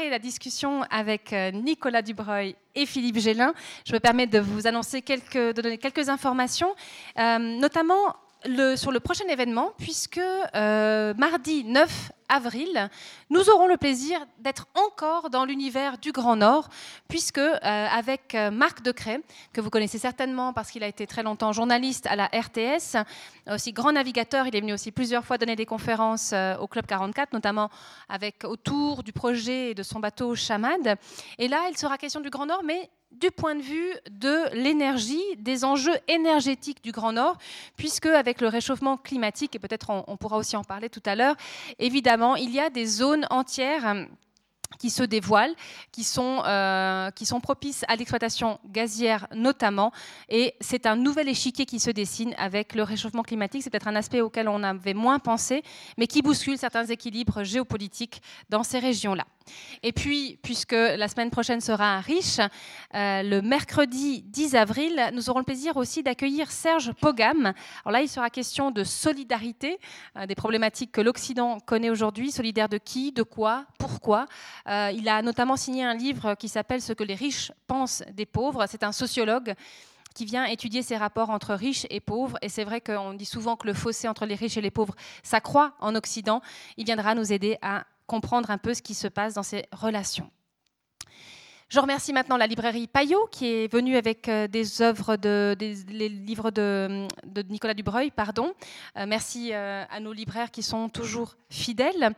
la discussion avec euh, Nicolas Dubreuil et Philippe Gélin, je me permets de vous annoncer quelques, de donner quelques informations, euh, notamment sur le prochain événement, puisque euh, mardi 9 avril, nous aurons le plaisir d'être encore dans l'univers du Grand Nord, puisque euh, avec euh, Marc Decret, que vous connaissez certainement parce qu'il a été très longtemps journaliste à la RTS, aussi grand navigateur, il est venu aussi plusieurs fois donner des conférences au Club 44, notamment avec autour du projet et de son bateau Chamad. Et là, il sera question du Grand Nord, mais du point de vue de l'énergie, des enjeux énergétiques du Grand Nord, puisque avec le réchauffement climatique, et peut-être on, pourra aussi en parler tout à l'heure, évidemment, il y a des zones entières qui se dévoilent, qui sont, euh, qui sont propices à l'exploitation gazière notamment. Et c'est un nouvel échiquier qui se dessine avec le réchauffement climatique. C'est peut-être un aspect auquel on avait moins pensé, mais qui bouscule certains équilibres géopolitiques dans ces régions-là. Et puis, puisque la semaine prochaine sera riche, euh, le mercredi 10 avril, nous aurons le plaisir aussi d'accueillir Serge Pogam. Alors là, il sera question de solidarité, euh, des problématiques que l'Occident connaît aujourd'hui. Solidaire de qui, de quoi, pourquoi euh, Il a notamment signé un livre qui s'appelle Ce que les riches pensent des pauvres. C'est un sociologue qui vient étudier ces rapports entre riches et pauvres. Et c'est vrai qu'on dit souvent que le fossé entre les riches et les pauvres s'accroît en Occident. Il viendra nous aider à comprendre un peu ce qui se passe dans ces relations. Je remercie maintenant la librairie Payot qui est venue avec euh, des œuvres de des, livres de, Nicolas Dubreuil, pardon. Euh, merci euh, à nos libraires qui sont toujours fidèles.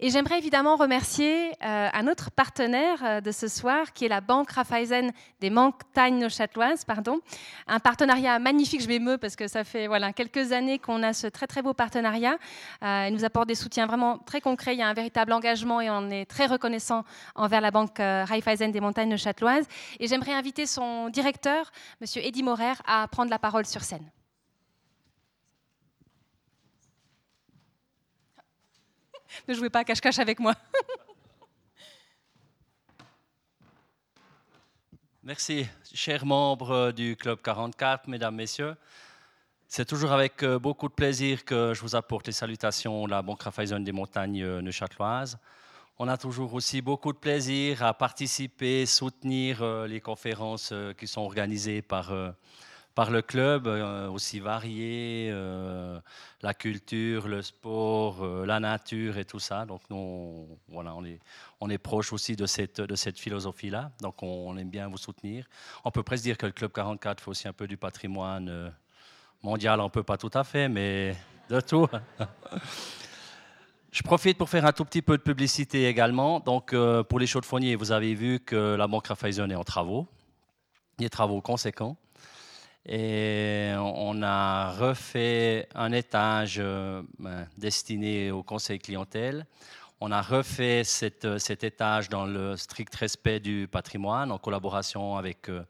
Et j'aimerais évidemment remercier un autre partenaire de ce soir qui est la Banque Raiffeisen des montagnes châteloises, pardon. Un partenariat magnifique, je m'émeus parce que ça fait quelques années qu'on a ce très très beau partenariat. il nous apporte des soutiens vraiment très concrets. Il y a un véritable engagement et on est très reconnaissant envers la Banque Raiffeisen des montagnes châteloise. Et j'aimerais inviter son directeur, M. Eddy Morer, à prendre la parole sur scène. ne jouez pas cache-cache avec moi. Merci, chers membres du Club 44, mesdames, messieurs. C'est toujours avec euh, beaucoup de plaisir que je vous apporte les salutations de la Banque Raiffeisen des montagnes euh, neuchâteloises. On a toujours aussi beaucoup de plaisir à participer, soutenir euh, les conférences euh, qui sont organisées par, euh, par le club, aussi variées, la culture, le sport, la nature et tout ça. Donc nous, voilà, on est, on est proche aussi de cette, de cette philosophie-là. Donc on, aime bien vous soutenir. On peut presque dire que le Club 44 fait aussi un peu du patrimoine mondial, on peut pas tout à fait, mais de tout. Je profite pour faire un tout petit peu de publicité également. Donc, euh, pour les chaudes-fonniers, vous avez vu que la Banque Raiffeisen est en travaux. Des travaux conséquents. Et on a refait un étage euh, ben, destiné au conseil clientèle. On a refait cet étage dans le strict respect du patrimoine en collaboration avec, euh,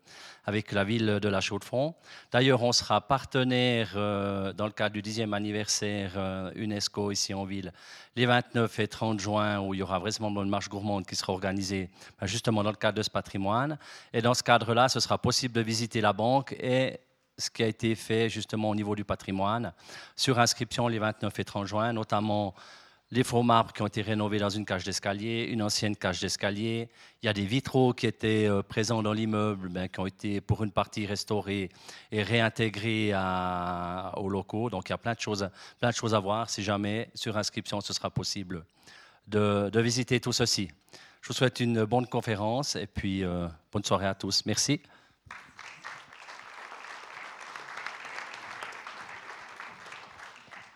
avec la ville de la Chaux-de-Fonds. D'ailleurs, on sera partenaire euh, dans le cadre du 10e anniversaire euh, UNESCO ici en ville les 29 et 30 juin où il y aura vraiment une marche gourmande qui sera organisée ben, justement dans le cadre de ce patrimoine. Et dans ce cadre-là, ce sera possible de visiter la banque et ce qui a été fait justement au niveau du patrimoine sur inscription les 29 et 30 juin, notamment les faux marbres qui ont été rénovés dans une cage d'escalier, une ancienne cage d'escalier. Il y a des vitraux qui étaient euh, présents dans l'immeuble, ben, qui ont été pour une partie restaurés et réintégrés aux locaux. Donc il y a plein de choses, plein de choses à voir. Si jamais sur inscription, ce sera possible de, visiter tout ceci. Je vous souhaite une bonne conférence et puis euh, bonne soirée à tous. Merci.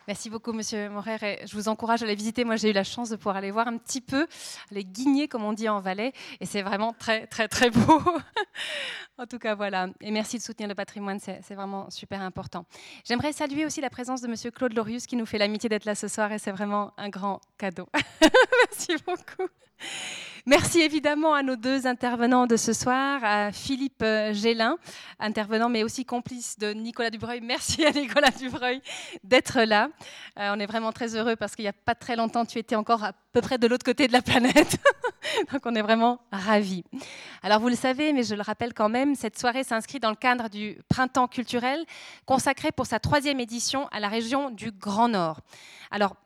Merci beaucoup, Monsieur Morer. je vous encourage à les visiter. Moi, j'ai eu la chance de pouvoir aller voir un petit peu, les guigner, comme on dit en Valais. Et c'est vraiment très, très, très beau. en tout cas, voilà. Et merci de soutenir le patrimoine. C'est vraiment super important. J'aimerais saluer aussi la présence de Monsieur Claude Lorius, qui nous fait l'amitié d'être là ce soir. Et c'est vraiment un grand cadeau. merci beaucoup. Merci évidemment à nos deux intervenants de ce soir, à Philippe euh, Gélin, intervenant mais aussi complice de Nicolas Dubreuil. Merci à Nicolas Dubreuil d'être là. Euh, on est vraiment très heureux parce qu'il n'y a pas très longtemps, tu étais encore à peu près de l'autre côté de la planète. Donc on est vraiment ravis. Alors vous le savez, mais je le rappelle quand même, cette soirée s'inscrit dans le cadre du Printemps culturel consacré pour sa troisième édition à la région du Grand Nord. Alors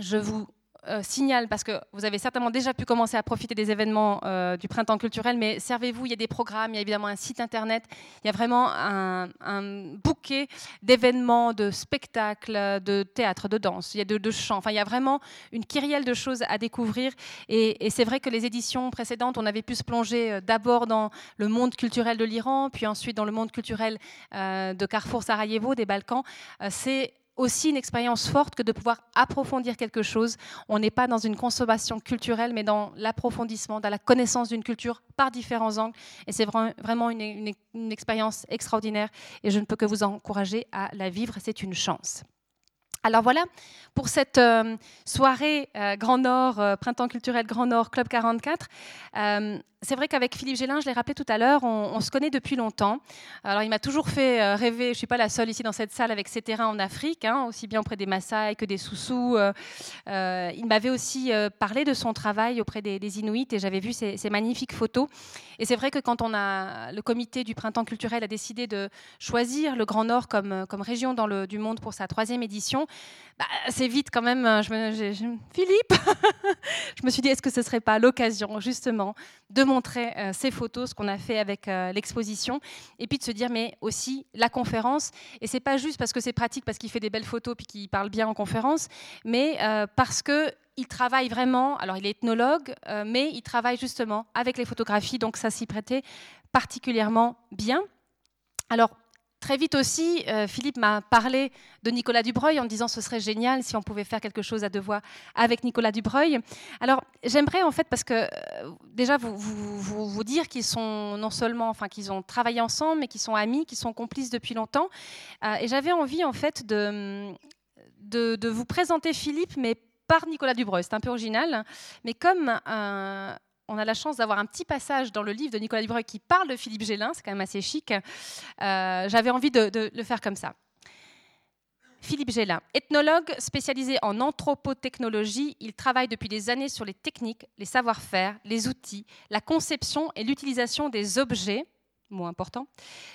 je vous euh, signale, parce que vous avez certainement déjà pu commencer à profiter des événements euh, du printemps culturel, mais servez-vous, il y a des programmes, il y a évidemment un site internet, il y a vraiment un, bouquet d'événements, de spectacles, de théâtre, de danse, il y a de, de chants, enfin il y a vraiment une kyrielle de choses à découvrir. Et, c'est vrai que les éditions précédentes, on avait pu se plonger euh, d'abord dans le monde culturel de l'Iran, puis ensuite dans le monde culturel de Carrefour Sarajevo, des Balkans. c'est aussi une expérience forte que de pouvoir approfondir quelque chose. On n'est pas dans une consommation culturelle, mais dans l'approfondissement, dans la connaissance d'une culture par différents angles. Et c'est vraiment une, une expérience extraordinaire et je ne peux que vous encourager à la vivre. C'est une chance. Alors voilà, pour cette euh, soirée euh, Grand Nord, euh, Printemps culturel Grand Nord, Club 44, c'est vrai qu'avec Philippe Gélin, je l'ai rappelé tout à l'heure, on, se connaît depuis longtemps. Alors il m'a toujours fait rêver, je ne suis pas la seule ici dans cette salle avec ses terrains en Afrique, hein, aussi bien auprès des Maasai que des Soussous. il m'avait aussi parlé de son travail auprès des, Inuits et j'avais vu ces, magnifiques photos. Et c'est vrai que quand on a, le comité du Printemps culturel a décidé de choisir le Grand Nord comme, région du monde pour sa troisième édition, bah, c'est vite quand même. Euh, Philippe, je me suis dit, est-ce que ce serait pas l'occasion justement de montrer euh, ces photos, ce qu'on a fait avec euh, l'exposition, et puis de se dire, mais aussi la conférence. Et c'est pas juste parce que c'est pratique, parce qu'il fait des belles photos puis qu'il parle bien en conférence, mais parce que il travaille vraiment, alors il est ethnologue, mais il travaille justement avec les photographies, donc ça s'y prêtait particulièrement bien. Alors, Très vite aussi, euh, Philippe m'a parlé de Nicolas Dubreuil en disant ce serait génial si on pouvait faire quelque chose à deux voix avec Nicolas Dubreuil. Alors j'aimerais en fait, parce que euh, déjà vous, vous, dire qu'ils sont non seulement, enfin qu'ils ont travaillé ensemble, mais qu'ils sont amis, qu'ils sont complices depuis longtemps. Euh, et j'avais envie en fait de, de, de, vous présenter Philippe, mais par Nicolas Dubreuil. C'est un peu original, mais comme un on a la chance d'avoir un petit passage dans le livre de Nicolas Dubreuil qui parle de Philippe Gélin, c'est quand même assez chic. Euh, j'avais envie de, le faire comme ça. Philippe Gélin, ethnologue spécialisé en anthropotechnologie, il travaille depuis des années sur les techniques, les savoir-faire, les outils, la conception et l'utilisation des objets, mot important,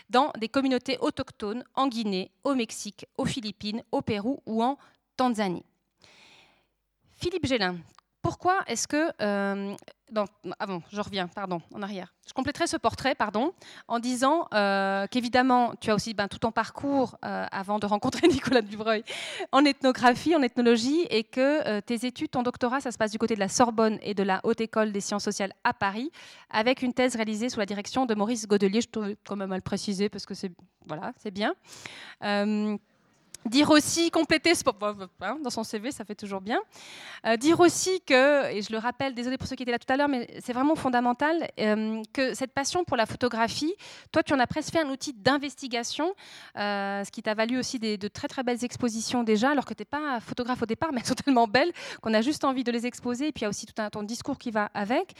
dans des communautés autochtones en Guinée, au Mexique, aux Philippines, au Pérou ou en Tanzanie. Philippe Gélin, pourquoi est-ce que... Euh, avant, je reviens, pardon, en arrière. Je compléterai ce portrait, pardon, en disant euh, qu'évidemment, tu as aussi ben, tout ton parcours euh, avant de rencontrer Nicolas Dubreuil en ethnographie, en ethnologie, et que tes études, ton doctorat, ça se passe du côté de la Sorbonne et de la Haute École des Sciences Sociales à Paris, avec une thèse réalisée sous la direction de Maurice Godelier. Je trouve quand même à le préciser parce que c'est voilà, c'est bien. Dire aussi, compléter ce, hein, dans son CV, ça fait toujours bien. Euh, dire aussi que, et je le rappelle, désolé pour ceux qui étaient là tout à l'heure, mais c'est vraiment fondamental, euh, que cette passion pour la photographie, toi, tu en as presque fait un outil d'investigation, euh, ce qui t'a valu aussi des, de très très belles expositions déjà, alors que tu n'es pas photographe au départ, mais elles sont tellement belles qu'on a juste envie de les exposer, et puis il y a aussi tout un, ton discours qui va avec,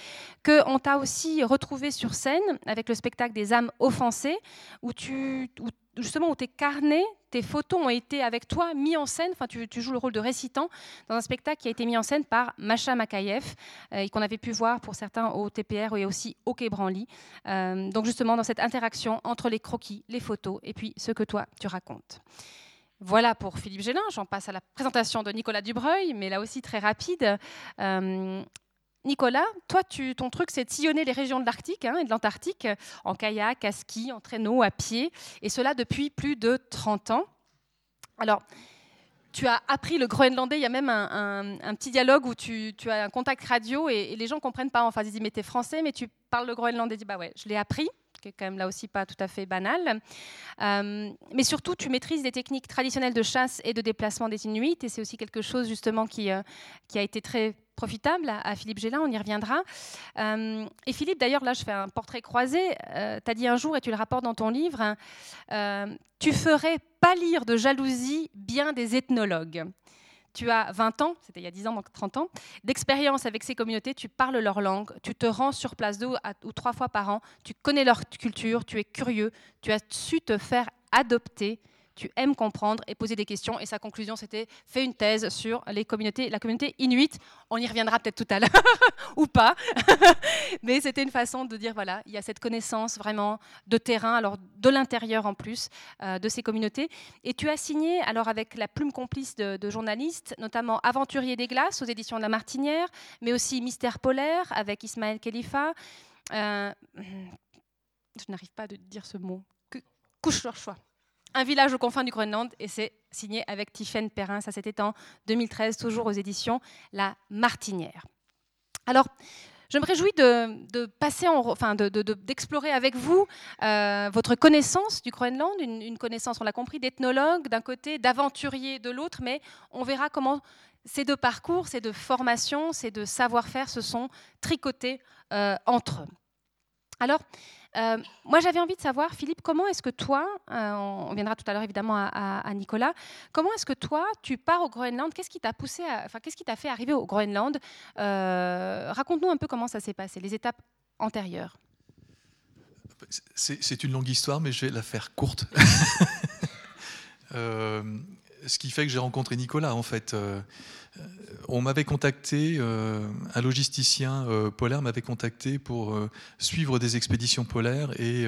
qu'on t'a aussi retrouvé sur scène avec le spectacle des âmes offensées, où tu... Justement où tes carnets, tes photos ont été avec toi mis en scène, enfin tu, joues le rôle de récitant dans un spectacle qui a été mis en scène par Macha Makayev euh, et qu'on avait pu voir pour certains au TPR et aussi au Quai Branly. Euh, donc justement dans cette interaction entre les croquis, les photos et puis ce que toi tu racontes. Voilà pour Philippe Gélin. J'en passe à la présentation de Nicolas Dubreuil, mais là aussi très rapide. Euh, Nicolas, toi, tu, ton truc, c'est de sillonner les régions de l'Arctique hein, et de l'Antarctique en kayak, à ski, en traîneau, à pied, et cela depuis plus de 30 ans. Alors, tu as appris le groenlandais, il y a même un, petit dialogue où tu, as un contact radio et, les gens ne comprennent pas. Enfin, ils disent, mais es français, mais tu parles le groenlandais. dis, bah ouais, je l'ai appris qui est quand même là aussi pas tout à fait banal. Euh, mais surtout, tu maîtrises les techniques traditionnelles de chasse et de déplacement des Inuits, et c'est aussi quelque chose justement qui, euh, a été très profitable à, Philippe Gélin, on y reviendra. Euh, et Philippe, d'ailleurs, là, je fais un portrait croisé. Tu as dit un jour, et tu le rapportes dans ton livre, tu ferais pâlir de jalousie bien des ethnologues. Tu as 20 ans, c'était il y a 10 ans, donc 30 ans, d'expérience avec ces communautés, tu parles leur langue, tu te rends sur place deux ou trois fois par an, tu connais leur culture, tu es curieux, tu as su te faire adopter tu aimes comprendre et poser des questions. Et sa conclusion, c'était fais une thèse sur les communautés, la communauté inuite. On y reviendra peut-être tout à l'heure, ou pas. Mais c'était une façon de dire voilà, il y a cette connaissance vraiment de terrain, alors de l'intérieur en plus, euh, de ces communautés. Et tu as signé, alors avec la plume complice de, journalistes, notamment Aventurier des glaces aux éditions de La Martinière, mais aussi Mystère polaire avec Ismaël Khalifa. Euh, je n'arrive pas à dire ce mot. Couche choix. Un village aux confins du Groenland, et c'est signé avec Tiffaine Perrin. Ça, c'était en 2013, toujours aux éditions La Martinière. Alors, je me réjouis de, passer, en, enfin, d'explorer avec vous euh, votre connaissance du Groenland, une, une connaissance, on l'a compris, d'ethnologue d'un côté, d'aventurier de l'autre, mais on verra comment ces deux parcours, ces deux formations, ces deux savoir-faire se sont tricotés euh, entre eux. Alors, euh, moi j'avais envie de savoir, Philippe, comment est-ce que toi, euh, on viendra tout à l'heure évidemment à, Nicolas, comment est-ce que toi tu pars au Groenland? Qu'est-ce qui t'a poussé, enfin qu'est-ce qui t'a fait arriver au Groenland? Raconte-nous un peu comment ça s'est passé, les étapes antérieures. C'est une longue histoire, mais je vais la faire courte. ce qui fait que j'ai rencontré Nicolas, en fait. Euh, on m'avait contacté, euh, un logisticien euh, polaire m'avait contacté pour suivre des expéditions polaires et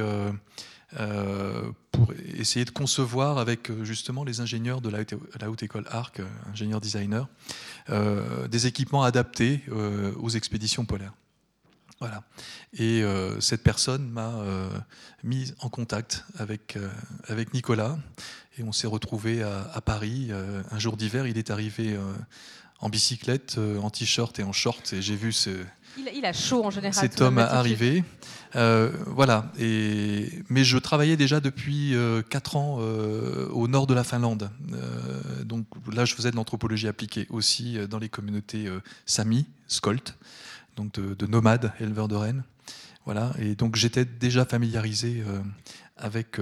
pour essayer de concevoir avec justement les ingénieurs de la, haute école ARC, ingénieurs designers, des équipements adaptés aux expéditions polaires. Voilà. Et cette personne m'a mis en contact avec, avec Nicolas. Et on s'est retrouvé à, Paris. Euh, un jour d'hiver, il est arrivé euh, en bicyclette, euh, en t-shirt et en short. Et j'ai vu ce. Il, a chaud en général. Cet homme arriver. voilà. Et, mais je travaillais déjà depuis 4 ans au nord de la Finlande. donc là, je faisais de l'anthropologie appliquée aussi dans les communautés Sami, Skolt, donc de, de, nomades éleveurs de rennes. Voilà. Et donc j'étais déjà familiarisé avec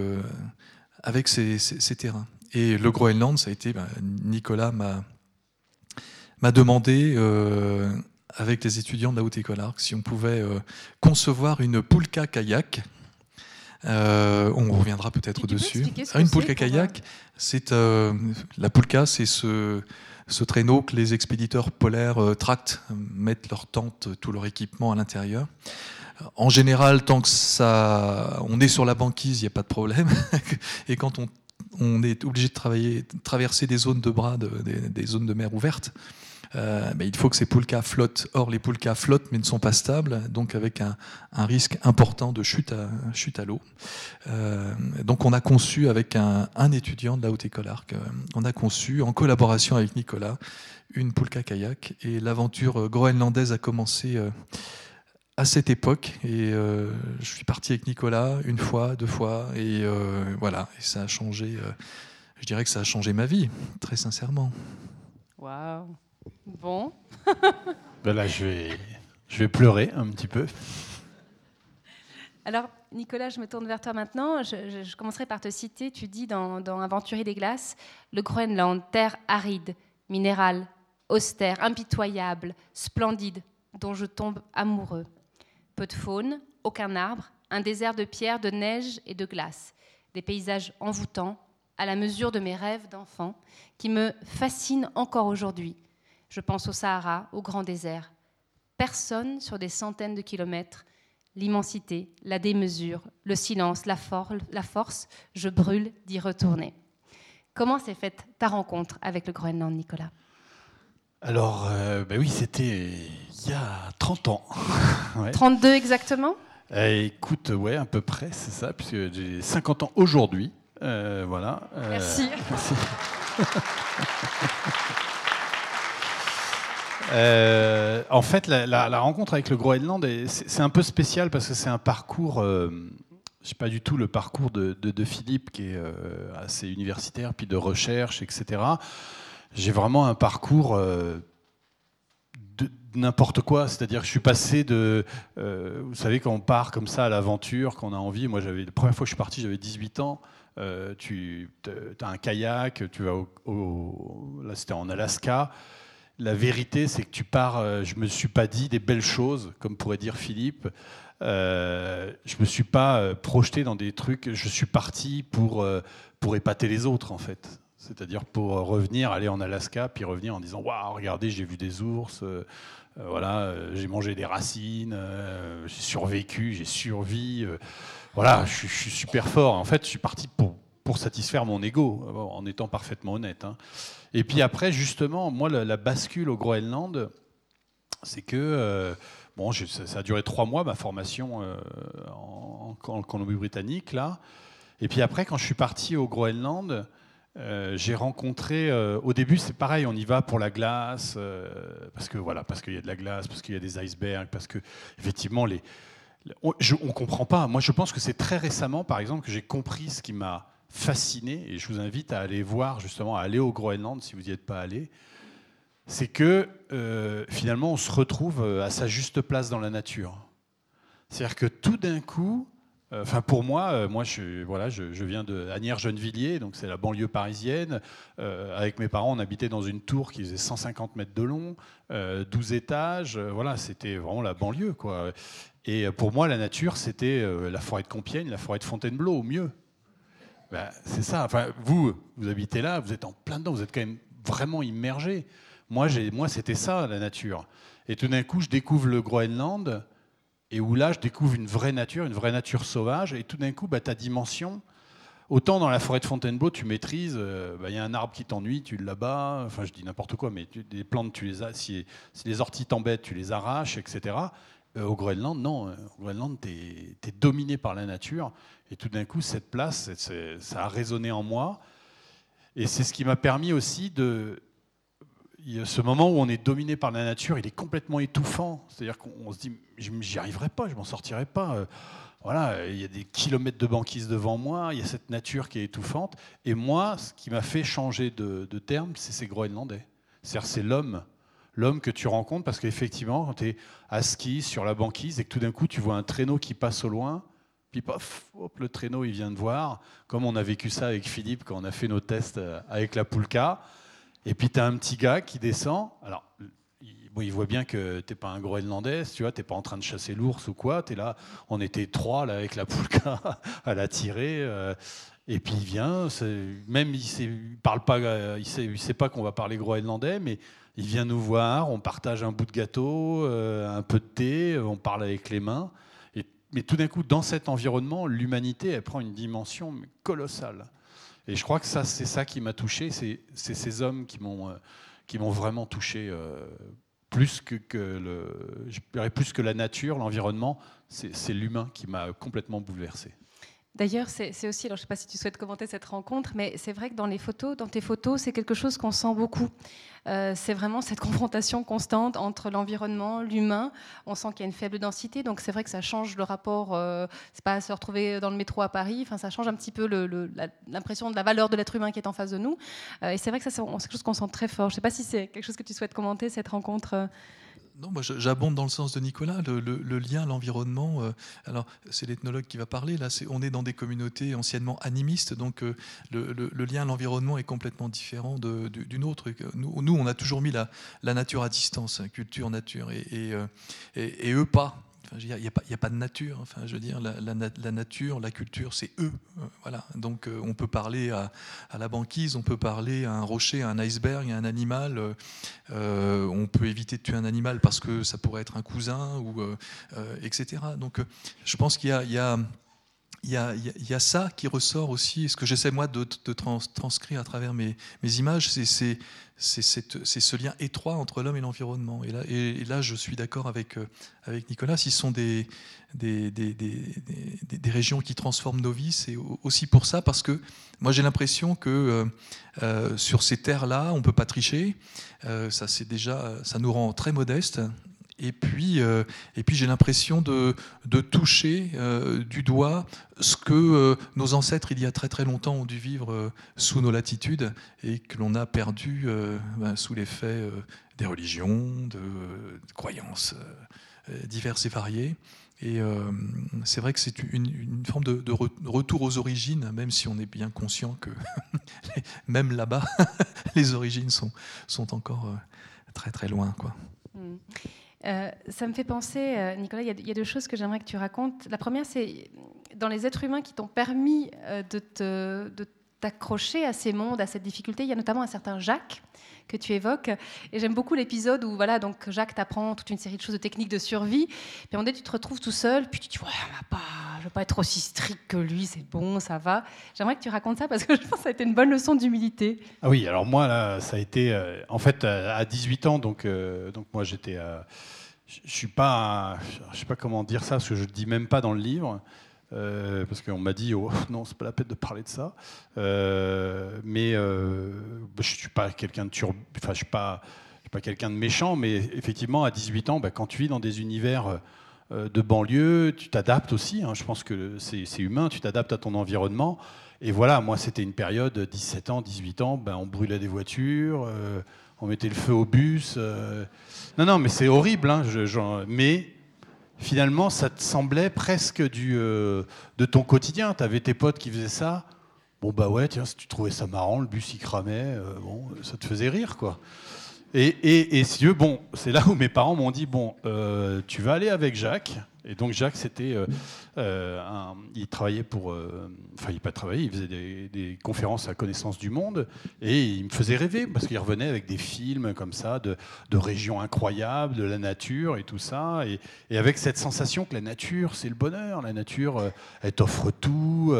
avec ces, terrains. Et le Groenland, ça a été, ben, Nicolas m'a demandé, euh, avec les étudiants de la Haute École Arc, si on pouvait euh, concevoir une poulka kayak. Euh, on reviendra peut-être dessus. Ah, une poulka kayak, c'est la poulka, c'est ce, ce, traîneau que les expéditeurs polaires tractent, mettent leur tente, tout leur équipement à l'intérieur. En général, tant que ça, on est sur la banquise, il n'y a pas de problème. Et quand on, est obligé de traverser des zones de bras, des, zones de mer ouvertes, euh, ben, il faut que ces poulkas flottent. Or, les poulkas flottent mais ne sont pas stables, donc avec un, risque important de chute à, chute à l'eau. Euh, donc, on a conçu avec un, étudiant de la Haute École Arc, euh, on a conçu en collaboration avec Nicolas une poulka kayak et l'aventure groenlandaise a commencé à cette époque. Et euh, je suis parti avec Nicolas une fois, deux fois, et euh, voilà, et ça a changé. Euh, je dirais que ça a changé ma vie, très sincèrement. Waouh. Bon. ben là, je vais, je vais pleurer un petit peu. Alors, Nicolas, je me tourne vers toi maintenant. Je, commencerai par te citer. Tu dis dans, dans Aventurier des glaces le Groenland, terre aride, minérale, austère, impitoyable, splendide, dont je tombe amoureux. Peu de faune, aucun arbre, un désert de pierre, de neige et de glace. Des paysages envoûtants, à la mesure de mes rêves d'enfant, qui me fascinent encore aujourd'hui. Je pense au Sahara, au grand désert. Personne sur des centaines de kilomètres, l'immensité, la démesure, le silence, la, la force, je brûle d'y retourner. Comment s'est faite ta rencontre avec le Groenland, Nicolas? Alors, euh, ben oui, c'était il y a 30 ans. 32 exactement eh, Écoute, ouais, à peu près, c'est ça, puisque j'ai 50 ans aujourd'hui. Euh, voilà. Euh, merci. en fait, la, rencontre avec le Groenland, c'est un peu spécial parce que c'est un parcours, je ne sais pas du tout le parcours de, de Philippe qui est assez universitaire, puis de recherche, etc j'ai vraiment un parcours euh, de n'importe quoi. C'est-à-dire que je suis passé de. Euh, vous savez, quand on part comme ça à l'aventure, quand on a envie. Moi, la première fois que je suis parti, j'avais 18 ans. Euh, tu as un kayak, tu vas au, là c'était en Alaska. La vérité, c'est que tu pars. je me suis pas dit des belles choses, comme pourrait dire Philippe. euh, je me suis pas projeté dans des trucs. Je suis parti pour, pour épater les autres, en fait. C'est-à-dire pour revenir, aller en Alaska, puis revenir en disant Waouh, regardez, j'ai vu des ours, voilà, j'ai mangé des racines, j'ai survécu, j'ai survécu. voilà, je, suis super fort. En fait, je suis parti pour, satisfaire mon ego, en étant parfaitement honnête. Hein. Et puis après, justement, moi, la, bascule au Groenland, c'est que Bon, ça, a duré trois mois, ma formation euh, en, Colombie-Britannique, là. Et puis après, quand je suis parti au Groenland, euh, j'ai rencontré. Euh, au début, c'est pareil, on y va pour la glace, parce que voilà, parce qu'il y a de la glace, parce qu'il y a des icebergs, parce que effectivement, les, on, ne comprend pas. Moi, je pense que c'est très récemment, par exemple, que j'ai compris ce qui m'a fasciné. Et je vous invite à aller voir, justement, à aller au Groenland si vous n'y êtes pas allé c'est que euh, finalement on se retrouve euh, à sa juste place dans la nature. C'est-à-dire que tout d'un coup, euh, enfin pour moi, moi je, voilà, je, viens de Agnières-Gennevilliers, donc c'est la banlieue parisienne. avec mes parents, on habitait dans une tour qui faisait 150 mètres de long, 12 étages. voilà, c'était vraiment la banlieue, quoi. Et pour moi, la nature, c'était la forêt de Compiègne, la forêt de Fontainebleau, au mieux. Ben, c'est ça. Enfin, vous, vous habitez là, vous êtes en plein dedans, vous êtes quand même vraiment immergé. Moi, moi c'était ça, la nature. Et tout d'un coup, je découvre le Groenland, et où là, je découvre une vraie nature, une vraie nature sauvage, et tout d'un coup, bah, ta dimension, autant dans la forêt de Fontainebleau, tu maîtrises, euh, bah, il y a un arbre qui t'ennuie, tu l'abats, enfin je dis n'importe quoi, mais des plantes, tu les as, si, les orties t'embêtent, tu les arraches, etc. Euh, au Groenland, non. Euh, au Groenland, tu es, dominé par la nature. Et tout d'un coup, cette place, ça a résonné en moi. Et c'est ce qui m'a permis aussi de, ce moment où on est dominé par la nature, il est complètement étouffant. C'est-à-dire qu'on se dit, j'y arriverai pas, je m'en sortirai pas. Euh, voilà, il y a des kilomètres de banquise devant moi, il y a cette nature qui est étouffante. Et moi, ce qui m'a fait changer de, terme, c'est ces Groenlandais. C'est-à-dire, c'est l'homme. L'homme que tu rencontres, parce qu'effectivement, quand tu es à ski sur la banquise et que tout d'un coup, tu vois un traîneau qui passe au loin, puis pof, hop, le traîneau, il vient de voir, comme on a vécu ça avec Philippe quand on a fait nos tests euh, avec la Poulka. Et puis tu as un petit gars qui descend. Alors, il voit bien que tu n'es pas un Groenlandais, tu vois, tu n'es pas en train de chasser l'ours ou quoi. Tu es là, on était trois là, avec la poulka à la tirer. Euh, et puis il vient, même il ne parle pas, euh, il sait, sait pas qu'on va parler groenlandais, mais il vient nous voir, on partage un bout de gâteau, euh, un peu de thé, on parle avec les mains. Et, mais tout d'un coup, dans cet environnement, l'humanité, elle prend une dimension colossale. Et je crois que c'est ça qui m'a touché. C'est ces hommes qui m'ont euh, vraiment touché euh, plus plus que la nature, l'environnement. C'est l'humain qui m'a complètement bouleversé. D'ailleurs, c'est aussi, alors je ne sais pas si tu souhaites commenter cette rencontre, mais c'est vrai que dans les photos, dans tes photos, c'est quelque chose qu'on sent beaucoup. Euh, c'est vraiment cette confrontation constante entre l'environnement, l'humain. On sent qu'il y a une faible densité, donc c'est vrai que ça change le rapport. Euh, c'est pas se retrouver dans le métro à Paris. Enfin, ça change un petit peu l'impression de la valeur de l'être humain qui est en face de nous. Euh, et c'est vrai que c'est quelque chose qu'on sent très fort. Je ne sais pas si c'est quelque chose que tu souhaites commenter cette rencontre. Non, moi j'abonde dans le sens de Nicolas, le, lien, l'environnement. Euh, alors, c'est l'ethnologue qui va parler. Là, on est dans des communautés anciennement animistes, donc euh, le, lien, l'environnement est complètement différent d'une autre. Nous, nous, on a toujours mis la, nature à distance, hein, culture, nature, et, euh, et, et eux pas. Il n'y a, pas de nature. Enfin, je veux dire, la, nature, la culture, c'est eux. Euh, voilà. Donc, euh, on peut parler à, la banquise, on peut parler à un rocher, à un iceberg, à un animal. Euh, on peut éviter de tuer un animal parce que ça pourrait être un cousin, ou, etc. Donc, je pense qu'il y a il y, a, ça qui ressort aussi, ce que j'essaie moi de, transcrire à travers mes, images, c'est ce lien étroit entre l'homme et l'environnement. Et là, je suis d'accord avec, euh, Nicolas, ils sont des, régions qui transforment nos vies, c'est aussi pour ça, parce que moi j'ai l'impression que euh, euh, sur ces terres-là, on ne peut pas tricher, ça, déjà, ça nous rend très modestes, et puis, euh, et puis j'ai l'impression de, de, toucher euh, du doigt ce que euh, nos ancêtres, il y a très très longtemps, ont dû vivre sous nos latitudes et que l'on a perdu ben, sous l'effet des religions, de, croyances diverses et variées. Et c'est vrai que c'est une, forme de, de, retour aux origines, même si on est bien conscient que même là-bas, les origines sont, sont encore très très loin. Quoi. Mmh. Euh, ça me fait penser, euh, Nicolas, il y, a deux choses que j'aimerais que tu racontes. La première, c'est dans les êtres humains qui t'ont permis euh, de, te, t'accrocher à ces mondes, à cette difficulté. Il y a notamment un certain Jacques que tu évoques. Et j'aime beaucoup l'épisode où voilà, donc Jacques t'apprend toute une série de choses de techniques de survie. Puis on dit, tu te retrouves tout seul, puis tu dis, ouais, pas, je ne veux pas être aussi strict que lui, c'est bon, ça va. J'aimerais que tu racontes ça parce que je pense que ça a été une bonne leçon d'humilité. Ah oui, alors moi, ça a été, en fait, à 18 ans, donc, donc moi j'étais... je suis pas, je sais pas comment dire ça, parce que je ne dis même pas dans le livre. Euh, parce qu'on m'a dit oh, non, c'est pas la peine de parler de ça. Euh, mais euh, je suis pas quelqu'un de enfin je suis pas, suis pas quelqu'un de méchant, mais effectivement à 18 ans, bah, quand tu vis dans des univers de banlieue, tu t'adaptes aussi. Hein. je pense que c'est humain, tu t'adaptes à ton environnement. Et voilà, moi c'était une période 17 ans, 18 ans, ben, on brûlait des voitures, on mettait le feu au bus. Non, non, mais c'est horrible. Hein, mais finalement, ça te semblait presque du, euh, de ton quotidien. Tu avais tes potes qui faisaient ça. Bon, bah ouais, tiens, si tu trouvais ça marrant, le bus il cramait, euh, bon, ça te faisait rire, quoi. Et, et, et si bon, c'est là où mes parents m'ont dit bon, euh, tu vas aller avec Jacques. Et donc Jacques, c'était, euh, euh, il travaillait pour, euh, enfin il pas travaillé, il faisait des, conférences à connaissance du monde et il me faisait rêver parce qu'il revenait avec des films comme ça de, régions incroyables, de la nature et tout ça, et, avec cette sensation que la nature c'est le bonheur, la nature elle t'offre tout,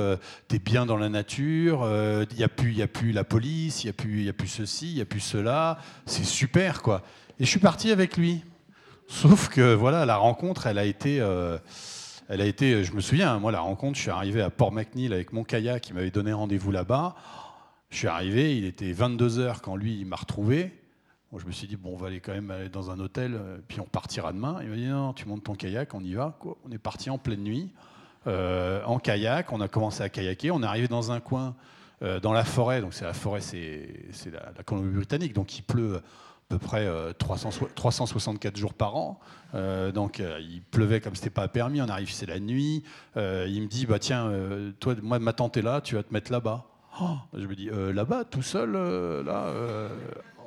tu es bien dans la nature, il n'y a plus, il a plus la police, il y a plus, il y a plus ceci, il y a plus cela, c'est super quoi. Et je suis parti avec lui. Sauf que voilà, la rencontre, elle a été, euh, elle a été, je me souviens, moi la rencontre, je suis arrivé à Port McNeil avec mon kayak qui m'avait donné rendez-vous là-bas. Je suis arrivé, il était 22 h quand lui m'a retrouvé. je me suis dit bon, on va aller quand même aller dans un hôtel, euh, puis on partira demain. Il m'a dit non, tu montes ton kayak, on y va. On est parti en pleine nuit euh, en kayak. On a commencé à kayaker. On est arrivé dans un coin dans la forêt. Donc c'est la forêt, c'est la, la Colombie-Britannique, donc il pleut peu près 364 euh, jours par an. Euh, donc euh, il pleuvait comme c'était pas permis, on arrive, c'est la nuit. il me dit bah tiens, toi, moi ma tante est là, tu vas te mettre là-bas. Oh, je me dis là-bas, tout seul, là.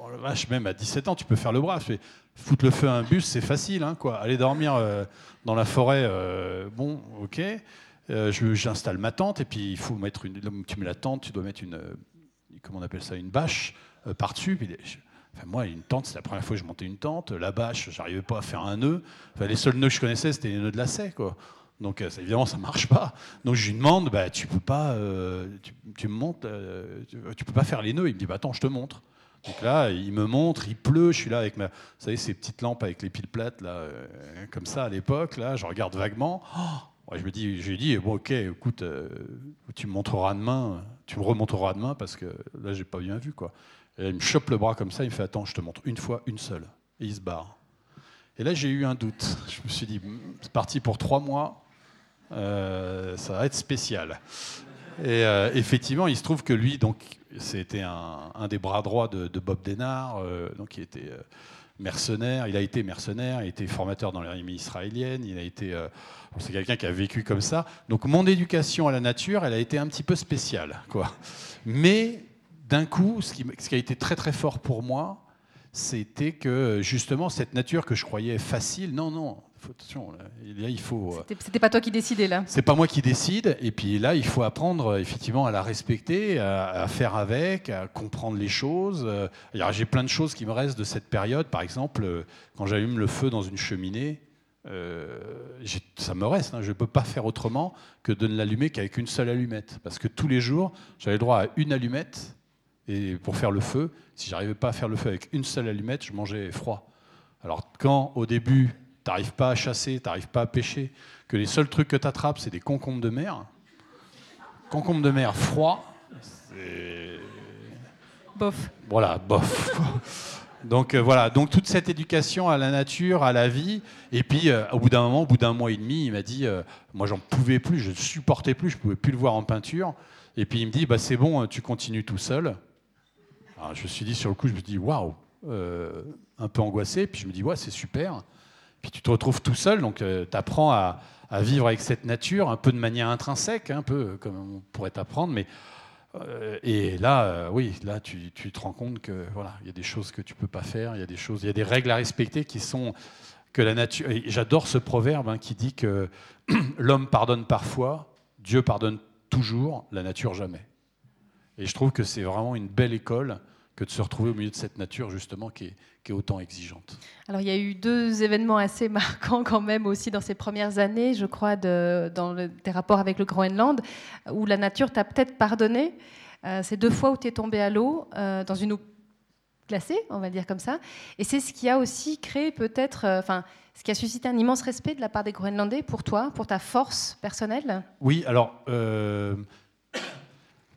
Oh, vache, même à 17 ans, tu peux faire le bras. Je foutre le feu à un bus, c'est facile, hein, quoi. Aller dormir dans la forêt, bon, ok. J'installe ma tente et puis il faut mettre une. Tu mets la tente, tu dois mettre une. Comment on appelle ça Une bâche par-dessus moi, une tente, c'est la première fois que je montais une tente. La bâche, j'arrivais pas à faire un nœud. les seuls nœuds que je connaissais, c'était les nœuds de lacet, quoi. Donc euh, évidemment, ça marche pas. Donc je lui demande, bah, tu peux pas, euh, tu, me montes, euh, tu, peux pas faire les nœuds. Il me dit, bah, attends, je te montre. Donc là, il me montre, il pleut, je suis là avec ma, vous savez, ces petites lampes avec les piles plates là, comme ça à l'époque. Là, je regarde vaguement. Oh, je me dis, je lui dis, bon, ok, écoute, tu me montreras demain, tu me remontreras demain parce que là, j'ai pas bien vu quoi. Il me chope le bras comme ça, il me fait Attends, je te montre une fois, une seule. Et il se barre. Et là, j'ai eu un doute. Je me suis dit C'est parti pour trois mois, euh, ça va être spécial. Et euh, effectivement, il se trouve que lui, donc, c'était un, des bras droits de, Bob Denard, euh, donc il était mercenaire, il a été mercenaire, il a été formateur dans l'armée israélienne, il a été, c'est quelqu'un qui a vécu comme ça. Donc mon éducation à la nature, elle a été un petit peu spéciale, quoi. Mais d'un coup, ce qui, ce qui, a été très très fort pour moi, c'était que justement cette nature que je croyais facile, non, non, attention, là, il faut. Euh, c'était pas toi qui décidais là. C'est pas moi qui décide, et puis là, il faut apprendre effectivement à la respecter, à, faire avec, à comprendre les choses. Euh, j'ai plein de choses qui me restent de cette période. Par exemple, euh, quand j'allume le feu dans une cheminée, ça me reste. Hein. je ne peux pas faire autrement que de ne l'allumer qu'avec une seule allumette. Parce que tous les jours, j'avais droit à une allumette et pour faire le feu. Si j'arrivais pas à faire le feu avec une seule allumette, je mangeais froid. Alors quand au début, tu n'arrives pas à chasser, tu n'arrives pas à pêcher, que les seuls trucs que tu attrapes, c'est des concombres de mer, concombres de mer froid, c'est... Bof. Voilà, bof. Donc euh, voilà, donc toute cette éducation à la nature, à la vie, et puis euh, au bout d'un moment, au bout d'un mois et demi, il m'a dit, euh, moi j'en pouvais plus, je ne supportais plus, je pouvais plus le voir en peinture, et puis il me dit, bah c'est bon, tu continues tout seul je me suis dit sur le coup, je me dis waouh, euh, un peu angoissé. Puis je me dis ouais, c'est super. Puis tu te retrouves tout seul, donc euh, tu apprends à, vivre avec cette nature un peu de manière intrinsèque, un peu comme on pourrait t'apprendre, mais euh, et là, oui, là tu, te rends compte que voilà, il y a des choses que tu peux pas faire, il y a des choses, il y a des règles à respecter qui sont que la nature. J'adore ce proverbe hein, qui dit que l'homme pardonne parfois, Dieu pardonne toujours, la nature jamais. Et je trouve que c'est vraiment une belle école que de se retrouver au milieu de cette nature justement qui est, qui est, autant exigeante. Alors il y a eu deux événements assez marquants quand même aussi dans ces premières années, je crois, de, dans le, tes rapports avec le Groenland, où la nature t'a peut-être pardonné. Euh, c'est deux fois où tu es tombé à l'eau, euh, dans une eau glacée, on va dire comme ça. Et c'est ce qui a aussi créé peut-être, euh, enfin, ce qui a suscité un immense respect de la part des Groenlandais pour toi, pour ta force personnelle. Oui, alors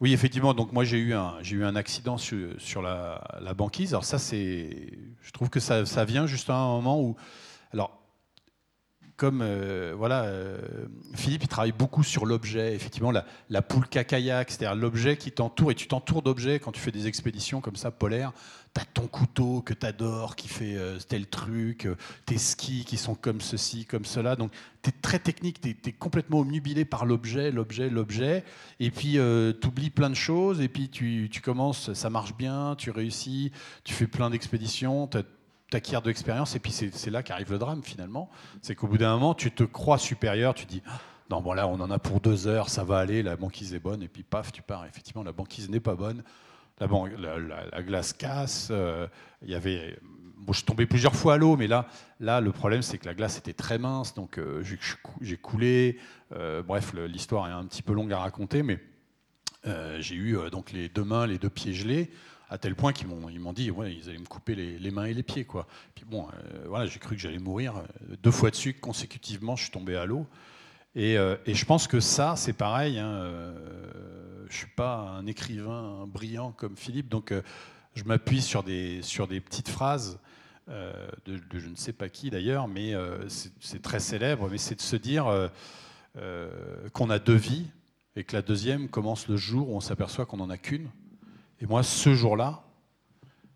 oui, effectivement. Donc moi j'ai eu un j'ai eu un accident sur, la, banquise. Alors ça c'est, je trouve que ça, ça, vient juste à un moment où, alors comme euh, voilà, euh, Philippe il travaille beaucoup sur l'objet. Effectivement la, la poule kayak, c'est-à-dire l'objet qui t'entoure et tu t'entoures d'objets quand tu fais des expéditions comme ça polaires tu as ton couteau que tu adores, qui fait euh, tel truc, tes skis qui sont comme ceci, comme cela. Donc, tu es très technique, tu es, complètement omnubilé par l'objet, l'objet, l'objet. Et puis, euh, tu oublies plein de choses. Et puis, tu, commences, ça marche bien, tu réussis, tu fais plein d'expéditions, tu acquiers de l'expérience. Et puis, c'est là qu'arrive le drame, finalement. C'est qu'au bout d'un moment, tu te crois supérieur, tu dis. Ah, non, bon là, on en a pour deux heures, ça va aller, la banquise est bonne, et puis paf, tu pars. Effectivement, la banquise n'est pas bonne la, glace casse. Euh, il y avait, bon, je tombais plusieurs fois à l'eau, mais là, là, le problème, c'est que la glace était très mince, donc euh, j'ai coulé. Euh, bref, l'histoire est un petit peu longue à raconter, mais j'ai eu donc les deux mains, les deux pieds gelés à tel point qu'ils m'ont, ils m'ont dit ouais, ils allaient me couper les, mains et les pieds. Quoi. Puis bon, voilà, j'ai cru que j'allais mourir. Deux fois de suite, consécutivement, je suis tombé à l'eau. Et, et, je pense que ça, c'est pareil. Hein, je suis pas un écrivain brillant comme Philippe, donc euh, je m'appuie sur des, sur des petites phrases euh, de, je ne sais pas qui d'ailleurs, mais euh, c'est très célèbre, mais c'est de se dire qu'on a deux vies et que la deuxième commence le jour où on s'aperçoit qu'on n'en a qu'une. Et moi, ce jour-là,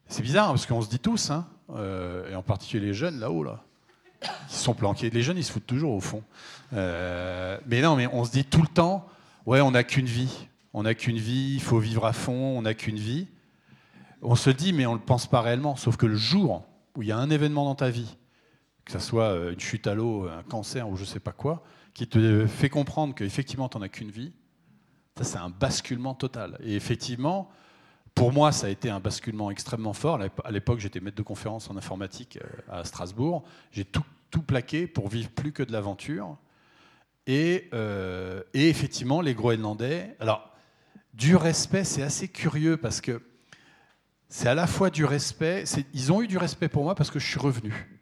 c'est bizarre parce qu'on se dit tous, hein, et en particulier les jeunes là-haut, là, ils sont planqués. Les jeunes, ils se foutent toujours au fond. mais non, mais on se dit tout le temps, ouais, on n'a qu'une vie on n'a qu'une vie, il faut vivre à fond, on n'a qu'une vie. On se dit, mais on ne le pense pas réellement. Sauf que le jour où il y a un événement dans ta vie, que ce soit euh, une chute à l'eau, un cancer ou je ne sais pas quoi, qui te fait comprendre qu'effectivement, tu n'en as qu'une vie, ça, c'est un basculement total. Et effectivement, pour moi, ça a été un basculement extrêmement fort. À l'époque, j'étais maître de conférence en informatique euh, à Strasbourg. J'ai tout, tout plaqué pour vivre plus que de l'aventure. Et, euh, et, effectivement, les Groenlandais. Alors, du respect, c'est assez curieux parce que c'est à la fois du respect. Ils ont eu du respect pour moi parce que je suis revenu.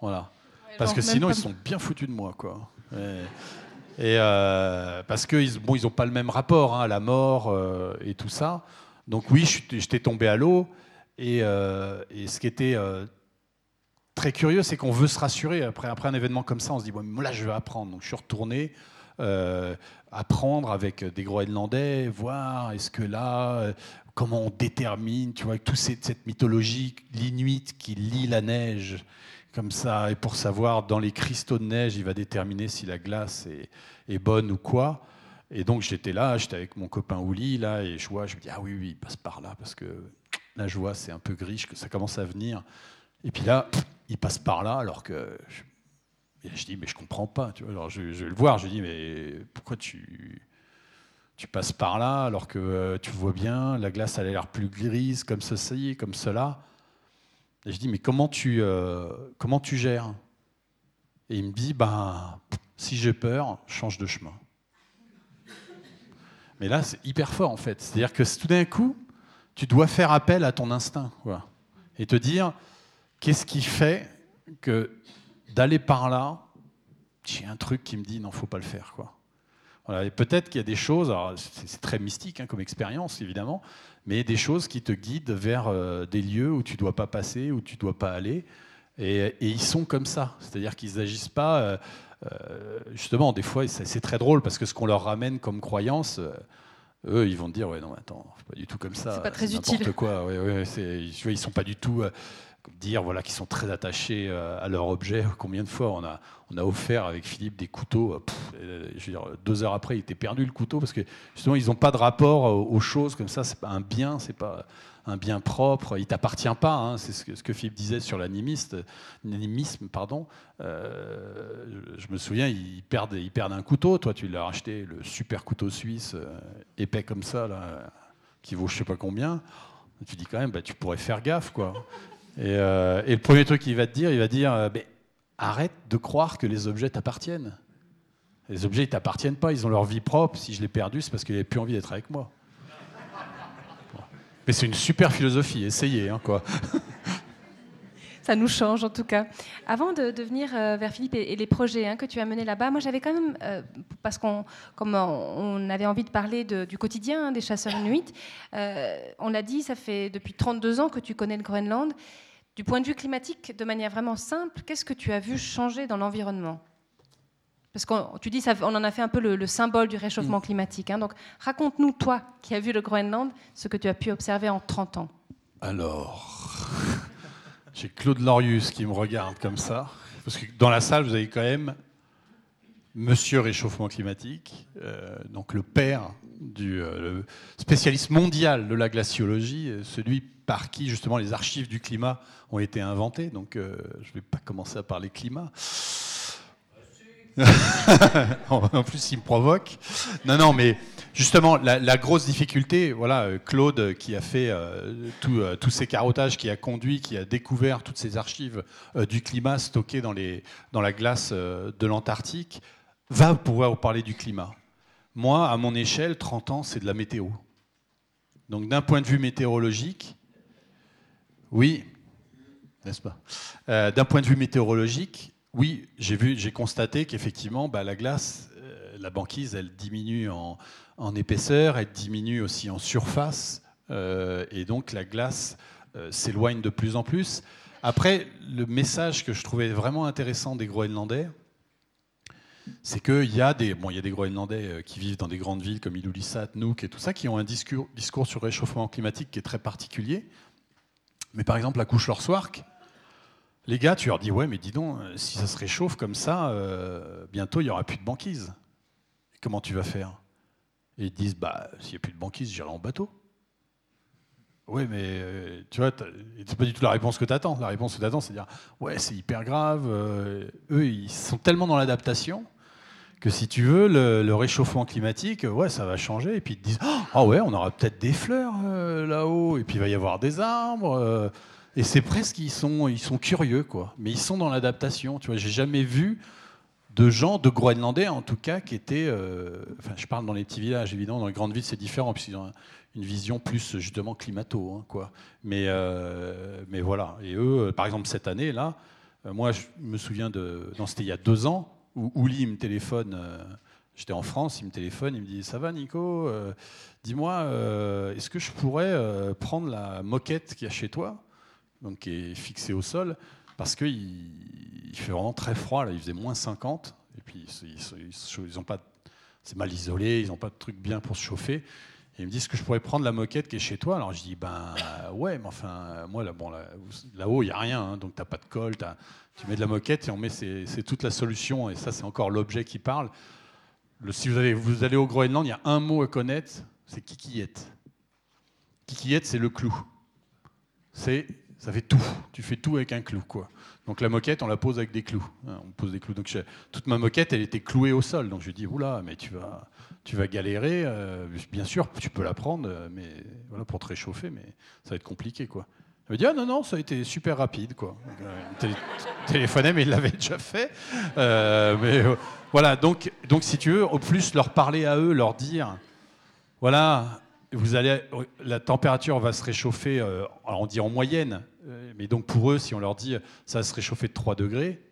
Voilà. parce que sinon, ils sont bien foutus de moi, quoi. Et, euh, parce qu'ils bon, ils n'ont pas le même rapport hein, à la mort euh, et tout ça. Donc oui, j'étais tombé à l'eau. Et, euh, ce qui était très curieux, c'est qu'on veut se rassurer. Après, un événement comme ça, on se dit, bon, là, je vais apprendre. Donc je suis retourné euh, apprendre avec des Groenlandais, voir est-ce que là, euh, comment on détermine, tu vois, toute cette, mythologie, l'Inuit qui lit la neige comme ça, et pour savoir dans les cristaux de neige, il va déterminer si la glace est bonne ou quoi. Et donc j'étais là, j'étais avec mon copain Ouli, là, et je vois, je me dis, ah oui, oui, il passe par là, parce que là, je vois, c'est un peu gris, que ça commence à venir. Et puis là, il passe par là, alors que je dis, mais je comprends pas. Tu vois. Alors je, vais le voir, je dis, mais pourquoi tu, tu passes par là alors que euh, tu vois bien, la glace elle a l'air plus grise, comme ceci, comme cela. Et je dis, mais comment tu, euh, comment tu gères? Et il me dit, ben, si j'ai peur, change de chemin. Mais là, c'est hyper fort en fait. C'est-à-dire que tout d'un coup, tu dois faire appel à ton instinct et te dire, qu'est-ce qui fait que d'aller par là, j'ai un truc qui me dit non, faut pas le faire. Quoi. Peut-être qu'il y a des choses, c'est très mystique hein, comme expérience évidemment, mais des choses qui te guident vers euh, des lieux où tu dois pas passer, où tu dois pas aller. Et, ils sont comme ça, c'est-à-dire qu'ils n'agissent pas. Euh, euh, justement, des fois, c'est très drôle parce que ce qu'on leur ramène comme croyance, eux, ils vont te dire ouais non, attends, pas du tout comme ça. C'est pas très utile. quoi. Ouais, ouais, ils sont pas du tout dire voilà, qu'ils sont très attachés euh, à leur objet. Combien de fois on a, on a offert avec Philippe des couteaux euh, je veux dire, Deux heures après, il était perdu le couteau parce que justement, ils n'ont pas de rapport aux choses comme ça. C'est pas un bien, c'est pas un bien propre. Il t'appartient pas. Hein. c'est ce que, Philippe disait sur l'animisme. Pardon. Euh, je, me souviens, ils perdent, ils perdent un couteau. Toi, tu l'as acheté, le super couteau suisse épais comme ça, là, qui vaut je sais pas combien. Tu dis quand même, bah, tu pourrais faire gaffe, quoi. Euh, et, le premier truc qu'il va te dire, il va dire euh, arrête de croire que les objets t'appartiennent. Les objets, ils t'appartiennent pas, ils ont leur vie propre. Si je l'ai perdu, c'est parce qu'il n'avait plus envie d'être avec moi. Mais c'est une super philosophie, essayez, hein, quoi. Ça nous change en tout cas. Avant de, venir euh, vers Philippe et, les projets hein, que tu as menés là-bas, moi j'avais quand même, parce qu'on comme on avait envie de parler du quotidien hein, des chasseurs inuits, on l'a dit, ça fait depuis 32 ans que tu connais le Groenland. Du point de vue climatique, de manière vraiment simple, qu'est-ce que tu as vu changer dans l'environnement? Parce que tu dis, ça, on en a fait un peu le, symbole du réchauffement mm. climatique. Hein. donc raconte-nous, toi, qui as vu le Groenland, ce que tu as pu observer en 30 ans. Alors, j'ai Claude Lorius qui me regarde comme ça. Parce que dans la salle, vous avez quand même Monsieur Réchauffement climatique, euh, donc le père du euh, spécialiste mondial de la glaciologie, euh, celui par qui justement les archives du climat ont été inventées. Donc je ne vais pas commencer à parler climat. en plus, il me provoque. Non, non, mais justement, la, grosse difficulté, voilà, Claude qui a fait tous ces carottages, qui a conduit, qui a découvert toutes ces archives du climat stockées dans, les, dans la glace de l'Antarctique, va pouvoir vous parler du climat. Moi, à mon échelle, 30 ans, c'est de la météo. Donc d'un point de vue météorologique, oui, n'est-ce pas? Euh, D'un point de vue météorologique, oui, j'ai constaté qu'effectivement, bah, la glace, euh, la banquise, elle diminue en, épaisseur, elle diminue aussi en surface, euh, et donc la glace s'éloigne de plus en plus. Après, le message que je trouvais vraiment intéressant des Groenlandais, c'est qu'il y, a des, bon, y a des Groenlandais euh, qui vivent dans des grandes villes comme Ilulissat, Nuuk et tout ça, qui ont un discours, sur le réchauffement climatique qui est très particulier. Mais par exemple, la couche Lorswark, les gars, tu leur dis Ouais, mais dis donc, euh, si ça se réchauffe comme ça, euh, bientôt il n'y aura plus de banquise. comment tu vas faire? Et ils disent Bah, s'il n'y a plus de banquise, j'irai en bateau. Oui, mais tu vois, c'est pas du tout la réponse que tu attends. La réponse que tu attends, c'est de dire Ouais, c'est hyper grave. eux, ils sont tellement dans l'adaptation que si tu veux, le, réchauffement climatique, ouais, ça va changer. Et puis ils te disent, ah ouais, on aura peut-être des fleurs euh, là-haut, et puis il va y avoir des arbres. Euh. et c'est presque, ils sont, ils sont curieux, quoi. Mais ils sont dans l'adaptation. Tu vois, j'ai jamais vu de gens, de Groenlandais en tout cas, qui étaient. Euh, je parle dans les petits villages, évidemment. Dans les grandes villes, c'est différent, puisqu'ils ont une vision plus justement climato, hein, quoi. Mais, mais voilà. Et eux, par exemple, cette année là, moi, je me souviens de. Non, c'était il y a deux ans où Ouli me téléphone, euh, j'étais en France, il me téléphone, il me dit Ça va Nico euh, Dis-moi, euh, est-ce que je pourrais prendre la moquette qu'il y a chez toi, donc qui est fixée au sol, parce qu'il il fait vraiment très froid, là, il faisait moins 50, et puis ils, ont pas, c'est mal isolé, ils n'ont pas de truc bien pour se chauffer. Et il me dit, est-ce que je pourrais prendre la moquette qui est chez toi Alors je dis, ben ouais, mais enfin, moi là, bon, là-haut, il n'y a rien, hein, donc tu n'as pas de colle, tu mets de la moquette et on met, c'est toute la solution, et ça, c'est encore l'objet qui parle. Le, si vous allez, vous allez au Groenland, il y a un mot à connaître, c'est kikiyette. Kikiyette, c'est le clou. C'est, ça fait tout. Tu fais tout avec un clou, quoi. Donc la moquette, on la pose avec des clous. Hein, on pose des clous. Donc toute ma moquette, elle était clouée au sol. Donc je dis, oula, mais tu vas, tu vas galérer. Euh, bien sûr, tu peux la prendre, euh, mais voilà, pour te réchauffer, mais ça va être compliqué, quoi. Il me dit ah non non ça a été super rapide quoi. Euh, téléphonait mais il l'avait déjà fait. mais voilà donc donc si tu veux au plus leur parler à eux leur dire voilà vous allez la température va se réchauffer alors on dit en moyenne mais donc pour eux si on leur dit ça va se réchauffer de 3 degrés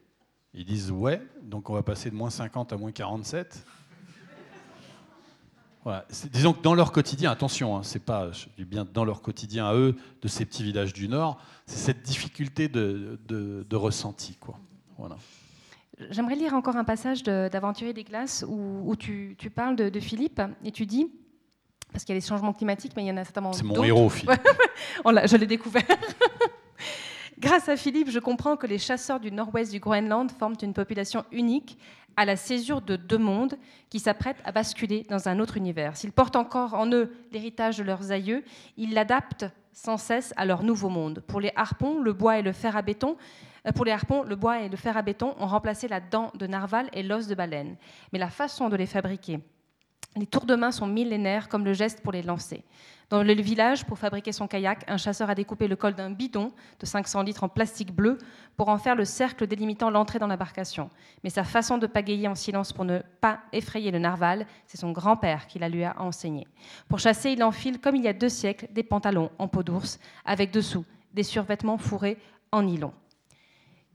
ils disent ouais donc on va passer de moins 50 à moins 47 Disons que dans leur quotidien, attention, hein, c'est pas du bien dans leur quotidien à eux, de ces petits villages du Nord, c'est cette difficulté de, de, ressenti. Quoi. Voilà. J'aimerais lire encore un passage d'Aventurier des glaces où, tu, tu, parles de, Philippe et tu dis, parce qu'il y a les changements climatiques, mais il y en a certainement C'est mon héros, Philippe. je l'ai découvert. Grâce à Philippe, je comprends que les chasseurs du nord-ouest du Groenland forment une population unique à la césure de deux mondes qui s'apprêtent à basculer dans un autre univers. S'ils portent encore en eux l'héritage de leurs aïeux, ils l'adaptent sans cesse à leur nouveau monde. Pour les harpons, le bois et le fer à béton, euh, pour les harpons, le bois et le fer à béton ont remplacé la dent de narval et l'os de baleine. Mais la façon de les fabriquer, les tours de main sont millénaires comme le geste pour les lancer. Dans le village, pour fabriquer son kayak, un chasseur a découpé le col d'un bidon de 500 litres en plastique bleu pour en faire le cercle délimitant l'entrée dans l'embarcation. Mais sa façon de pagayer en silence pour ne pas effrayer le narval, c'est son grand-père qui la lui a enseigné. Pour chasser, il enfile, comme il y a deux siècles, des pantalons en peau d'ours, avec dessous des survêtements fourrés en nylon.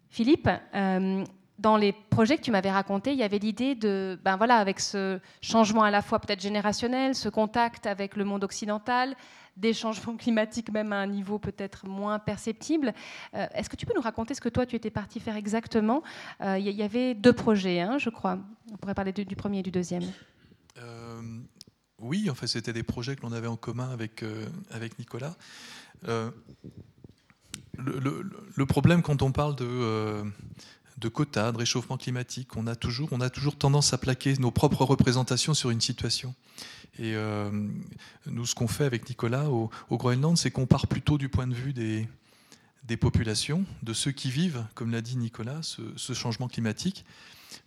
Philippe, euh, dans les projets que tu m'avais racontés, il y avait l'idée de, ben voilà, avec ce changement à la fois peut-être générationnel, ce contact avec le monde occidental, des changements climatiques même à un niveau peut-être moins perceptible. Euh, est-ce que tu peux nous raconter ce que toi tu étais parti faire exactement? Euh, Il y, avait deux projets, hein, je crois. On pourrait parler du, premier et du deuxième. Euh, oui, en fait, c'était des projets que l'on avait en commun avec, avec Nicolas. Le, le, problème quand on parle de de quotas, de réchauffement climatique. On a, toujours, on a toujours tendance à plaquer nos propres représentations sur une situation. Et euh, nous, ce qu'on fait avec Nicolas au, Groenland, c'est qu'on part plutôt du point de vue des, populations, de ceux qui vivent, comme l'a dit Nicolas, ce, changement climatique,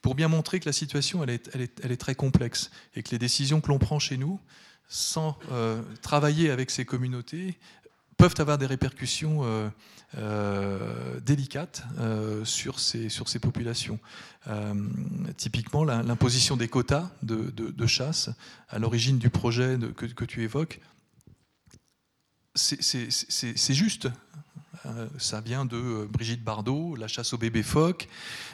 pour bien montrer que la situation, elle est très complexe et que les décisions que l'on prend chez nous, sans euh, travailler avec ces communautés, peuvent avoir des répercussions euh, euh, délicate euh, sur, ces, sur ces populations. Typiquement, l'imposition des quotas de, chasse à l'origine du projet que, que, tu évoques, c'est juste. ça vient de Brigitte Bardot, la chasse au bébé phoque,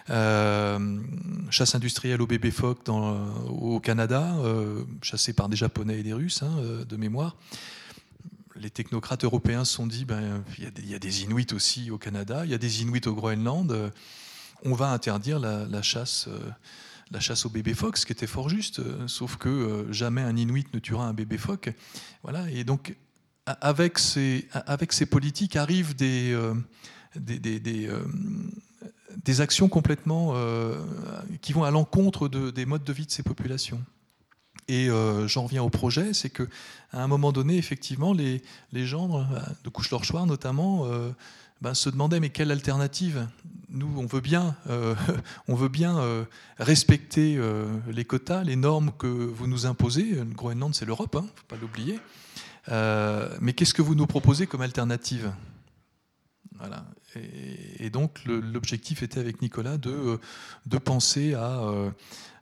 chasse industrielle au bébé phoque au Canada, chassée par des Japonais et des Russes, hein, de mémoire les technocrates européens se sont dit, ben, il, y a des, Inuits aussi au Canada, il y a des Inuits au Groenland, euh, on va interdire la, chasse, euh, la chasse au bébé phoque, ce qui était fort juste, euh, sauf que jamais un Inuit ne tuera un bébé phoque. Voilà, et donc avec ces, avec ces politiques arrivent des, des, des, actions complètement qui vont à l'encontre de, des modes de vie de ces populations. Et euh, j'en reviens au projet, c'est qu'à un moment donné, effectivement, les, les gens euh, de Couche-Lorchoir notamment euh, ben, se demandaient mais quelle alternative? Nous, on veut bien, on veut bien respecter les quotas, les normes que vous nous imposez. Le Groenland, c'est l'Europe, il hein, ne faut pas l'oublier. mais qu'est-ce que vous nous proposez comme alternative? Voilà. Et, et donc l'objectif était avec Nicolas de, de penser à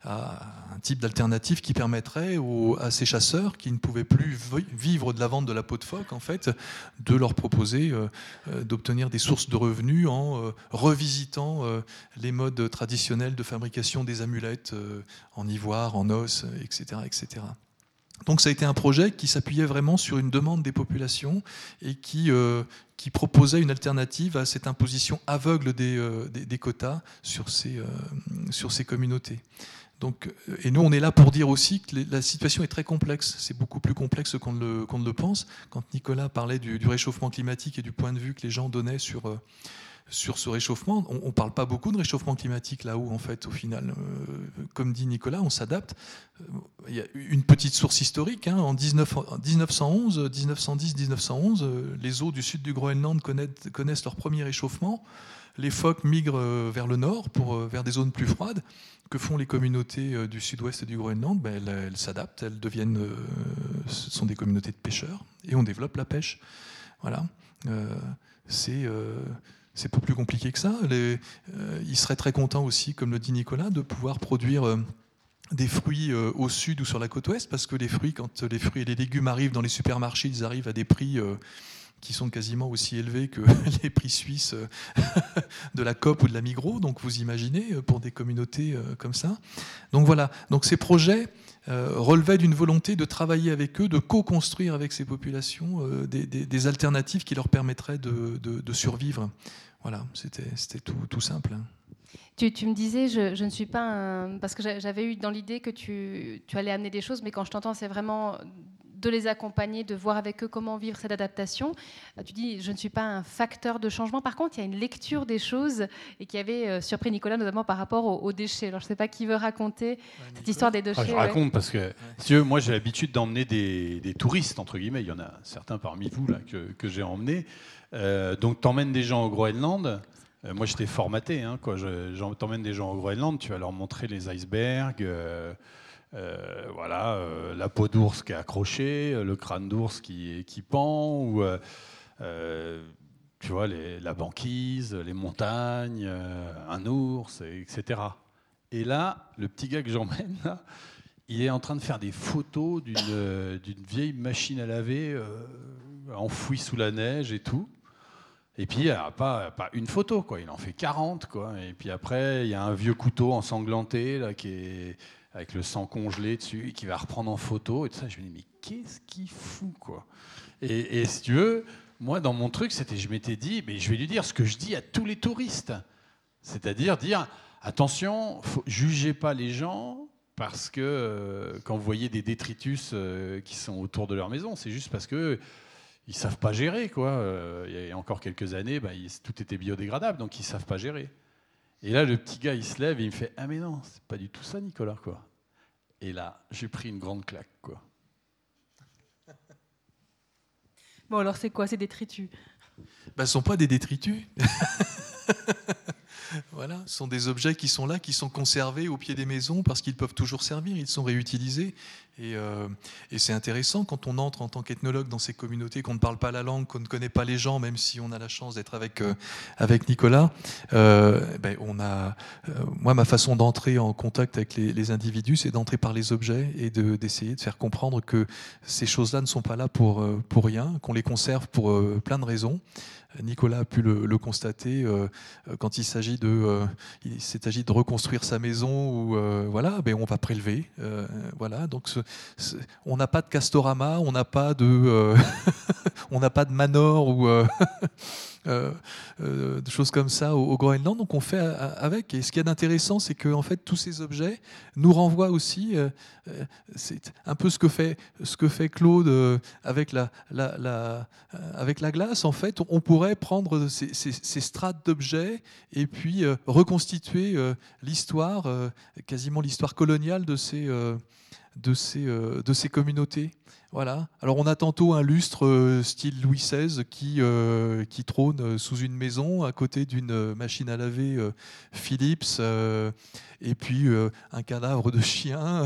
un type d'alternative qui permettrait à ces chasseurs qui ne pouvaient plus vivre de la vente de la peau de phoque, en fait, de leur proposer euh, euh, d'obtenir des sources de revenus en euh, revisitant les modes traditionnels de fabrication des amulettes en ivoire, en os, etc., etc. Donc ça a été un projet qui s'appuyait vraiment sur une demande des populations et qui, qui proposait une alternative à cette imposition aveugle des, des, quotas sur ces, sur ces communautés. Euh, et nous, on est là pour dire aussi que la situation est très complexe. C'est beaucoup plus complexe qu'on ne, le, pense. Quand Nicolas parlait du, réchauffement climatique et du point de vue que les gens donnaient sur, euh, sur ce réchauffement, on ne parle pas beaucoup de réchauffement climatique là-haut, en fait, au final. Euh, comme dit Nicolas, on s'adapte. Il y a une petite source historique. Hein. en 1911, 1910, 1911, les eaux du sud du Groenland connaissent leur premier réchauffement les phoques migrent vers le nord, pour, vers des zones plus froides que font les communautés euh, du sud-ouest du Groenland? Ben, elles, s'adaptent, elles deviennent, euh, sont des communautés de pêcheurs, et on développe la pêche. Voilà. Euh, c'est c'est pas plus compliqué que ça. Ils seraient très contents aussi, comme le dit Nicolas, de pouvoir produire des fruits au sud ou sur la côte ouest, parce que les fruits, quand les fruits et les légumes arrivent dans les supermarchés, ils arrivent à des prix qui sont quasiment aussi élevés que les prix suisses euh, de la COP ou de la Migros. Donc vous imaginez, euh, pour des communautés euh, comme ça. Donc voilà, donc ces projets relevaient d'une volonté de travailler avec eux, de co-construire avec ces populations des, alternatives qui leur permettraient de, survivre. Voilà, c'était tout, simple. Hein. Tu, me disais, je, ne suis pas un... Parce que j'avais eu dans l'idée que tu, allais amener des choses, mais quand je t'entends, c'est vraiment de les accompagner, de voir avec eux comment vivre cette adaptation. Euh, tu dis, je ne suis pas un facteur de changement. Par contre, il y a une lecture des choses et qui avait euh, surpris Nicolas, notamment par rapport aux, déchets. Alors, je ne sais pas qui veut raconter cette histoire des déchets. Ah, je raconte parce que, si tu veux, moi, j'ai l'habitude d'emmener des, touristes, entre guillemets. Il y en a certains parmi vous là, que, j'ai emmenés. Euh, donc, tu emmènes des gens au Groenland. moi, j'étais formaté. Hein, quoi. Je, t'emmènes des gens au Groenland, tu vas leur montrer les icebergs. Euh, voilà, euh, la peau d'ours qui est accrochée, euh, le crâne d'ours qui, qui pend, ou tu vois, la banquise, les montagnes, un ours, etc. Et là, le petit gars que j'emmène, il est en train de faire des photos d'une vieille machine à laver enfouie sous la neige et tout. Et puis, il n'y a pas, pas, une photo, quoi. il en fait 40. Quoi. Et puis après, il y a un vieux couteau ensanglanté là, qui est avec le sang congelé dessus, qui va reprendre en photo et tout ça. Je me dis, mais qu'est-ce qu'il fout, quoi? Et, si tu veux, moi, dans mon truc, c'était, je m'étais dit, mais je vais lui dire ce que je dis à tous les touristes. C'est-à-dire dire, attention, jugez pas les gens parce que euh, quand vous voyez des détritus euh, qui sont autour de leur maison, c'est juste parce que ils savent pas gérer, quoi. Euh, il y a encore quelques années, bah, tout était biodégradable, donc ils savent pas gérer. Et là, le petit gars, il se lève et il me fait Ah, mais non, c'est pas du tout ça, Nicolas, quoi. Et là, j'ai pris une grande claque, quoi. Bon, alors c'est quoi C'est détritus? Ben, Ce ne sont pas des détritus. Voilà, ce sont des objets qui sont là, qui sont conservés au pied des maisons parce qu'ils peuvent toujours servir, ils sont réutilisés. Et, euh, c'est intéressant quand on entre en tant qu'ethnologue dans ces communautés, qu'on ne parle pas la langue, qu'on ne connaît pas les gens, même si on a la chance d'être avec, euh, avec Nicolas. Euh, ben, on a, moi, ma façon d'entrer en contact avec les, individus, c'est d'entrer par les objets et d'essayer de, faire comprendre que ces choses-là ne sont pas là pour, pour rien, qu'on les conserve pour plein de raisons. Nicolas a pu le, constater euh, quand il s'agit de, euh, de reconstruire sa maison ou voilà, ben on va prélever, voilà. Donc on n'a pas de castorama, on n'a pas de, on n'a pas de manor ou Euh, euh, des choses comme ça au, Groenland. Donc on fait avec. Et ce qui est intéressant, c'est que fait tous ces objets nous renvoient aussi. Euh, c'est un peu ce que fait ce que fait Claude avec la, la, avec la glace. En fait, on pourrait prendre ces, ces, strates d'objets et puis reconstituer l'histoire, quasiment l'histoire coloniale de ces de ces, de ces communautés. Voilà. Alors on a tantôt un lustre euh, style Louis XVI qui, euh, qui trône sous une maison à côté d'une machine à laver euh, Philips et puis un cadavre de chien,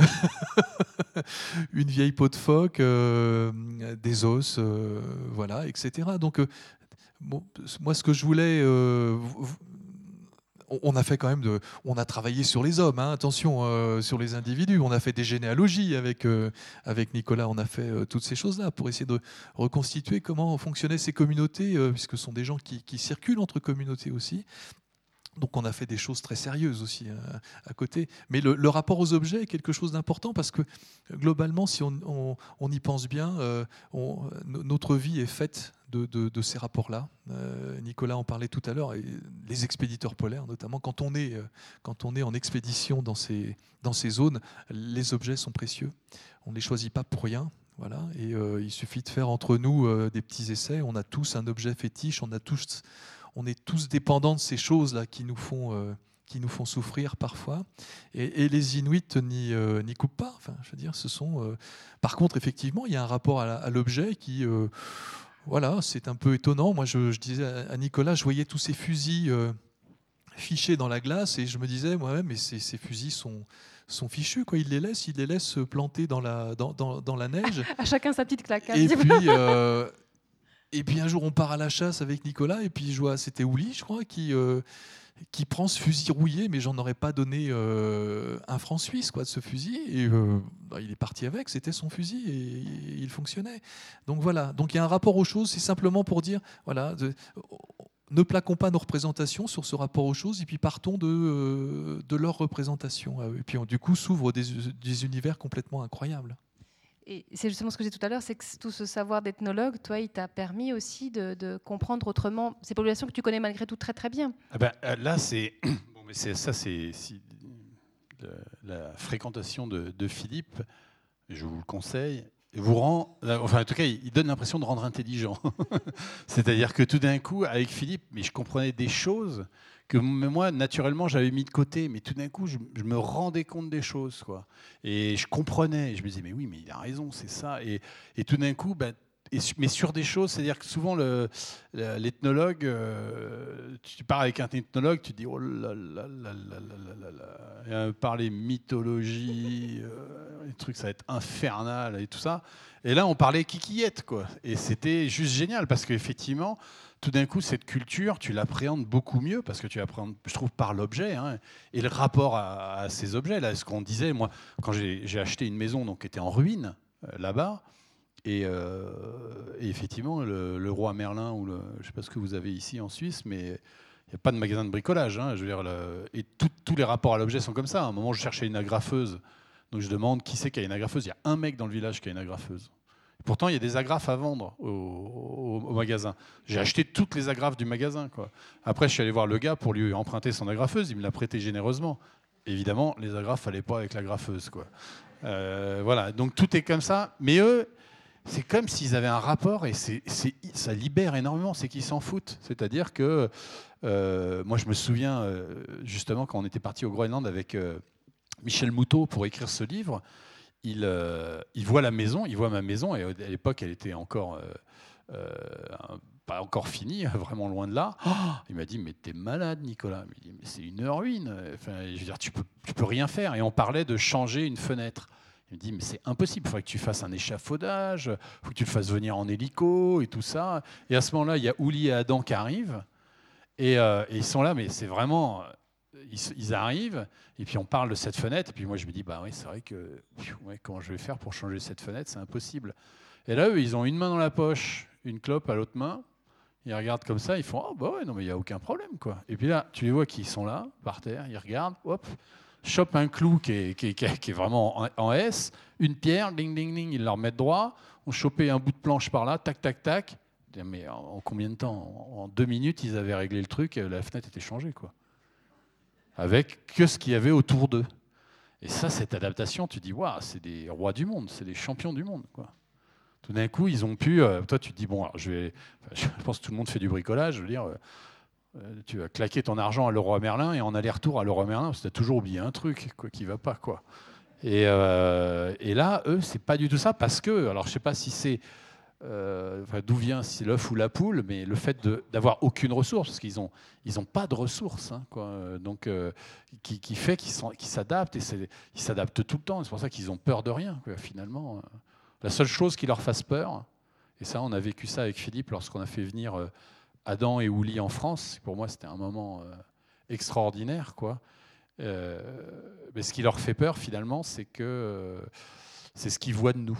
une vieille peau de phoque, des os, voilà, etc. Donc moi ce que je voulais on a fait quand même on a travaillé sur les hommes, hein, attention, euh, sur les individus. On a fait des généalogies avec, euh, avec Nicolas, on a fait euh, toutes ces choses-là pour essayer de reconstituer comment fonctionnaient ces communautés, puisque ce sont des gens qui, circulent entre communautés aussi. Donc on a fait des choses très sérieuses aussi à côté. Mais le, rapport aux objets est quelque chose d'important parce que globalement, si on, y pense bien, notre vie est faite de, ces rapports-là. Euh, Nicolas en parlait tout à l'heure, les expéditeurs polaires notamment, quand on est, euh, quand on est en expédition dans ces, dans ces zones, les objets sont précieux. On ne les choisit pas pour rien. Voilà, et euh, il suffit de faire entre nous des petits essais. On a tous un objet fétiche, on, a tous, on est tous dépendants de ces choses-là qui nous font qui nous font souffrir parfois. Et, les Inuits n'y coupent pas. Enfin, je veux dire, ce sont. par contre, effectivement, il y a un rapport à l'objet qui, voilà, c'est un peu étonnant. Moi, je, disais à Nicolas, je voyais tous ces fusils euh, fichés dans la glace et je me disais, moi-même, mais ces, fusils sont, sont fichus, quoi. Ils les laissent, ils les laissent planter dans la, dans, dans, la neige. À chacun sa petite claque. Hein, et puis, euh, et puis un jour, on part à la chasse avec Nicolas et puis je vois, c'était Ouli, je crois, qui euh, qui prend ce fusil rouillé, mais j'en aurais pas donné euh, un franc suisse quoi, de ce fusil. Et euh, bah, il est parti avec, c'était son fusil et, il fonctionnait. Donc voilà, donc il y a un rapport aux choses, c'est simplement pour dire, voilà, ne plaquons pas nos représentations sur ce rapport aux choses et puis partons de, euh, de leur représentation. Et puis du coup s'ouvrent des, des univers complètement incroyables. Et c'est justement ce que j'ai dit tout à l'heure, c'est que tout ce savoir d'ethnologue, toi, il t'a permis aussi de, comprendre autrement ces populations que tu connais malgré tout très très bien. Ah ben, euh, là, c'est bon, mais ça, c'est la fréquentation de, Philippe. Je vous le conseille. vous rend, euh, enfin en tout cas, il donne l'impression de rendre intelligent. C'est-à-dire que tout d'un coup, avec Philippe, mais je comprenais des choses que moi, naturellement, j'avais mis de côté, mais tout d'un coup, je, me rendais compte des choses, quoi. Et je comprenais, je me disais, mais oui, mais il a raison, c'est ça. Et, et tout d'un coup, ben, mais sur des choses, c'est-à-dire que souvent l'ethnologue, euh, tu parles avec un ethnologue, tu dis oh là là là là là là là, parler mythologie, euh, les trucs ça va être infernal et tout ça. Et là on parlait kikillette quoi, et c'était juste génial parce qu'effectivement tout d'un coup cette culture tu l'appréhendes beaucoup mieux parce que tu appréhendes, je trouve, par l'objet hein, et le rapport à, ces objets là. Ce qu'on disait moi quand j'ai acheté une maison donc qui était en ruine euh, là-bas. Euh, et, effectivement, le, roi Merlin, ou je ne sais pas ce que vous avez ici en Suisse, mais il n'y a pas de magasin de bricolage. Hein, je veux dire, et tous les rapports à l'objet sont comme ça. À un moment, je cherchais une agrafeuse. Donc je demande qui c'est qui a une agrafeuse. Il y a un mec dans le village qui a une agrafeuse. Pourtant, il y a des agrafes à vendre au, magasin. J'ai acheté toutes les agrafes du magasin. Après, je suis allé voir le gars pour lui emprunter son agrafeuse. Il me l'a prêté généreusement. Évidemment, les agrafes n'allaient pas avec l'agrafeuse. Euh, voilà, donc tout est comme ça. Mais eux, c'est comme s'ils avaient un rapport et ça libère énormément, c'est qu'ils s'en foutent. C'est-à-dire que euh, moi, je me souviens euh, justement quand on était parti au Groenland avec Michel Moutot pour écrire ce livre, il, il, voit la maison, il voit ma maison et à l'époque, elle était encore pas encore finie, vraiment loin de là. Il m'a dit mais t'es malade, Nicolas. Il dit mais c'est une ruine. Enfin, je veux dire, tu peux, tu peux rien faire. Et on parlait de changer une fenêtre. Il me dit, mais c'est impossible, il faudrait que tu fasses un échafaudage, il faut que tu le fasses venir en hélico et tout ça. Et à ce moment-là, il y a Ouli et Adam qui arrivent, et, euh, ils sont là, mais c'est vraiment... Ils, arrivent, et puis on parle de cette fenêtre, et puis moi je me dis, bah oui, c'est vrai que ouais, comment je vais faire pour changer cette fenêtre, c'est impossible. Et là, eux, ils ont une main dans la poche, une clope à l'autre main, ils regardent comme ça, ils font, oh bah ouais, non mais il n'y a aucun problème, quoi. Et puis là, tu les vois qui sont là, par terre, ils regardent, hop, chope un clou qui est, qui est, vraiment en, S, une pierre, ding, ding, ding, ils la remettent droit. On chopait un bout de planche par là, tac, tac, tac. Mais en, combien de temps? En deux minutes, ils avaient réglé le truc et la fenêtre était changée, quoi. Avec que ce qu'il y avait autour d'eux. Et ça, cette adaptation, tu dis, waouh, c'est des rois du monde, c'est des champions du monde, quoi. Tout d'un coup, ils ont pu. Euh, toi, tu te dis, bon, je vais. je pense que tout le monde fait du bricolage. Je veux dire, euh, euh, tu vas claquer ton argent à Leroy Merlin et en aller-retour à Leroy Merlin parce que tu as toujours oublié un truc quoi, qui va pas. quoi. Et, et là, eux, c'est pas du tout ça parce que, alors je sais pas si c'est euh, d'où vient l'œuf ou la poule, mais le fait d'avoir aucune ressource, parce qu'ils n'ont pas de ressources, hein, donc qui, qui, fait qu'ils s'adaptent et ils s'adaptent tout le temps. C'est pour ça qu'ils ont peur de rien, finalement. La seule chose qui leur fasse peur, et ça, on a vécu ça avec Philippe lorsqu'on a fait venir Adam et Ouli en France. Pour moi, c'était un moment euh, extraordinaire. Euh, mais ce qui leur fait peur, finalement, c'est que euh, c'est ce qu'ils voient de nous.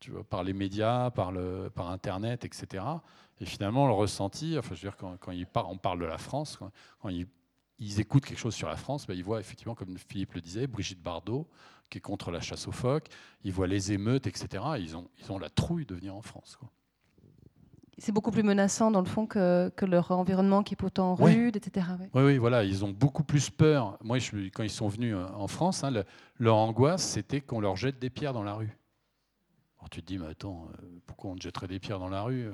Tu vois, par les médias, par, le, par Internet, etc. Et finalement, le ressenti, enfin, je veux dire, quand, quand ils on parle de la France, quand, ils, écoutent quelque chose sur la France, ben, ils voient effectivement, comme Philippe le disait, Brigitte Bardot, qui est contre la chasse aux phoques, ils voient les émeutes, etc. ils, ont, ils ont la trouille de venir en France. C'est beaucoup plus menaçant dans le fond que, leur environnement qui est pourtant rude, etc. Oui. oui. voilà, ils ont beaucoup plus peur. Moi, je, quand ils sont venus euh, en France, hein, leur angoisse, c'était qu'on leur jette des pierres dans la rue. Tu te dis, mais attends, euh, pourquoi on te jetterait des pierres dans la rue euh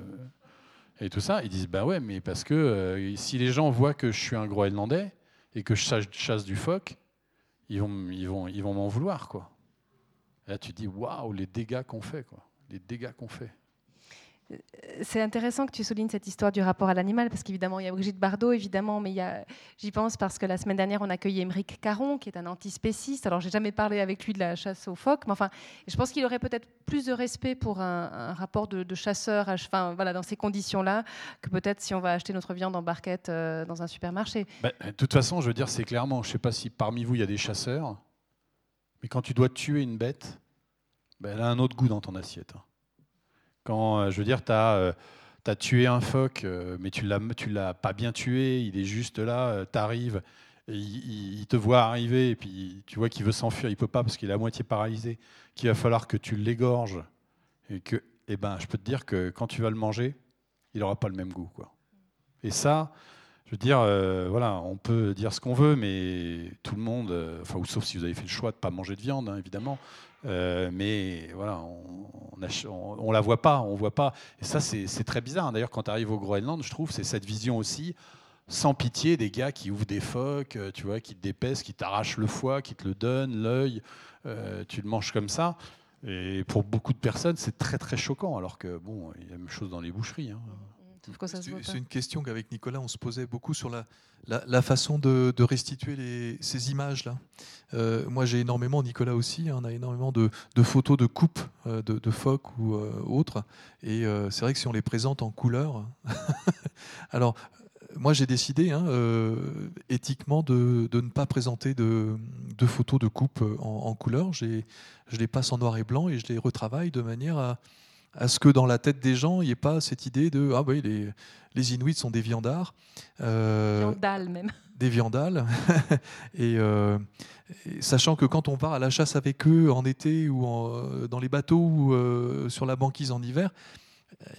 Et tout ça, ils disent, bah ouais, mais parce que si les gens voient que je suis un Groenlandais et que je chasse du phoque, ils vont, ils vont, ils vont m'en vouloir, quoi. Et là, tu te dis, waouh, les dégâts qu'on fait, quoi. Les dégâts qu'on fait. C'est intéressant que tu soulignes cette histoire du rapport à l'animal, parce qu'évidemment, il y a Brigitte Bardot, évidemment, mais j'y pense parce que la semaine dernière, on a accueilli Émeric Caron, qui est un antispéciste. Alors, j'ai jamais parlé avec lui de la chasse aux phoques, mais enfin, je pense qu'il aurait peut-être plus de respect pour un, rapport de, chasseur, dans ces conditions-là, que peut-être si on va acheter notre viande en barquette euh, dans un supermarché. Ben, de toute façon, je veux dire, c'est clairement, je ne sais pas si parmi vous, il y a des chasseurs, mais quand tu dois tuer une bête, ben, elle a un autre goût dans ton assiette. Hein. Quand, euh, je veux dire, tu as, euh, tué un phoque, euh, mais tu ne l'as pas bien tué, il est juste là, tu arrives, il, te voit arriver, et puis tu vois qu'il veut s'enfuir, il peut pas parce qu'il est à moitié paralysé, qu'il va falloir que tu l'égorges, et que, eh ben, je peux te dire que quand tu vas le manger, il n'aura pas le même goût. Quoi. Et ça, je veux dire, euh, voilà, on peut dire ce qu'on veut, mais tout le monde, euh, enfin, ou sauf si vous avez fait le choix de ne pas manger de viande, hein, évidemment, euh, mais voilà, on, on, la voit pas, on voit pas. Et ça, c'est très bizarre. D'ailleurs, quand tu arrives au Groenland, je trouve, c'est cette vision aussi sans pitié des gars qui ouvrent des phoques, tu vois, qui te dépaissent, qui t'arrachent le foie, qui te le donnent, l'œil, tu le manges comme ça. Et pour beaucoup de personnes, c'est très très choquant, alors que bon, il y a la même chose dans les boucheries. Hein. C'est une question qu'avec Nicolas, on se posait beaucoup sur la, la, façon de, restituer les, ces images-là. Euh, moi, j'ai énormément, Nicolas aussi, hein, on a énormément de, photos de coupes euh, de, phoques ou euh, autres. Et c'est vrai que si on les présente en couleur. alors, moi, j'ai décidé hein, éthiquement de, ne pas présenter de, photos de coupe en, en couleur. Je les passe en noir et blanc et je les retravaille de manière à à ce que dans la tête des gens, il n'y ait pas cette idée de ah oui les, les Inuits sont des viandards. Euh, même. Des viandales. Euh, et, sachant que quand on part à la chasse avec eux en été ou euh, dans les bateaux ou euh, sur la banquise en hiver,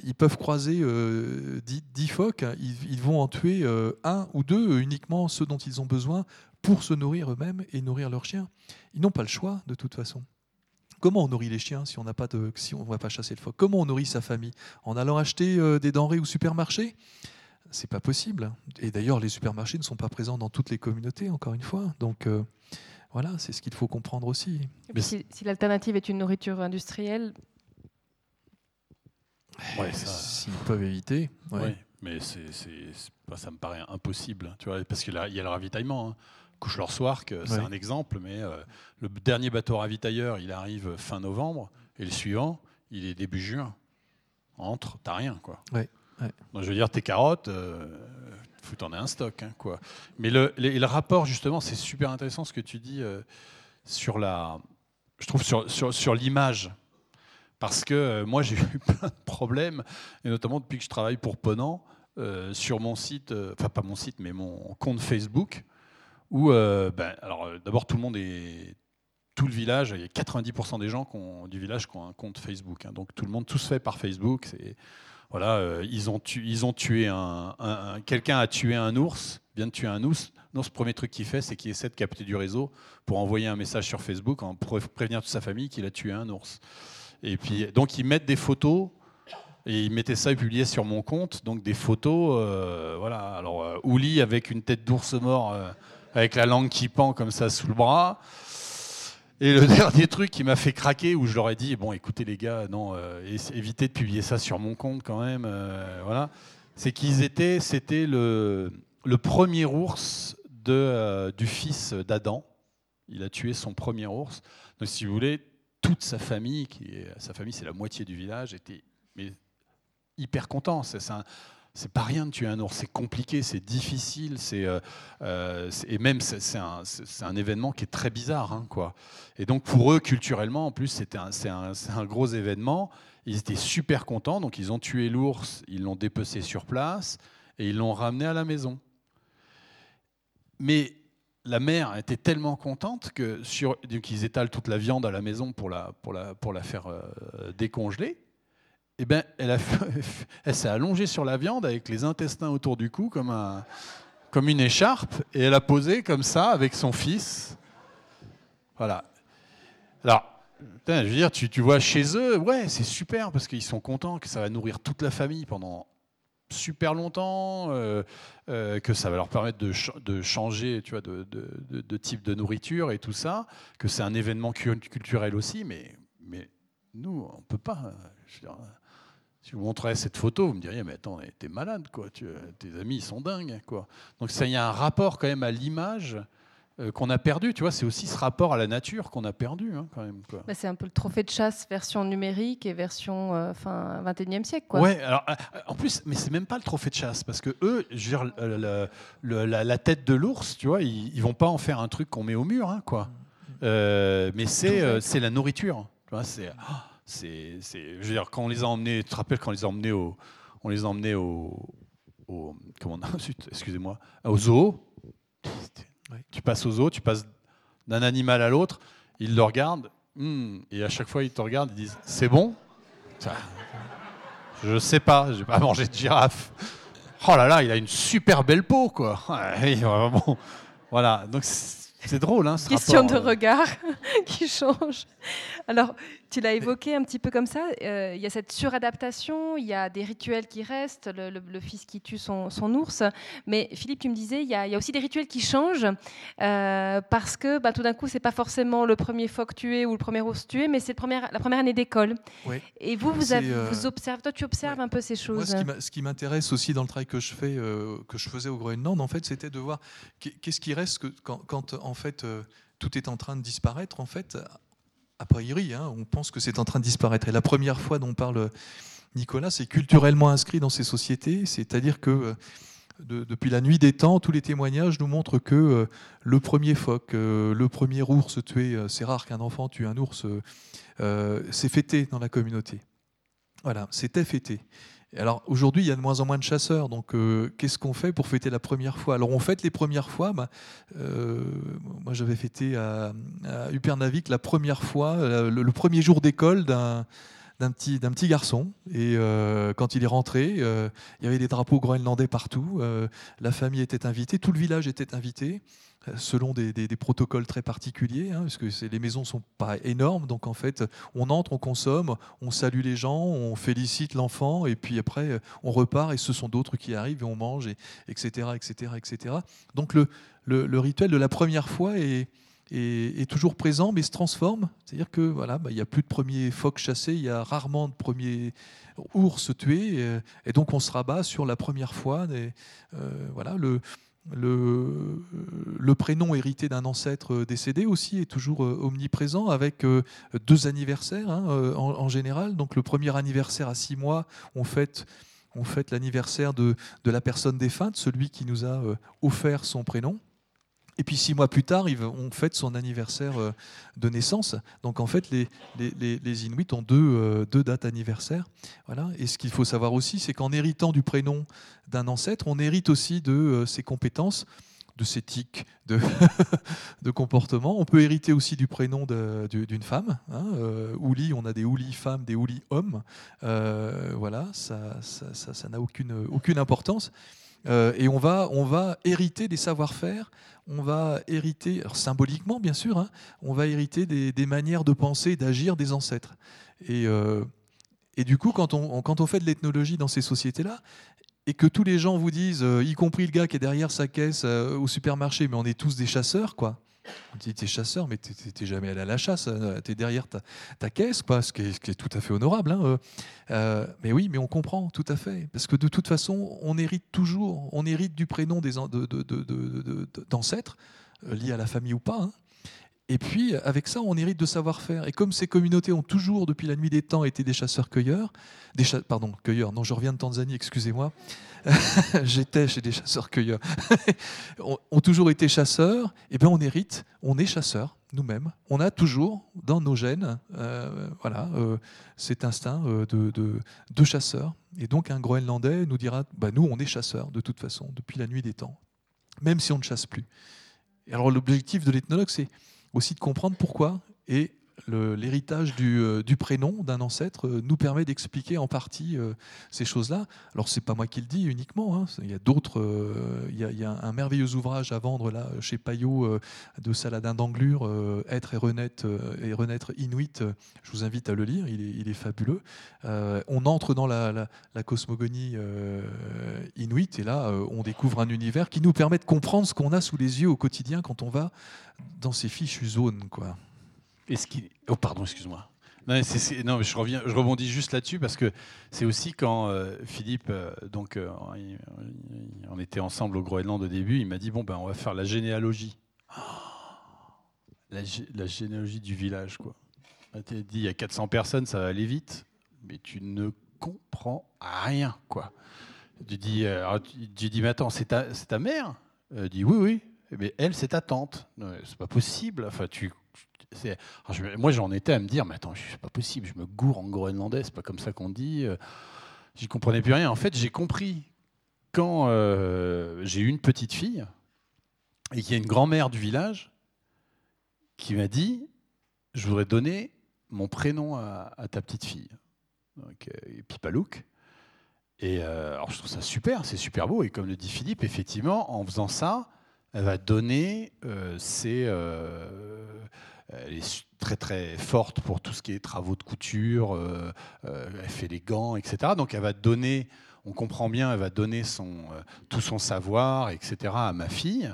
ils peuvent croiser 10, phoques, ils, ils, vont en tuer un ou deux, uniquement ceux dont ils ont besoin pour se nourrir eux-mêmes et nourrir leurs chiens. Ils n'ont pas le choix de toute façon. Comment on nourrit les chiens si on n'a pas de, si on ne va pas chasser le phoque Comment on nourrit sa famille? En allant acheter euh, des denrées au supermarché? C'est pas possible. Et d'ailleurs, les supermarchés ne sont pas présents dans toutes les communautés, encore une fois. Donc euh, voilà, c'est ce qu'il faut comprendre aussi. si, l'alternative est une nourriture industrielle, ouais, s'ils peuvent éviter. Ouais. mais c'est, ça me paraît impossible, tu vois, parce qu'il y a le ravitaillement. Hein couche leur soir, c'est un exemple, mais euh, le dernier bateau ravitailleur, il arrive fin novembre, et le suivant, il est début juin. Entre, t'as rien, quoi. Donc, je veux dire, tes carottes, euh, faut t'en un stock, hein, quoi. Mais le, le, rapport, justement, c'est super intéressant ce que tu dis euh, sur la, je trouve sur, sur, sur l'image. Parce que euh, moi, j'ai eu plein de problèmes, et notamment depuis que je travaille pour Ponant, sur mon site, enfin pas mon site, mais mon compte Facebook, où, euh, ben, alors euh, d'abord, tout le monde est. Tout le village, il y a 90% des gens du village qui ont un compte Facebook. Hein. donc tout le monde, tout se fait par Facebook. Voilà, euh, ils, ont ils ont tué un, quelqu'un a tué un ours, vient de tuer un ours. Non, ce premier truc qu'il fait, c'est qu'il essaie de capter du réseau pour envoyer un message sur Facebook pour prévenir toute sa famille qu'il a tué un ours. Et puis, donc, ils mettent des photos et ils mettaient ça et publiaient sur mon compte, donc des photos, voilà. Alors, Ouli avec une tête d'ours mort avec la langue qui pend comme ça sous le bras. Et le dernier truc qui m'a fait craquer, où je leur ai dit, bon, écoutez les gars, non, euh, évitez de publier ça sur mon compte quand même, euh, voilà, c'est qu'ils étaient, c'était le, premier ours de, euh, du fils d'Adam. Il a tué son premier ours. Donc, si vous voulez, toute sa famille, qui sa famille, c'est la moitié du village, était hyper content. C'est un, c'est pas rien de tuer un ours, c'est compliqué, c'est difficile, c'est euh, euh, et même c'est un, événement qui est très bizarre, hein, quoi. Et donc pour eux culturellement, en plus, c'était un, un, gros événement. Ils étaient super contents, donc ils ont tué l'ours, ils l'ont dépecé sur place et ils l'ont ramené à la maison. Mais la mère était tellement contente que sur, donc étalent toute la viande à la maison pour la, pour la, pour la faire euh, décongeler eh ben, elle, s'est allongée sur la viande avec les intestins autour du cou comme, un, comme une écharpe et elle a posé comme ça avec son fils. Voilà. Alors, je veux dire, tu, vois chez eux, ouais, c'est super parce qu'ils sont contents que ça va nourrir toute la famille pendant super longtemps, euh, euh, que ça va leur permettre de, changer tu vois, de, type de nourriture et tout ça, que c'est un événement culturel aussi, mais, nous, on ne peut pas. Dire, si vous montrez cette photo, vous me diriez, mais attends, t'es malade, quoi. Tu, tes amis, ils sont dingues, quoi. Donc il y a un rapport quand même à l'image euh, qu'on a perdu. Tu vois, c'est aussi ce rapport à la nature qu'on a perdu, hein, quand même. Bah, c'est un peu le trophée de chasse version numérique et version euh, fin 21e siècle, quoi. Ouais. Alors, euh, en plus, mais c'est même pas le trophée de chasse parce que eux, je veux dire, la, tête de l'ours, tu vois, ils, vont pas en faire un truc qu'on met au mur, hein, quoi. mais c'est c'est la nourriture. Tu vois, c'est ah, c'est, je veux dire, quand on les a emmenés, tu te rappelles quand on les a emmenés au, on les a emmenés au, au comment, excusez-moi, au zoo. Tu passes au zoo, tu passes d'un animal à l'autre, ils le regardent, hmm, et à chaque fois ils te regardent, ils disent, c'est bon? Je sais pas, j'ai pas mangé de girafe. Oh là là, il a une super belle peau, quoi. bon, voilà, donc c'est drôle. Hein, ce Question rapport, de regard qui change. Alors, tu l'as évoqué un petit peu comme ça. euh, Il y a cette suradaptation, il y a des rituels qui restent, le, le- le fils qui tue son, son ours. Mais Philippe, tu me disais, il y a, il y a aussi des rituels qui changent euh, parce que bah, tout d'un coup, c'est pas forcément le premier phoque tué ou le premier ours tué, mais c'est la première année d'école. Et vous, vous, C'est, avez- euh, vous observez, toi, tu observes ouais. un peu ces choses. ce qui m'a- ce qui m'intéresse aussi dans le travail que je fais, euh, que je faisais au Groenland, en fait, c'était de voir qu'est- qu'est-ce qui reste que, quand, quand, en fait euh, tout est en train de disparaître. En fait, a priori, hein, on pense que c'est en train de disparaître. Et la première fois dont parle euh, Nicolas, c'est culturellement inscrit dans ces sociétés, c'est-à-dire que euh, de- depuis la nuit des temps, tous les témoignages nous montrent que le premier phoque, le premier ours tué, c'est rare qu'un enfant tue un ours, c'est fêté dans la communauté. Voilà, c'était fêté. Alors aujourd'hui, il y a de moins en moins de chasseurs, donc euh, qu'est-ce qu'on fait pour fêter la première fois? Alors on fête les premières fois. bah, euh, moi, j'avais fêté à, Upernavik la première fois, euh, le, premier jour d'école d'un petit, garçon. Et quand il est rentré, il y avait des drapeaux groenlandais partout. la famille était invitée, tout le village était invité, selon des, protocoles très particuliers, hein, parce que les maisons sont pas énormes. Donc en fait, on entre, on consomme, on salue les gens, on félicite l'enfant, et puis après, on repart, et ce sont d'autres qui arrivent, et on mange, et, etc., etc., etc. Donc le, rituel de la première fois est, toujours présent, mais se transforme. C'est-à-dire que voilà, bah, il n'y a plus de premiers phoques chassés, il y a rarement de premiers ours tués, et donc on se rabat sur la première fois. des- euh, voilà, le, le, prénom hérité d'un ancêtre décédé aussi est toujours euh, omniprésent avec euh, deux anniversaires hein, euh, en, général. Donc le premier anniversaire à six mois, on fête, l'anniversaire de, la personne défunte, celui qui nous a euh, offert son prénom. Et puis six mois plus tard, on fête son anniversaire euh, de naissance. Donc en fait, les, Inuits ont deux, euh, deux dates anniversaires. Voilà. Et ce qu'il faut savoir aussi, c'est qu'en héritant du prénom d'un ancêtre, on hérite aussi de euh, ses compétences, de ses tics, de, de comportement. On peut hériter aussi du prénom d'une femme. Hein. Ouli, on a des Ouli femmes, des Ouli hommes. Voilà, ça n'a aucune importance. Euh, et on va, hériter des savoir-faire, on va hériter, symboliquement bien sûr, hein, on va hériter des, manières de penser d'agir des ancêtres. Et, euh, et du coup, quand on, quand on fait de l'ethnologie dans ces sociétés-là, et que tous les gens vous disent, euh, y compris le gars qui est derrière sa caisse au supermarché, mais on est tous des chasseurs, quoi. On dit, t'es chasseur, mais t'es- t'es jamais allé à la chasse, euh, t'es derrière ta, caisse, quoi, ce qui est, tout à fait honorable. hein, euh. Euh, mais oui, mais on comprend, tout à fait. Parce que de toute façon, on hérite toujours, on hérite du prénom de- de- de- de- de- de- d'ancêtres, liés à la famille ou pas. hein. Et puis, avec ça, on hérite de savoir-faire. Et comme ces communautés ont toujours, depuis la nuit des temps, été des chasseurs-cueilleurs, des cha- pardon, cueilleurs, non, je reviens de Tanzanie, excusez-moi, j'étais chez des chasseurs-cueilleurs, ont, toujours été chasseurs, et bien on hérite, on est chasseurs nous-mêmes. On a toujours dans nos gènes euh, voilà, euh, cet instinct euh, de, de, de chasseur. Et donc un Groenlandais nous dira, bah, nous on est chasseurs de toute façon, depuis la nuit des temps, même si on ne chasse plus. Et alors l'objectif de l'ethnologue, c'est aussi de comprendre pourquoi. Et l'héritage du, euh, du prénom d'un ancêtre euh, nous permet d'expliquer en partie euh, ces choses-là. Alors c'est pas moi qui le dis uniquement, hein. il y a d'autres, il, y a, un merveilleux ouvrage à vendre là chez Payot de Saladin d'Anglure, Être et renaître, Inuit. Je vous invite à le lire, il est, fabuleux. On entre dans la, cosmogonie inuit et là on découvre un univers qui nous permet de comprendre ce qu'on a sous les yeux au quotidien quand on va dans ces fichues zones. Quoi. Oh, pardon, excuse-moi. Non, c'est- non, je, reviens, je rebondis juste là-dessus parce que c'est aussi quand euh, Philippe, euh, donc, euh, on était ensemble au Groenland au début, il m'a dit bon, ben, on va faire la généalogie. La, gé- la généalogie du village, quoi. T'as dit il y a 400 personnes, ça va aller vite, mais tu ne comprends rien, quoi. Tu dis, tu- dis mais attends, c'est ta, c'est ta mère? Elle dit oui, oui. Mais elle, c'est ta tante. Non, C'est pas possible. Enfin, tu, je- moi, j'en étais à me dire, mais attends, c'est pas possible, je me gourre en groenlandais, c'est pas comme ça qu'on dit. euh, J'y comprenais plus rien. En fait, j'ai compris quand euh, j'ai eu une petite fille et qu'il y a une grand-mère du village qui m'a dit, je voudrais donner mon prénom à, ta petite fille, donc euh, Pipalouk. Et alors je trouve ça super, c'est super beau. Et comme le dit Philippe, effectivement, en faisant ça, elle va donner ses elle est très très forte pour tout ce qui est travaux de couture, euh, euh, elle fait les gants, etc. Donc elle va donner, on comprend bien, elle va donner son, euh, tout son savoir, etc. à ma fille,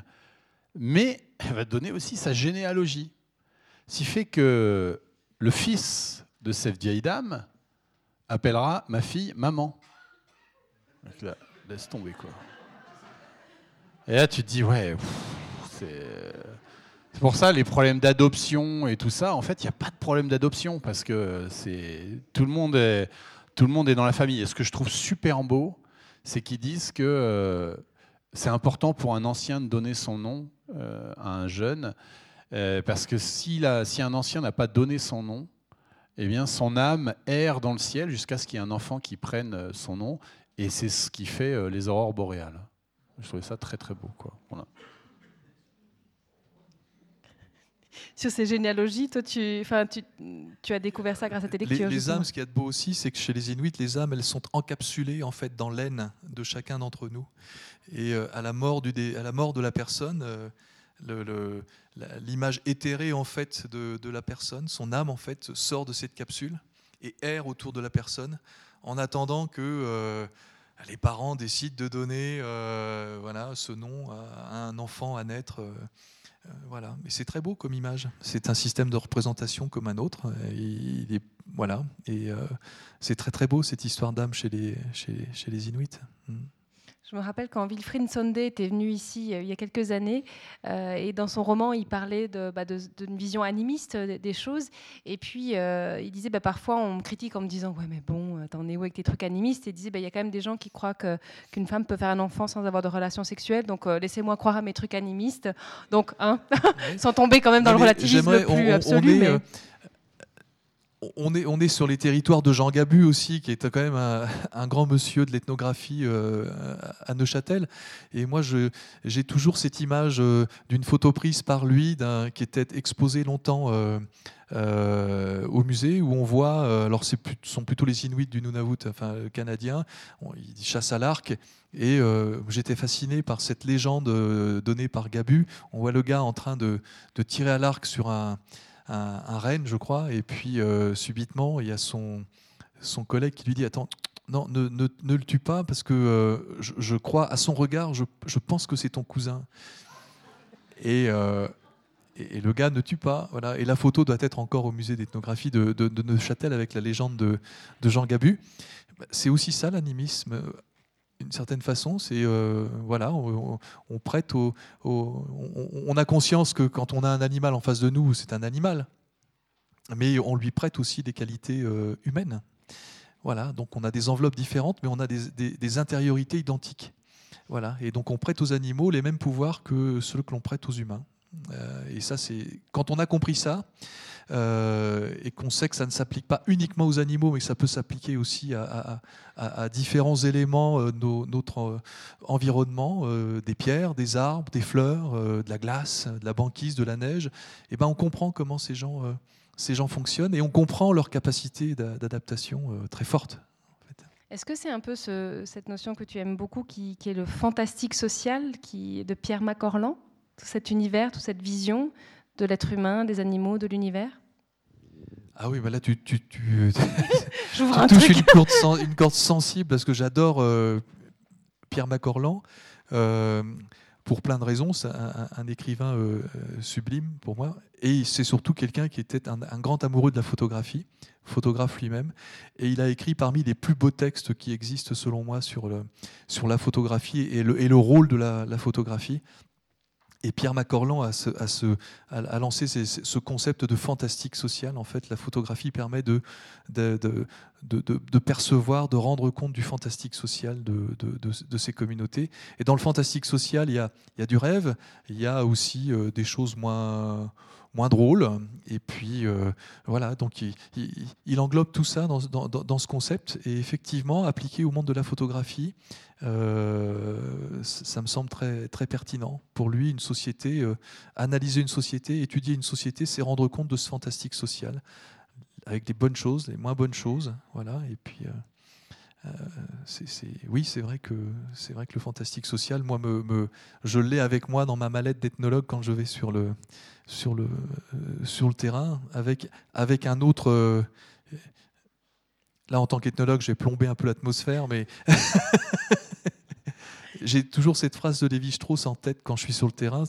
mais elle va donner aussi sa généalogie. Ce qui fait que le fils de cette vieille dame appellera ma fille maman. laisse tomber quoi. Et là tu te dis ouais, c'est pour ça les problèmes d'adoption et tout ça. En fait, il n'y a pas de problème d'adoption parce que c'est tout le monde est tout le monde est dans la famille. Et ce que je trouve super beau, c'est qu'ils disent que euh, c'est important pour un ancien de donner son nom euh, à un jeune euh, parce que si, si un ancien n'a pas donné son nom, eh bien son âme erre dans le ciel jusqu'à ce qu'il y ait un enfant qui prenne son nom. Et c'est ce qui fait les aurores boréales. Je trouvais ça très très beau. Quoi. Voilà. Sur ces généalogies. Toi, tu, tu, tu, as découvert ça grâce à tes lectures. Les, âmes, ce qui est de beau aussi, c'est que chez les Inuits, les âmes, elles sont encapsulées en fait dans l'aine de chacun d'entre nous. Et euh, à, la mort du, à la mort de la personne, euh, l'image éthérée en fait de, de, la personne, son âme en fait sort de cette capsule et erre autour de la personne en attendant que euh, les parents décident de donner voilà, ce nom à, un enfant à naître. Euh, voilà, mais c'est très beau comme image. C'est un système de représentation comme un autre. Et, voilà, et euh, c'est très très beau cette histoire d'âme chez les, chez, chez les Inuits. Hmm. Je me rappelle quand Wilfried Sonde était venu ici euh, il y a quelques années, euh, et dans son roman, il parlait bah, d'une vision animiste des choses. Et puis, euh, il disait bah, parfois, on me critique en me disant Ouais, mais bon, t'en es où avec tes trucs animistes? Et il disait bah, Il y a quand même des gens qui croient qu'une femme peut faire un enfant sans avoir de relation sexuelle, donc laissez-moi croire à mes trucs animistes. Donc, hein, sans tomber quand même dans le relativisme plus absolu. mais on est, on est sur les territoires de Jean Gabu aussi, qui est quand même un, grand monsieur de l'ethnographie euh, à Neuchâtel. Et moi, j'ai toujours cette image euh, d'une photo prise par lui, qui était exposée longtemps euh, au musée, où on voit, alors ce sont plutôt les Inuits du Nunavut, enfin canadien, ils chassent à l'arc. Et j'étais fasciné par cette légende donnée par Gabu. On voit le gars en train de tirer à l'arc sur un un, un renne, je crois, et puis euh, subitement, il y a son, son collègue qui lui dit Attends, non, ne, ne, le tue pas, parce que euh, je, crois, à son regard, je, je pense que c'est ton cousin. Euh, et, et, le gars ne tue pas. Voilà. Et la photo doit être encore au musée d'ethnographie de, de, de, Neuchâtel avec la légende de, de Jean Gabu. C'est aussi ça l'animisme d'une certaine façon, c'est euh, voilà, on, prête on, a conscience que quand on a un animal en face de nous, c'est un animal, mais on lui prête aussi des qualités euh, humaines. Voilà, donc on a des enveloppes différentes, mais on a des, intériorités identiques. Voilà, et donc on prête aux animaux les mêmes pouvoirs que ceux que l'on prête aux humains. Euh, et ça, c'est quand on a compris ça, euh, et qu'on sait que ça ne s'applique pas uniquement aux animaux, mais que ça peut s'appliquer aussi à, différents éléments euh, de notre euh, environnement, des pierres, des arbres, des fleurs, de la glace, de la banquise, de la neige, et eh ben on comprend comment ces gens, ces gens fonctionnent et on comprend leur capacité d'adaptation très forte. Est-ce que c'est un peu cette notion que tu aimes beaucoup, qui, qui, est le fantastique social, qui de Pierre Macorlan, tout cet univers, toute cette vision de l'être humain, des animaux, de l'univers? Ah oui, bah là tu, tu, tu, touches une corde, une corde, sensible parce que j'adore euh, Pierre Macorlan. Euh, pour plein de raisons, c'est un, écrivain euh, sublime pour moi. Et c'est surtout quelqu'un qui était un, grand amoureux de la photographie, photographe lui-même. Et il a écrit parmi les plus beaux textes qui existent selon moi sur, le, sur la photographie et le, et le rôle de la, la photographie. Et Pierre Macorlan a, lancé ce concept de fantastique social. En fait, la photographie permet de, percevoir, de rendre compte du fantastique social de, ces communautés. Et dans le fantastique social, il y a, il y a du rêve, il y a aussi euh, des choses moins moins drôle. Et puis euh, voilà, donc il, englobe tout ça dans, ce concept. Et effectivement, appliqué au monde de la photographie, euh, ça me semble très, très pertinent. Pour lui, une société, euh, analyser une société, étudier une société, c'est rendre compte de ce fantastique social, avec les bonnes choses, les moins bonnes choses. Voilà, et puis oui, c'est vrai que c'est vrai que le fantastique social, moi, me, je l'ai avec moi dans ma mallette d'ethnologue quand je vais sur le sur le sur le terrain, avec avec un autre. là, en tant qu'ethnologue, j'ai plombé un peu l'atmosphère, mais j'ai toujours cette phrase de Lévi-Strauss en tête quand je suis sur le terrain.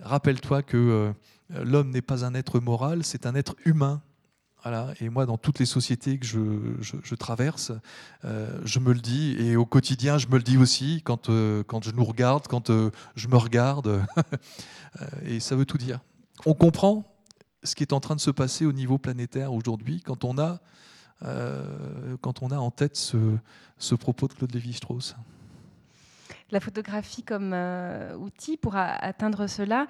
Rappelle-toi que l'homme n'est pas un être moral, c'est un être humain. Voilà. Et moi, dans toutes les sociétés que je, traverse, euh, je me le dis. Et au quotidien, je me le dis aussi quand, euh, quand je nous regarde, quand euh, je me regarde. et ça veut tout dire. On comprend ce qui est en train de se passer au niveau planétaire aujourd'hui quand on a, quand on a en tête ce, propos de Claude Lévi-Strauss la photographie comme euh, outil pour atteindre cela.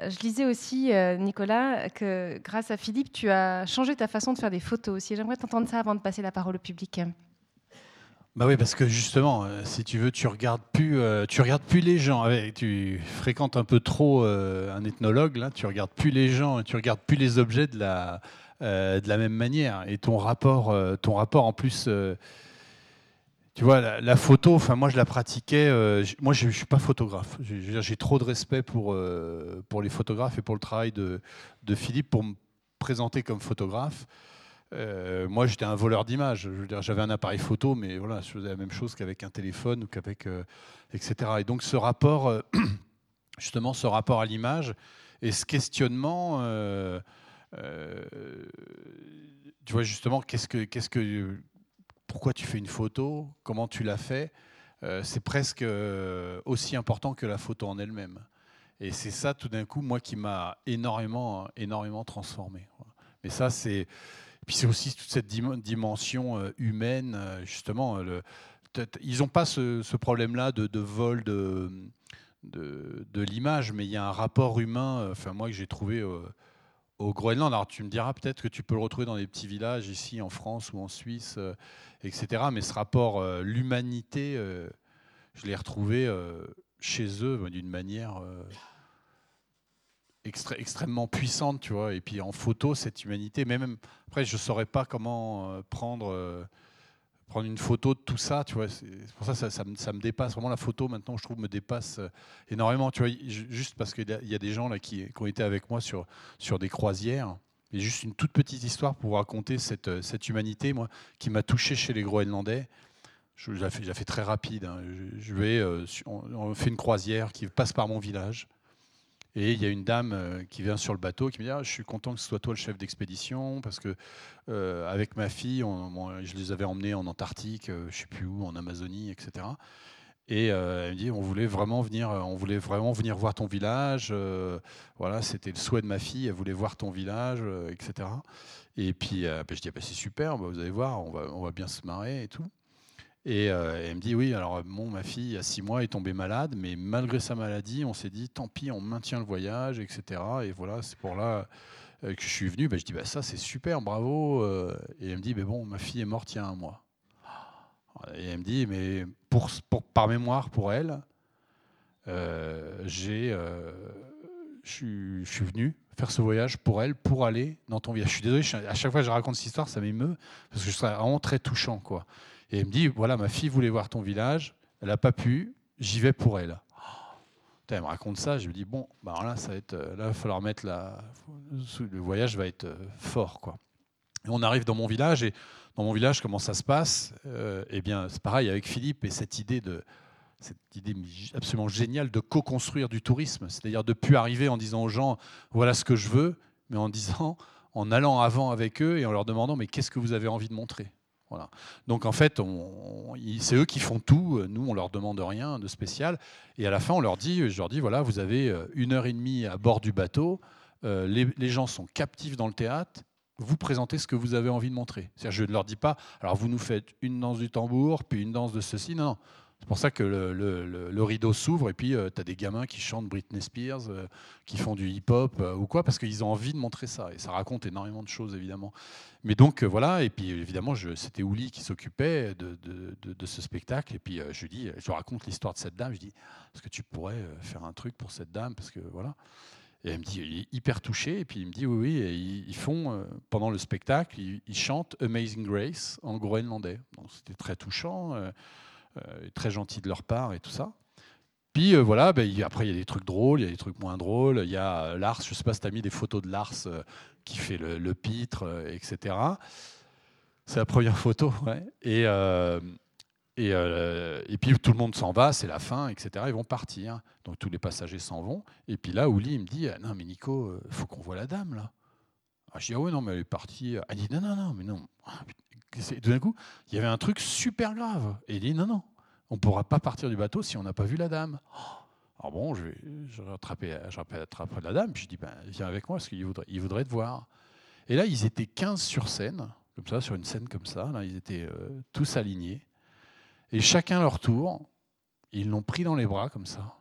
Euh, je lisais aussi, euh, Nicolas, que grâce à Philippe, tu as changé ta façon de faire des photos aussi. J'aimerais t'entendre ça avant de passer la parole au public. Bah oui, parce que justement, si tu veux, tu regardes plus, tu regardes plus les gens. tu fréquentes un peu trop un ethnologue là. Tu regardes plus les gens, tu regardes plus les objets de la même manière. Et ton rapport, ton rapport en plus tu vois, la, photo, moi je la pratiquais. Euh, moi je, ne suis pas photographe. J'ai trop de respect pour euh, pour les photographes et pour le travail de, de Philippe pour me présenter comme photographe. Euh, moi j'étais un voleur d'images. J'avais un appareil photo, mais voilà, je faisais la même chose qu'avec un téléphone ou qu'avec etc. Et donc ce rapport, justement, ce rapport à l'image et ce questionnement. tu vois justement qu'est-ce que qu'est-ce que pourquoi tu fais une photo, comment tu l'as fait, euh, c'est presque euh, aussi important que la photo en elle-même. Et c'est ça, tout d'un coup, moi, qui m'a énormément, énormément transformé. Mais ça, c'est. Puis c'est aussi toute cette dimension euh, humaine, justement. Ils n'ont pas ce, problème-là de, vol de, de, l'image, mais il y a un rapport humain, enfin, moi, que j'ai trouvé au Groenland. Alors tu me diras peut-être que tu peux le retrouver dans des petits villages ici en France ou en Suisse, euh, etc. Mais ce rapport, euh, l'humanité, euh, je l'ai retrouvé chez eux d'une manière extrêmement puissante, tu vois. Et puis en photo, cette humanité, mais même après, je ne saurais pas comment prendre prendre une photo de tout ça, tu vois, c'est pour ça, ça, ça, me, ça, me, dépasse. Vraiment, la photo, maintenant, je trouve, me dépasse euh, énormément. Tu vois, juste parce qu'il y a des gens là qui, qui, ont été avec moi sur, sur des croisières. Et juste une toute petite histoire pour vous raconter cette, euh, cette humanité, moi, qui m'a touché chez les Groenlandais. Je, l'ai fait, fait, très rapide. Hein. Je, vais, euh, on, fait une croisière qui passe par mon village. Et il y a une dame euh, qui vient sur le bateau qui me dit ah, Je suis content que ce soit toi le chef d'expédition parce que euh, avec ma fille, je les avais emmenés en Antarctique, euh, je ne sais plus où, en Amazonie, etc. Et elle me dit on voulait vraiment venir, on voulait vraiment venir voir ton village. voilà, c'était le souhait de ma fille, elle voulait voir ton village, etc. Et puis ben, je dis ah, ben, c'est super, bah, vous allez voir, on va, on va bien se marrer et tout. Et euh, elle me dit oui, alors bon, ma fille à six mois est tombée malade, mais malgré sa maladie, on s'est dit tant pis, on maintient le voyage, etc. Et voilà, c'est pour là euh, que je suis venu. Ben, je dis bah, ça c'est super, bravo. Euh. Et elle me dit mais bon, ma fille est morte il y a un mois. Et elle me dit mais pour, par mémoire pour elle, j'ai je suis venu faire ce voyage pour elle, pour aller dans ton village. Je suis désolé, à chaque fois que je raconte cette histoire, ça m'émeut, parce que je serais vraiment très touchant. quoi. Et il me dit, voilà, ma fille voulait voir ton village, elle n'a pas pu, j'y vais pour elle. elle me raconte ça, je me dis, bon, bah là, ça va être, là, il va falloir mettre la... Le voyage va être euh, fort, quoi. Et on arrive dans mon village, et dans mon village, comment ça se passe? Euh, Eh bien, c'est pareil avec Philippe et cette idée de cette idée absolument géniale de co-construire du tourisme, c'est-à-dire de plus arriver en disant aux gens voilà ce que je veux, mais en disant en allant avant avec eux et en leur demandant mais qu'est-ce que vous avez envie de montrer? Donc en fait, c'est eux qui font tout. Nous, on leur demande rien de spécial. Et à la fin, on leur dit, je leur dis, voilà, vous avez euh, une heure et demie à bord du bateau. Euh, les, gens sont captifs dans le théâtre. Vous présentez ce que vous avez envie de montrer. Je ne leur dis pas, alors vous nous faites une danse du tambour, puis une danse de ceci. Non, non. C'est pour ça que le, rideau s'ouvre et puis euh, tu as des gamins qui chantent Britney Spears, euh, qui font du hip-hop euh, ou quoi, parce qu'ils ont envie de montrer ça. Et ça raconte énormément de choses, évidemment. Mais donc voilà, et puis évidemment, c'était Ouli qui s'occupait de, ce spectacle. Et puis je lui dis, je raconte l'histoire de cette dame. Je dis, est-ce que tu pourrais faire un truc pour cette dame? Parce que voilà. Et elle me dit, il est hyper touché. Et puis il me dit, oui, oui. Et ils, font, euh, pendant le spectacle, ils, chantent Amazing Grace en groenlandais. Donc c'était très touchant, euh, euh, très gentil de leur part et tout ça. Puis voilà, ben, après il y a des trucs drôles, il y a des trucs moins drôles. Il y a Lars, je sais pas si tu as mis des photos de Lars qui fait le, pitre, etc. C'est la première photo, ouais. Et, euh, puis tout le monde s'en va, c'est la fin, etc. Ils vont partir. Donc tous les passagers s'en vont. Et puis là, Ouli me dit Non, mais Nico, il euh, faut qu'on voit la dame là. Ah, je dis Ah ouais, non, mais elle est partie. Elle dit Non, non, non, mais non. Ah, tout d'un coup, il y avait un truc super grave. Et il dit Non, non, on ne pourra pas partir du bateau si on n'a pas vu la dame. Alors bon, je vais, je rattraper, la dame, puis je dis ben, Viens avec moi, parce qu'il voudrait, il voudrait te voir. Et là, ils étaient 15 sur scène, comme ça, sur une scène comme ça. Là, ils étaient euh, tous alignés. Et chacun leur tour, ils l'ont pris dans les bras comme ça.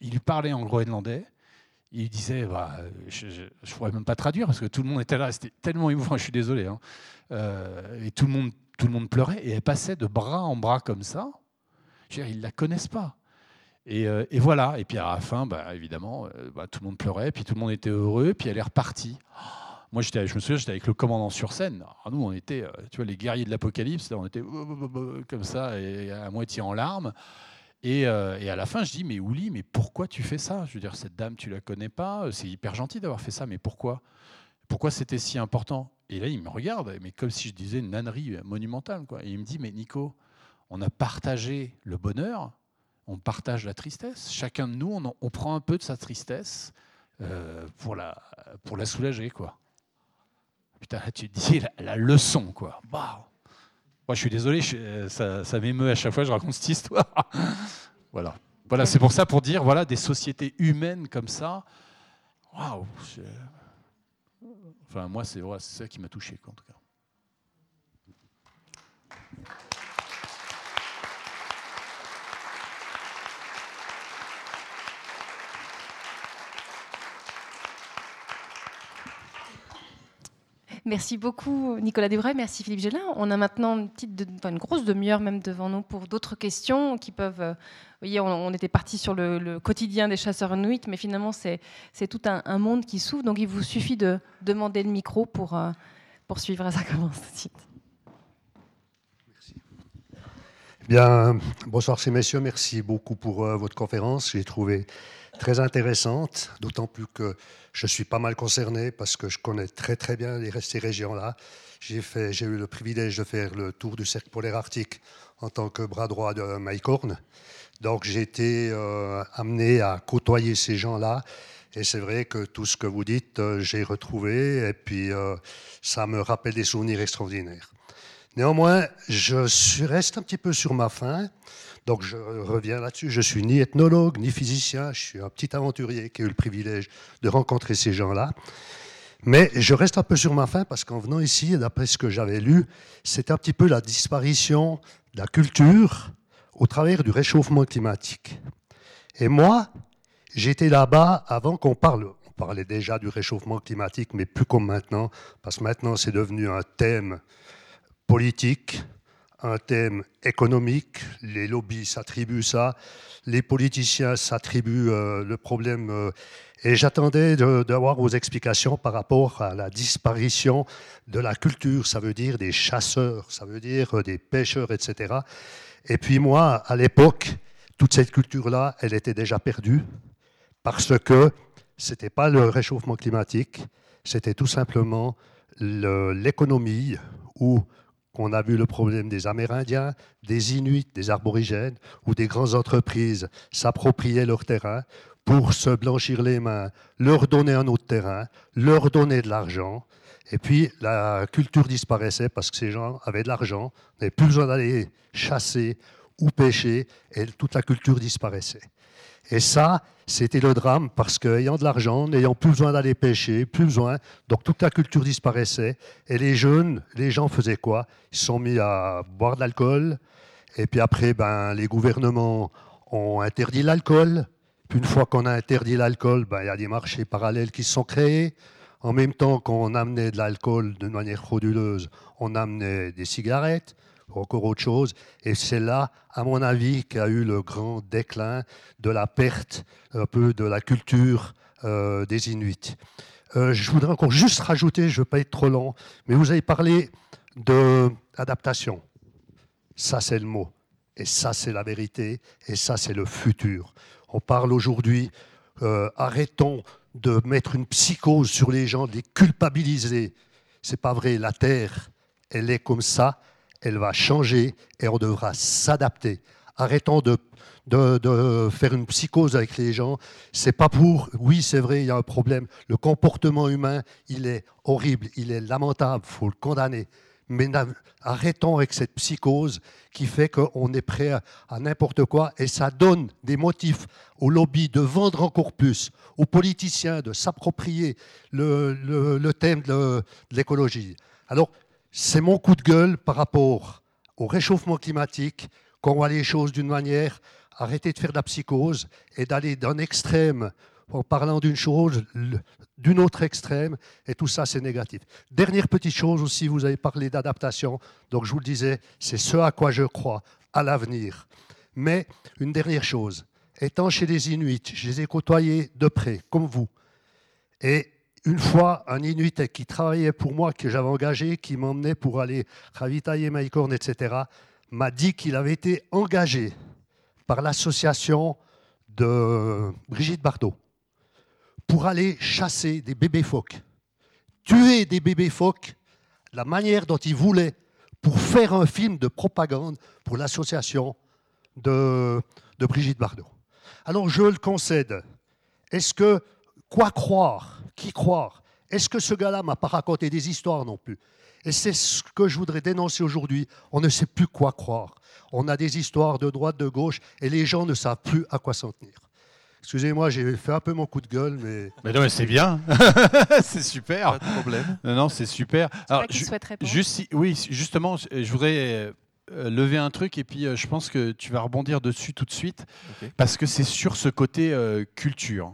Il, parlait en groenlandais. Il disait, bah, je ne pourrais même pas traduire parce que tout le monde était là, c'était tellement émouvant, je suis désolé. Hein. Euh, et tout le, monde, tout le monde pleurait et elle passait de bras en bras comme ça. Je ils ne la connaissent pas. Euh, et, voilà. Et puis à la fin, bah, évidemment, euh, bah, tout le monde pleurait, puis tout le monde était heureux, puis elle est repartie. Moi, je me souviens, j'étais avec le commandant sur scène. nous, on était, euh, tu vois, les guerriers de l'Apocalypse, on était comme ça, et à moitié en larmes. Euh, et, à la fin, je dis, mais Ouli, mais pourquoi tu fais ça? Je veux dire, cette dame, tu la connais pas, c'est hyper gentil d'avoir fait ça, mais pourquoi? Pourquoi c'était si important? Et là, il me regarde, mais comme si je disais une nannerie monumentale. Quoi. Et il me dit, mais Nico, on a partagé le bonheur, on partage la tristesse. Chacun de nous, on, prend un peu de sa tristesse euh, pour, la, pour la soulager, quoi. Putain, tu te dis la, leçon, quoi. Bah. Moi, je suis désolé, ça, ça m'émeut à chaque fois que je raconte cette histoire. voilà. Voilà, c'est pour ça, pour dire, voilà, des sociétés humaines comme ça. Waouh. Enfin, moi, c'est ça qui m'a touché, en tout cas. Merci beaucoup Nicolas Desbreuil, merci Philippe Gélin. On a maintenant une, grosse demi-heure même devant nous pour d'autres questions qui peuvent... Euh, vous voyez, on, était parti sur le, quotidien des chasseurs nuit, mais finalement c'est tout un, monde qui s'ouvre, donc il vous suffit de demander le micro pour euh, poursuivre, ça commence tout de suite. Merci. Bien, bonsoir ces messieurs, merci beaucoup pour euh, votre conférence. J'ai trouvé très intéressante, d'autant plus que je suis pas mal concerné parce que je connais très très bien ces régions-là. J'ai j'ai eu le privilège de faire le tour du cercle polaire arctique en tant que bras droit de Mike. Donc j'ai été euh, amené à côtoyer ces gens-là. Et c'est vrai que tout ce que vous dites, euh, j'ai retrouvé. Et puis euh, ça me rappelle des souvenirs extraordinaires. Néanmoins, je reste un petit peu sur ma faim. Donc je reviens là-dessus, je suis ni ethnologue, ni physicien, je suis un petit aventurier qui a eu le privilège de rencontrer ces gens-là. Mais je reste un peu sur ma faim parce qu'en venant ici, d'après ce que j'avais lu, c'est un petit peu la disparition de la culture au travers du réchauffement climatique. Et moi, j'étais là-bas avant qu'on parle. On parlait déjà du réchauffement climatique, mais plus comme maintenant, parce que maintenant c'est devenu un thème politique, un thème économique, les lobbies s'attribuent ça, les politiciens s'attribuent euh, le problème. Euh, et j'attendais d'avoir vos explications par rapport à la disparition de la culture, ça veut dire des chasseurs, ça veut dire euh, des pêcheurs, etc. Et puis moi, à l'époque, toute cette culture-là, elle était déjà perdue parce que ce n'était pas le réchauffement climatique, c'était tout simplement l'économie ou on a vu le problème des Amérindiens, des Inuits, des aborigènes, où des grandes entreprises s'appropriaient leur terrain pour se blanchir les mains, leur donner un autre terrain, leur donner de l'argent. Et puis la culture disparaissait parce que ces gens avaient de l'argent, n'avaient plus besoin d'aller chasser ou pêcher, et toute la culture disparaissait. Et ça, c'était le drame parce qu'ayant de l'argent, n'ayant plus besoin d'aller pêcher, plus besoin, donc toute la culture disparaissait. Et les jeunes, les gens faisaient quoi? Ils sont mis à boire de l'alcool. Et puis après, ben, les gouvernements ont interdit l'alcool. Puis une fois qu'on a interdit l'alcool, ben, il y a des marchés parallèles qui se sont créés. En même temps qu'on amenait de l'alcool de manière frauduleuse, on amenait des cigarettes encore autre chose. Et c'est là, à mon avis, qu'a eu le grand déclin de la perte un peu de la culture euh, des Inuits. Euh, je voudrais encore juste rajouter, je ne veux pas être trop long, mais vous avez parlé d'adaptation. Ça, c'est le mot. Et ça, c'est la vérité. Et ça, c'est le futur. On parle aujourd'hui, euh, arrêtons de mettre une psychose sur les gens, de les culpabiliser. C'est pas vrai. La Terre, elle est comme ça. Elle va changer et on devra s'adapter. Arrêtons de, de, faire une psychose avec les gens. C'est pas pour. Oui, c'est vrai, il y a un problème. Le comportement humain, il est horrible, il est lamentable. Faut le condamner mais arrêtons avec cette psychose qui fait qu'on est prêt à, n'importe quoi et ça donne des motifs aux lobbies de vendre encore plus, aux politiciens de s'approprier le, thème de, l'écologie. Alors, c'est mon coup de gueule par rapport au réchauffement climatique, qu'on voit les choses d'une manière, arrêter de faire de la psychose et d'aller d'un extrême en parlant d'une chose, d'une autre extrême, et tout ça, c'est négatif. Dernière petite chose aussi, vous avez parlé d'adaptation, donc je vous le disais, c'est ce à quoi je crois, à l'avenir. Mais une dernière chose, étant chez les Inuits, je les ai côtoyés de près, comme vous, et une fois, un Inuit qui travaillait pour moi, que j'avais engagé, qui m'emmenait pour aller ravitailler Maïkorn, etc., m'a dit qu'il avait été engagé par l'association de Brigitte Bardot pour aller chasser des bébés phoques, tuer des bébés phoques, la manière dont il voulait pour faire un film de propagande pour l'association de, de Brigitte Bardot. Alors je le concède. Est-ce que, quoi croire? Qui croire? Est-ce que ce gars-là m'a pas raconté des histoires non plus? Et c'est ce que je voudrais dénoncer aujourd'hui. On ne sait plus quoi croire. On a des histoires de droite, de gauche, et les gens ne savent plus à quoi s'en tenir. Excusez-moi, j'ai fait un peu mon coup de gueule, mais. Mais non, mais c'est bien. c'est super. Pas de problème. Non, non, c'est super. Alors, juste, oui, justement, je voudrais euh, lever un truc et puis euh, je pense que tu vas rebondir dessus tout de suite parce que c'est sur ce côté euh, culture.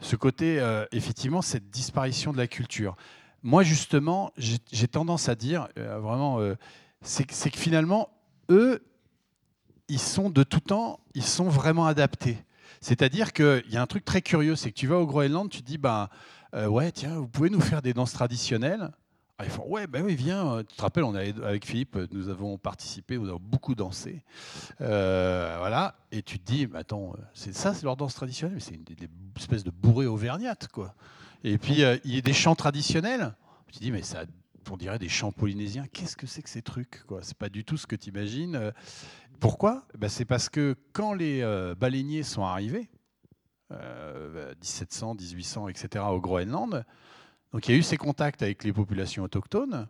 Ce côté, effectivement, cette disparition de la culture. Moi, justement, j'ai tendance à dire, vraiment, c'est que finalement, eux, ils sont de tout temps, ils sont vraiment adaptés. C'est-à-dire qu'il y a un truc très curieux, c'est que tu vas au Groenland, tu te dis, euh, ouais, tiens, vous pouvez nous faire des danses traditionnelles ah, ils font, ouais, ben oui, viens. Tu te rappelles, on avec Philippe, nous avons participé, nous avons beaucoup dansé. Euh, voilà. Et tu te dis, attends, c'est ça, c'est leur danse traditionnelle, mais c'est une, espèce de bourrée auvergnate, quoi. Et puis, euh, il y a des chants traditionnels. Tu te dis, mais ça, on dirait des chants polynésiens. Qu'est-ce que c'est que ces trucs, quoi? C'est pas du tout ce que tu imagines. Pourquoi? Ben, C'est parce que quand les euh, baleiniers sont arrivés, 1700, 1800, etc., au Groenland, donc il y a eu ces contacts avec les populations autochtones,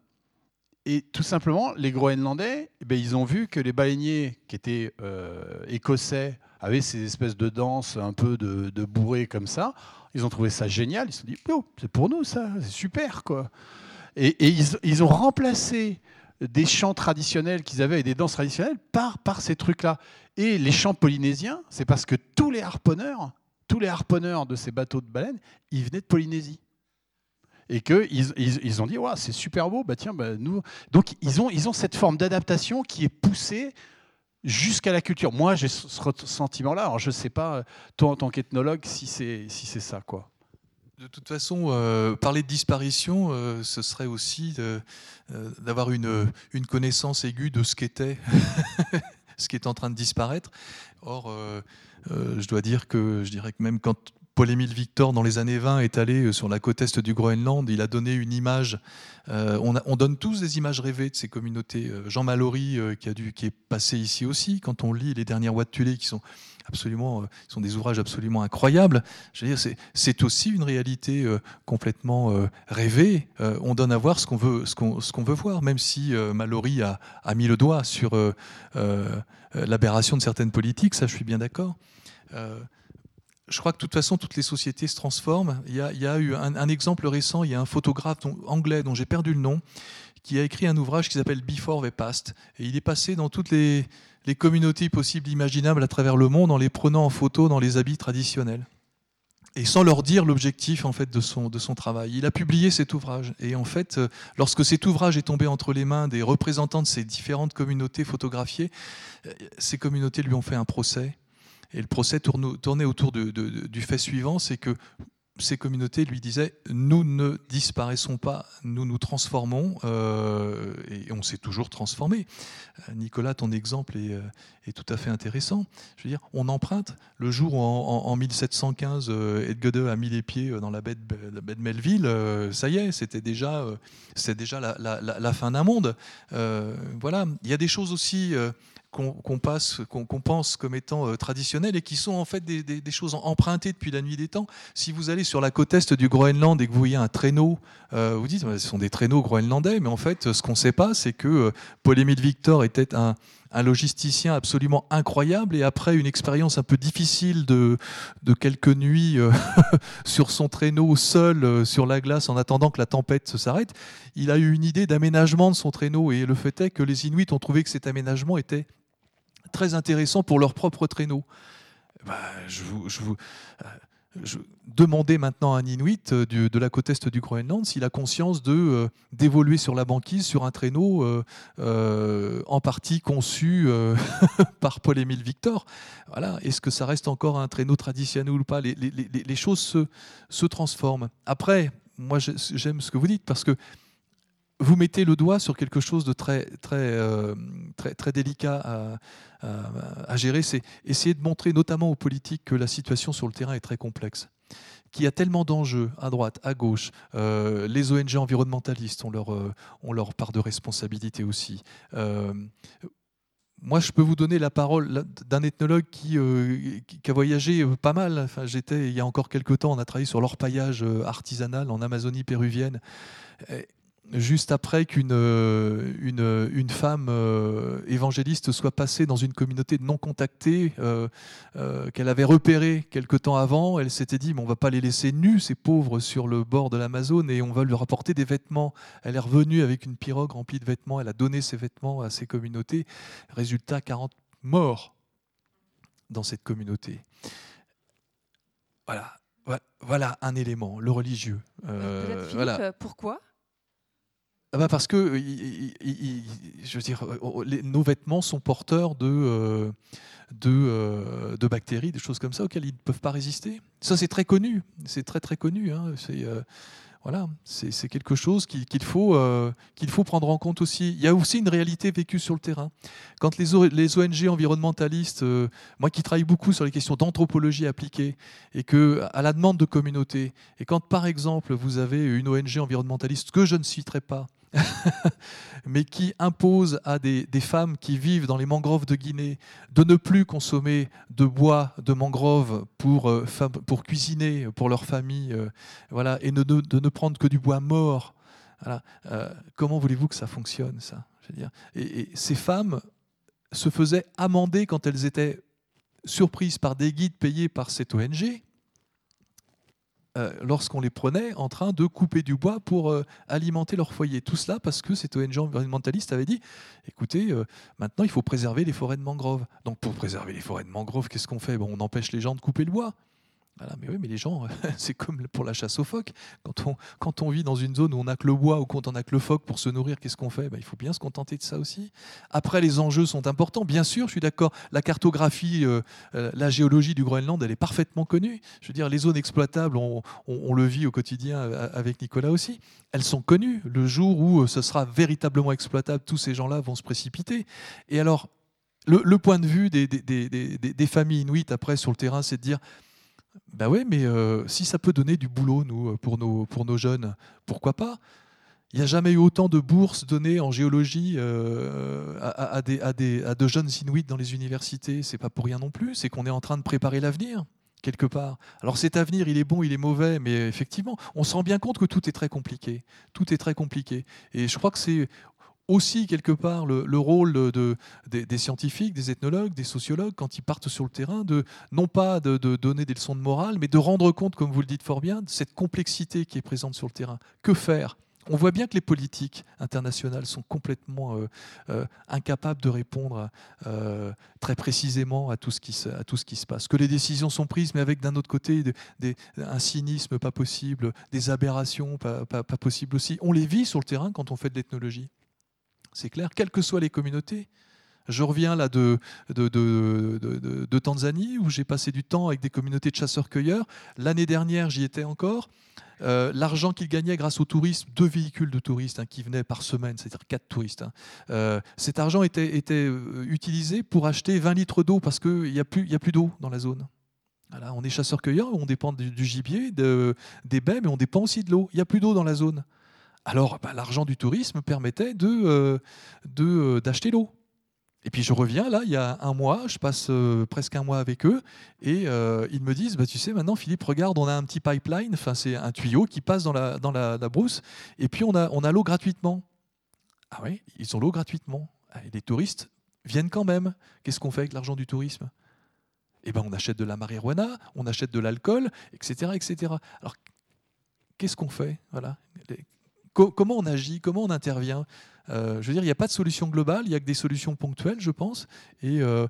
et tout simplement, les Groenlandais, eh ben, ils ont vu que les baleiniers qui étaient euh, écossais avaient ces espèces de danses un peu de, de bourrées comme ça. Ils ont trouvé ça génial. Ils se sont dit, oh, c'est pour nous ça, c'est super quoi. Et, et ils, ils, ont remplacé des chants traditionnels qu'ils avaient et des danses traditionnelles par, par ces trucs-là. Et les chants polynésiens, c'est parce que tous les harponneurs, tous les harponneurs de ces bateaux de baleines, ils venaient de Polynésie. Et qu'ils ils, ont dit, ouais, c'est super beau, bah tiens, bah, nous. Donc ils ont, ils ont cette forme d'adaptation qui est poussée jusqu'à la culture. Moi, j'ai ce sentiment-là. Alors, je ne sais pas, toi, en tant qu'ethnologue, si c'est si ça, quoi. De toute façon, euh, parler de disparition, euh, ce serait aussi euh, d'avoir une, une, connaissance aiguë de ce qu'était, ce qui est en train de disparaître. Or, je dois dire que je dirais que même quand Paul-Émile Victor, dans les années 20, est allé sur la côte est du Groenland, il a donné une image. On, on, donne tous des images rêvées de ces communautés. Jean Mallory, qui, est passé ici aussi, quand on lit les dernières Wattulé, qui sont absolument, euh, sont des ouvrages absolument incroyables. Je veux dire, c'est aussi une réalité euh, complètement euh, rêvée. on donne à voir ce qu'on veut, ce qu'on veut voir, même si Mallory a, a, mis le doigt sur l'aberration de certaines politiques. Ça, je suis bien d'accord je crois que de toute façon, toutes les sociétés se transforment. Il y a, eu un, exemple récent, il y a un photographe anglais dont j'ai perdu le nom, qui a écrit un ouvrage qui s'appelle Before the Past. Et il est passé dans toutes les, les communautés possibles imaginables à travers le monde en les prenant en photo dans les habits traditionnels. et sans leur dire l'objectif en fait de son, de son travail. Il a publié cet ouvrage et en fait, euh, lorsque cet ouvrage est tombé entre les mains des représentants de ces différentes communautés photographiées, euh, ces communautés lui ont fait un procès et le procès tournait autour du fait suivant, c'est que ces communautés lui disaient nous ne disparaissons pas, nous nous transformons euh, et on s'est toujours transformé. Euh, Nicolas, ton exemple euh, est, tout à fait intéressant. Je veux dire, on emprunte le jour où en, 1715 Edgede a mis les pieds dans la baie de, Melville, ça y est, c'était déjà, déjà la fin d'un monde. voilà, il y a des choses aussi qu'on pense comme étant euh, traditionnelles et qui sont en fait des, choses empruntées depuis la nuit des temps. Si vous allez sur la côte est du Groenland et que vous voyez un traîneau, euh, vous dites ce sont des traîneaux groenlandais, mais en fait ce qu'on ne sait pas, c'est que euh, Paul-Émile Victor était un, logisticien absolument incroyable et après une expérience un peu difficile de, quelques nuits sur son traîneau seul sur la glace en attendant que la tempête s'arrête, il a eu une idée d'aménagement de son traîneau et le fait est que les Inuits ont trouvé que cet aménagement était très intéressant pour leur propre traîneau. Bah, je vous, je vous euh, demandez maintenant à un Inuit euh, de la côte est du Groenland s'il a conscience euh, d'évoluer sur la banquise sur un traîneau en partie conçu par Paul-Émile Victor. Voilà. Est-ce que ça reste encore un traîneau traditionnel ou pas? Les, les, les, choses se, se transforment. Après, moi j'aime ce que vous dites parce que vous mettez le doigt sur quelque chose de très, très, euh, très, très délicat à, gérer, c'est essayer de montrer notamment aux politiques que la situation sur le terrain est très complexe qu'il y a tellement d'enjeux à droite, à gauche. Euh, les ONG environnementalistes ont leur, euh, leur part de responsabilité aussi. moi, je peux vous donner la parole d'un ethnologue qui, qui, a voyagé pas mal. Enfin, j'étais il y a encore quelques temps, on a travaillé sur l'orpaillage artisanal en Amazonie péruvienne juste après qu'une euh, une, une, femme euh, évangéliste soit passée dans une communauté non contactée euh, qu'elle avait repérée quelque temps avant, elle s'était dit mais on va pas les laisser nus ces pauvres sur le bord de l'Amazone et on va leur apporter des vêtements. Elle est revenue avec une pirogue remplie de vêtements, elle a donné ses vêtements à ces communautés. Résultat 40 morts dans cette communauté. Voilà, voilà un élément, le religieux. voilà. Pourquoi ah bah parce que, je veux dire, nos vêtements sont porteurs de, euh, de, euh, de, bactéries, des choses comme ça auxquelles ils ne peuvent pas résister. Ça, c'est très connu. C'est très très connu. Hein. C'est euh, voilà, quelque chose qu'il faut, faut prendre en compte aussi. Il y a aussi une réalité vécue sur le terrain. Quand les, les ONG environnementalistes, moi qui travaille beaucoup sur les questions d'anthropologie appliquée, et que à la demande de communautés, et quand par exemple vous avez une ONG environnementaliste que je ne citerai pas, mais qui impose à des, femmes qui vivent dans les mangroves de Guinée de ne plus consommer de bois de mangrove pour, euh, cuisiner pour leur famille, euh, voilà, et de, ne prendre que du bois mort. Euh, comment voulez-vous que ça fonctionne, ça et ces femmes se faisaient amender quand elles étaient surprises par des guides payés par cette ONG euh, lorsqu'on les prenait en train de couper du bois pour euh, alimenter leur foyer. Tout cela parce que cette ONG environnementaliste avait dit, écoutez, euh, maintenant il faut préserver les forêts de mangrove. Donc pour préserver les forêts de mangrove, qu'est-ce qu'on fait? On empêche les gens de couper le bois mais oui, mais les gens, c'est comme pour la chasse aux phoques. Quand on, quand on vit dans une zone où on n'a que le bois ou quand on n'a que le phoque pour se nourrir, qu'est-ce qu'on fait? Ben, Il faut bien se contenter de ça aussi. Après, les enjeux sont importants. Bien sûr, je suis d'accord. La cartographie, euh, euh, la géologie du Groenland, elle est parfaitement connue. Je veux dire, les zones exploitables, on, le vit au quotidien euh, avec Nicolas aussi. Elles sont connues. Le jour où ce sera véritablement exploitable, tous ces gens-là vont se précipiter. Et alors, le, le point de vue des, des, des, des familles inuites après sur le terrain, c'est de dire ben oui, mais euh, si ça peut donner du boulot, nous, pour nos, pour nos jeunes, pourquoi pas? Il n'y a jamais eu autant de bourses données en géologie euh, à, des, à, des, à, de jeunes Inuits dans les universités. C'est pas pour rien non plus, c'est qu'on est en train de préparer l'avenir quelque part. Alors cet avenir, il est bon, il est mauvais, mais effectivement, on se rend bien compte que tout est très compliqué. Tout est très compliqué. Et je crois que c'est aussi quelque part le, rôle de, des, scientifiques, des ethnologues, des sociologues, quand ils partent sur le terrain, de non pas de, donner des leçons de morale, mais de rendre compte, comme vous le dites fort bien, de cette complexité qui est présente sur le terrain. Que faire? On voit bien que les politiques internationales sont complètement euh, euh, incapables de répondre euh, très précisément à tout, ce qui se, passe. Que les décisions sont prises, mais avec d'un autre côté un cynisme pas possible, des aberrations pas, pas, pas possibles aussi. On les vit sur le terrain quand on fait de l'ethnologie. C'est clair, quelles que soient les communautés. Je reviens là de, Tanzanie, où j'ai passé du temps avec des communautés de chasseurs-cueilleurs. L'année dernière, j'y étais encore. Euh, l'argent qu'ils gagnaient grâce au tourisme, deux véhicules de touristes hein, qui venaient par semaine, c'est-à-dire quatre touristes, hein. euh, cet argent était, euh, utilisé pour acheter 20 litres d'eau parce qu'il n'y a plus, d'eau dans la zone. On est chasseurs-cueilleurs, on dépend du, gibier, de, des baies, mais on dépend aussi de l'eau. Il n'y a plus d'eau dans la zone. Alors, bah, l'argent du tourisme permettait de, d'acheter l'eau. Et puis je reviens là, il y a un mois, je passe euh, presque un mois avec eux, et euh, ils me disent, bah, tu sais, maintenant Philippe, regarde, on a un petit pipeline, enfin c'est un tuyau qui passe dans la, brousse, et puis on a, l'eau gratuitement. Ah oui, ils ont l'eau gratuitement. Ah, les touristes viennent quand même. Qu'est-ce qu'on fait avec l'argent du tourisme? Eh ben, on achète de la marijuana, on achète de l'alcool, etc., etc. Alors, qu'est-ce qu'on fait? Voilà. Comment on agit Comment on intervient? Euh, je veux dire, il n'y a pas de solution globale, il n'y a que des solutions ponctuelles, je pense. Et euh,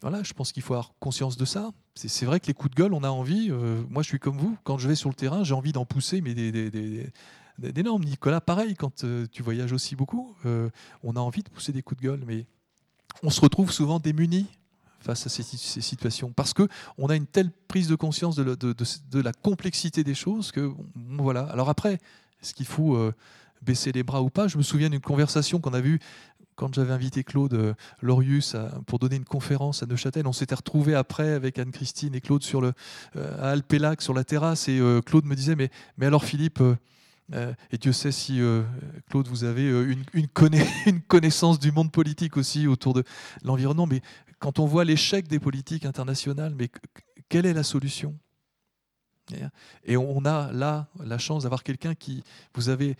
voilà, je pense qu'il faut avoir conscience de ça. C'est vrai que les coups de gueule, on a envie. Euh, moi, je suis comme vous. Quand je vais sur le terrain, j'ai envie d'en pousser, mais des. Nicolas, pareil, quand tu voyages aussi beaucoup, on a envie de pousser des coups de gueule, mais on se retrouve souvent démunis face à ces, situations parce que on a une telle prise de conscience de la complexité des choses que voilà. Alors après, est-ce qu'il faut baisser les bras ou pas? Je me souviens d'une conversation qu'on a vue quand j'avais invité Claude euh, Lorius pour donner une conférence à Neuchâtel. On s'était retrouvés après avec Anne-Christine et Claude sur le, euh, à Alpélac, sur la terrasse. Et euh, Claude me disait Mais, mais alors, Philippe, et Dieu sait si, Claude, vous avez une, une, une, connaissance du monde politique aussi autour de l'environnement. Mais quand on voit l'échec des politiques internationales, mais quelle est la solution? Et on a là la chance d'avoir quelqu'un qui, vous avez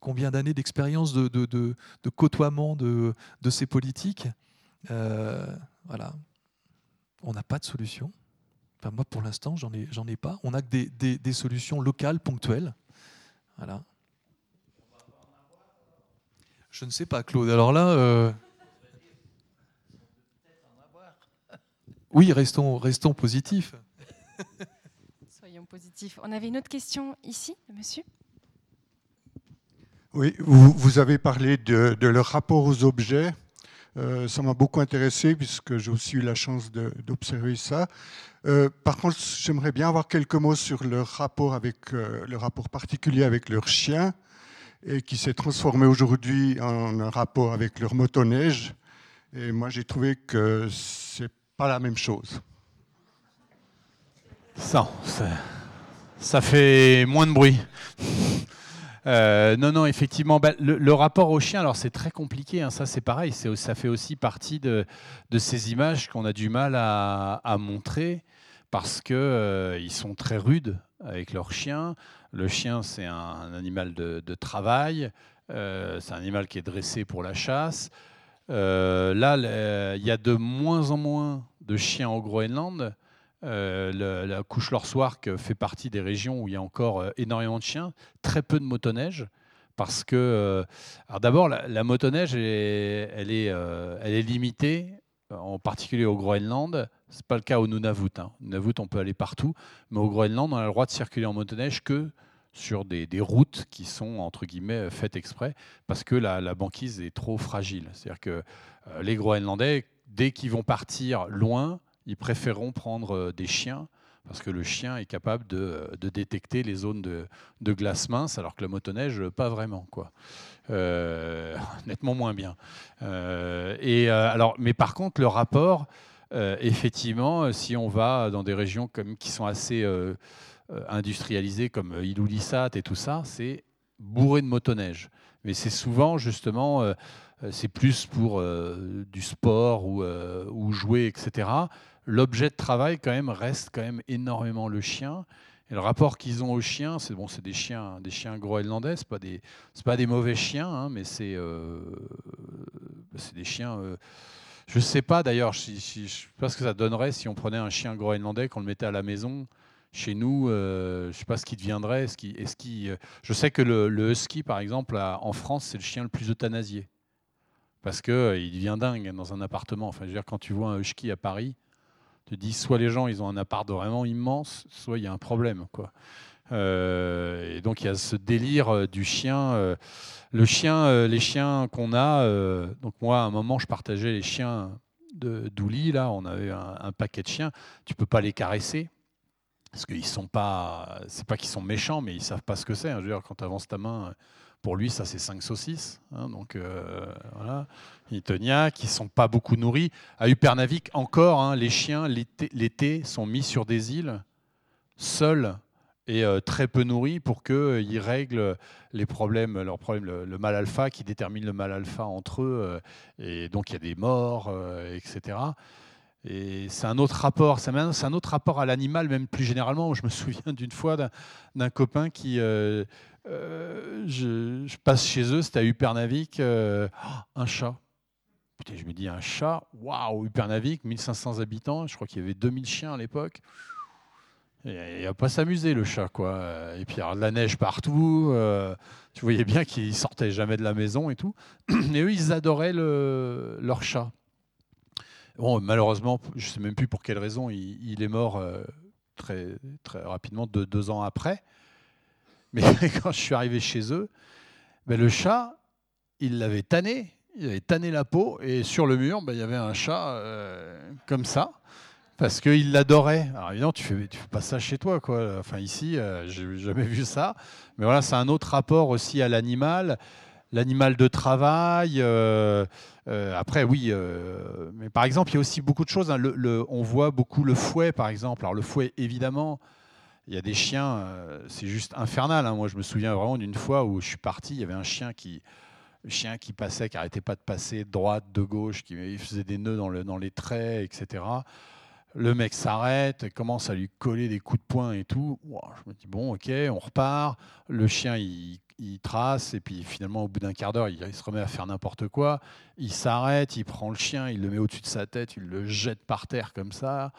combien d'années d'expérience de, de, de, côtoiement de, ces politiques. Euh, voilà. On n'a pas de solution. Enfin, moi, pour l'instant, j'en ai, j'en ai pas. On n'a que des, des, des, solutions locales, ponctuelles. Voilà. Je ne sais pas, Claude. Alors là. Euh, oui, restons, restons positifs. On avait une autre question ici, monsieur? Oui, vous, avez parlé de, leur rapport aux objets. Euh, ça m'a beaucoup intéressé puisque j'ai aussi eu la chance d'observer ça. Euh, par contre, j'aimerais bien avoir quelques mots sur leur rapport avec euh, le rapport particulier avec leur chien et qui s'est transformé aujourd'hui en un rapport avec leur motoneige. Et moi, j'ai trouvé que c'est pas la même chose. Ça, ça fait moins de bruit. Euh, non, non, effectivement, bah, le, rapport au chien, alors c'est très compliqué, hein, ça c'est pareil, ça fait aussi partie de, ces images qu'on a du mal à, montrer parce qu'ils euh, sont très rudes avec leur chien. Le chien, c'est un, animal de, travail, euh, c'est un animal qui est dressé pour la chasse. là, il y a de moins en moins de chiens au Groenland. Euh, la couche Lorswark fait partie des régions où il y a encore euh, énormément de chiens, très peu de motoneige. Parce que, euh, d'abord, la, motoneige, elle est, limitée, en particulier au Groenland. Ce n'est pas le cas au Nunavut. Hein. Nunavut, on peut aller partout. Mais au Groenland, on a le droit de circuler en motoneige que sur des, routes qui sont, entre guillemets, faites exprès, parce que la, la banquise est trop fragile. C'est-à-dire que les Groenlandais, dès qu'ils vont partir loin, ils préféreront prendre euh, des chiens parce que le chien est capable de, euh, détecter les zones de, glace mince, alors que la motoneige, pas vraiment. Quoi. Euh, nettement moins bien. et, alors, mais par contre, le rapport, effectivement, si on va dans des régions comme, qui sont assez industrialisées, comme Ilulissat et tout ça, c'est bourré de motoneige. Mais c'est souvent, justement, c'est plus pour du sport ou jouer, etc l'objet de travail quand même reste quand même énormément le chien. Et le rapport qu'ils ont au chien, c'est bon, c'est des chiens, des chiens groenlandais, c'est pas des, pas des mauvais chiens, hein, mais c'est, euh, c'est des chiens. Euh, je sais pas d'ailleurs, si, je sais pas ce que ça donnerait si on prenait un chien groenlandais, qu'on le mettait à la maison. Chez nous, je ne sais pas ce qui deviendrait. Est-ce qui, est qui, je sais que le, husky, par exemple, en France, c'est le chien le plus euthanasié. Parce qu'il devient dingue dans un appartement. Enfin, je veux dire, quand tu vois un husky à Paris, tu dis soit les gens ils ont un appart vraiment immense, soit il y a un problème. Quoi. et donc il y a ce délire du chien. le chien, les chiens qu'on a. donc moi, à un moment, je partageais les chiens de Douli. Là, on avait un, paquet de chiens. Tu peux pas les caresser parce qu'ils sont pas, c'est pas qu'ils sont méchants, mais ils savent pas ce que c'est. Hein. Je veux dire, quand tu avances ta main, pour lui, ça c'est cinq saucisses. Hein. donc euh, voilà, Itonia, qui sont pas beaucoup nourris. À Upernavik, encore, hein, les chiens l'été sont mis sur des îles seuls et euh, très peu nourris pour qu'ils euh, règlent les problèmes, leurs problèmes, le, mal alpha qui détermine le mal alpha entre eux. et donc il y a des morts, etc. Et c'est un autre rapport, c'est un autre rapport à l'animal, même plus généralement. Je me souviens d'une fois d'un copain qui, euh, euh, je, passe chez eux, c'était à Upernavik, euh, un chat. Putain, je me dis un chat, waouh, Upernavik, 1500 habitants, je crois qu'il y avait 2000 chiens à l'époque. Il va pas s'amuser le chat, quoi. Et puis alors, de la neige partout. tu voyais bien qu'ils sortaient jamais de la maison et tout. Et eux, ils adoraient le, leur chat. Bon, malheureusement, je ne sais même plus pour quelle raison, il, est mort euh, très, très rapidement, deux, ans après. Mais quand je suis arrivé chez eux, ben, le chat, il l'avait tanné, il avait tanné la peau, et sur le mur, ben, il y avait un chat euh, comme ça, parce qu'il l'adorait. Alors évidemment, tu fais, fais pas ça chez toi, quoi. Enfin ici, euh, j'ai jamais vu ça. Mais voilà, c'est un autre rapport aussi à l'animal l'animal de travail. Euh, euh, après, oui, mais par exemple, il y a aussi beaucoup de choses. Hein. on voit beaucoup le fouet, par exemple. Alors le fouet, évidemment, il y a des chiens, c'est juste infernal. Hein. Moi, je me souviens vraiment d'une fois où je suis parti, il y avait un chien qui, chien qui passait, qui arrêtait pas de passer droite, de gauche, qui faisait des nœuds dans, le, dans les traits, etc. Le mec s'arrête, commence à lui coller des coups de poing et tout. je me dis, bon, ok, on repart. Le chien, il trace et puis finalement au bout d'un quart d'heure il, se remet à faire n'importe quoi. Il s'arrête, il prend le chien, il le met au-dessus de sa tête, il le jette par terre comme ça.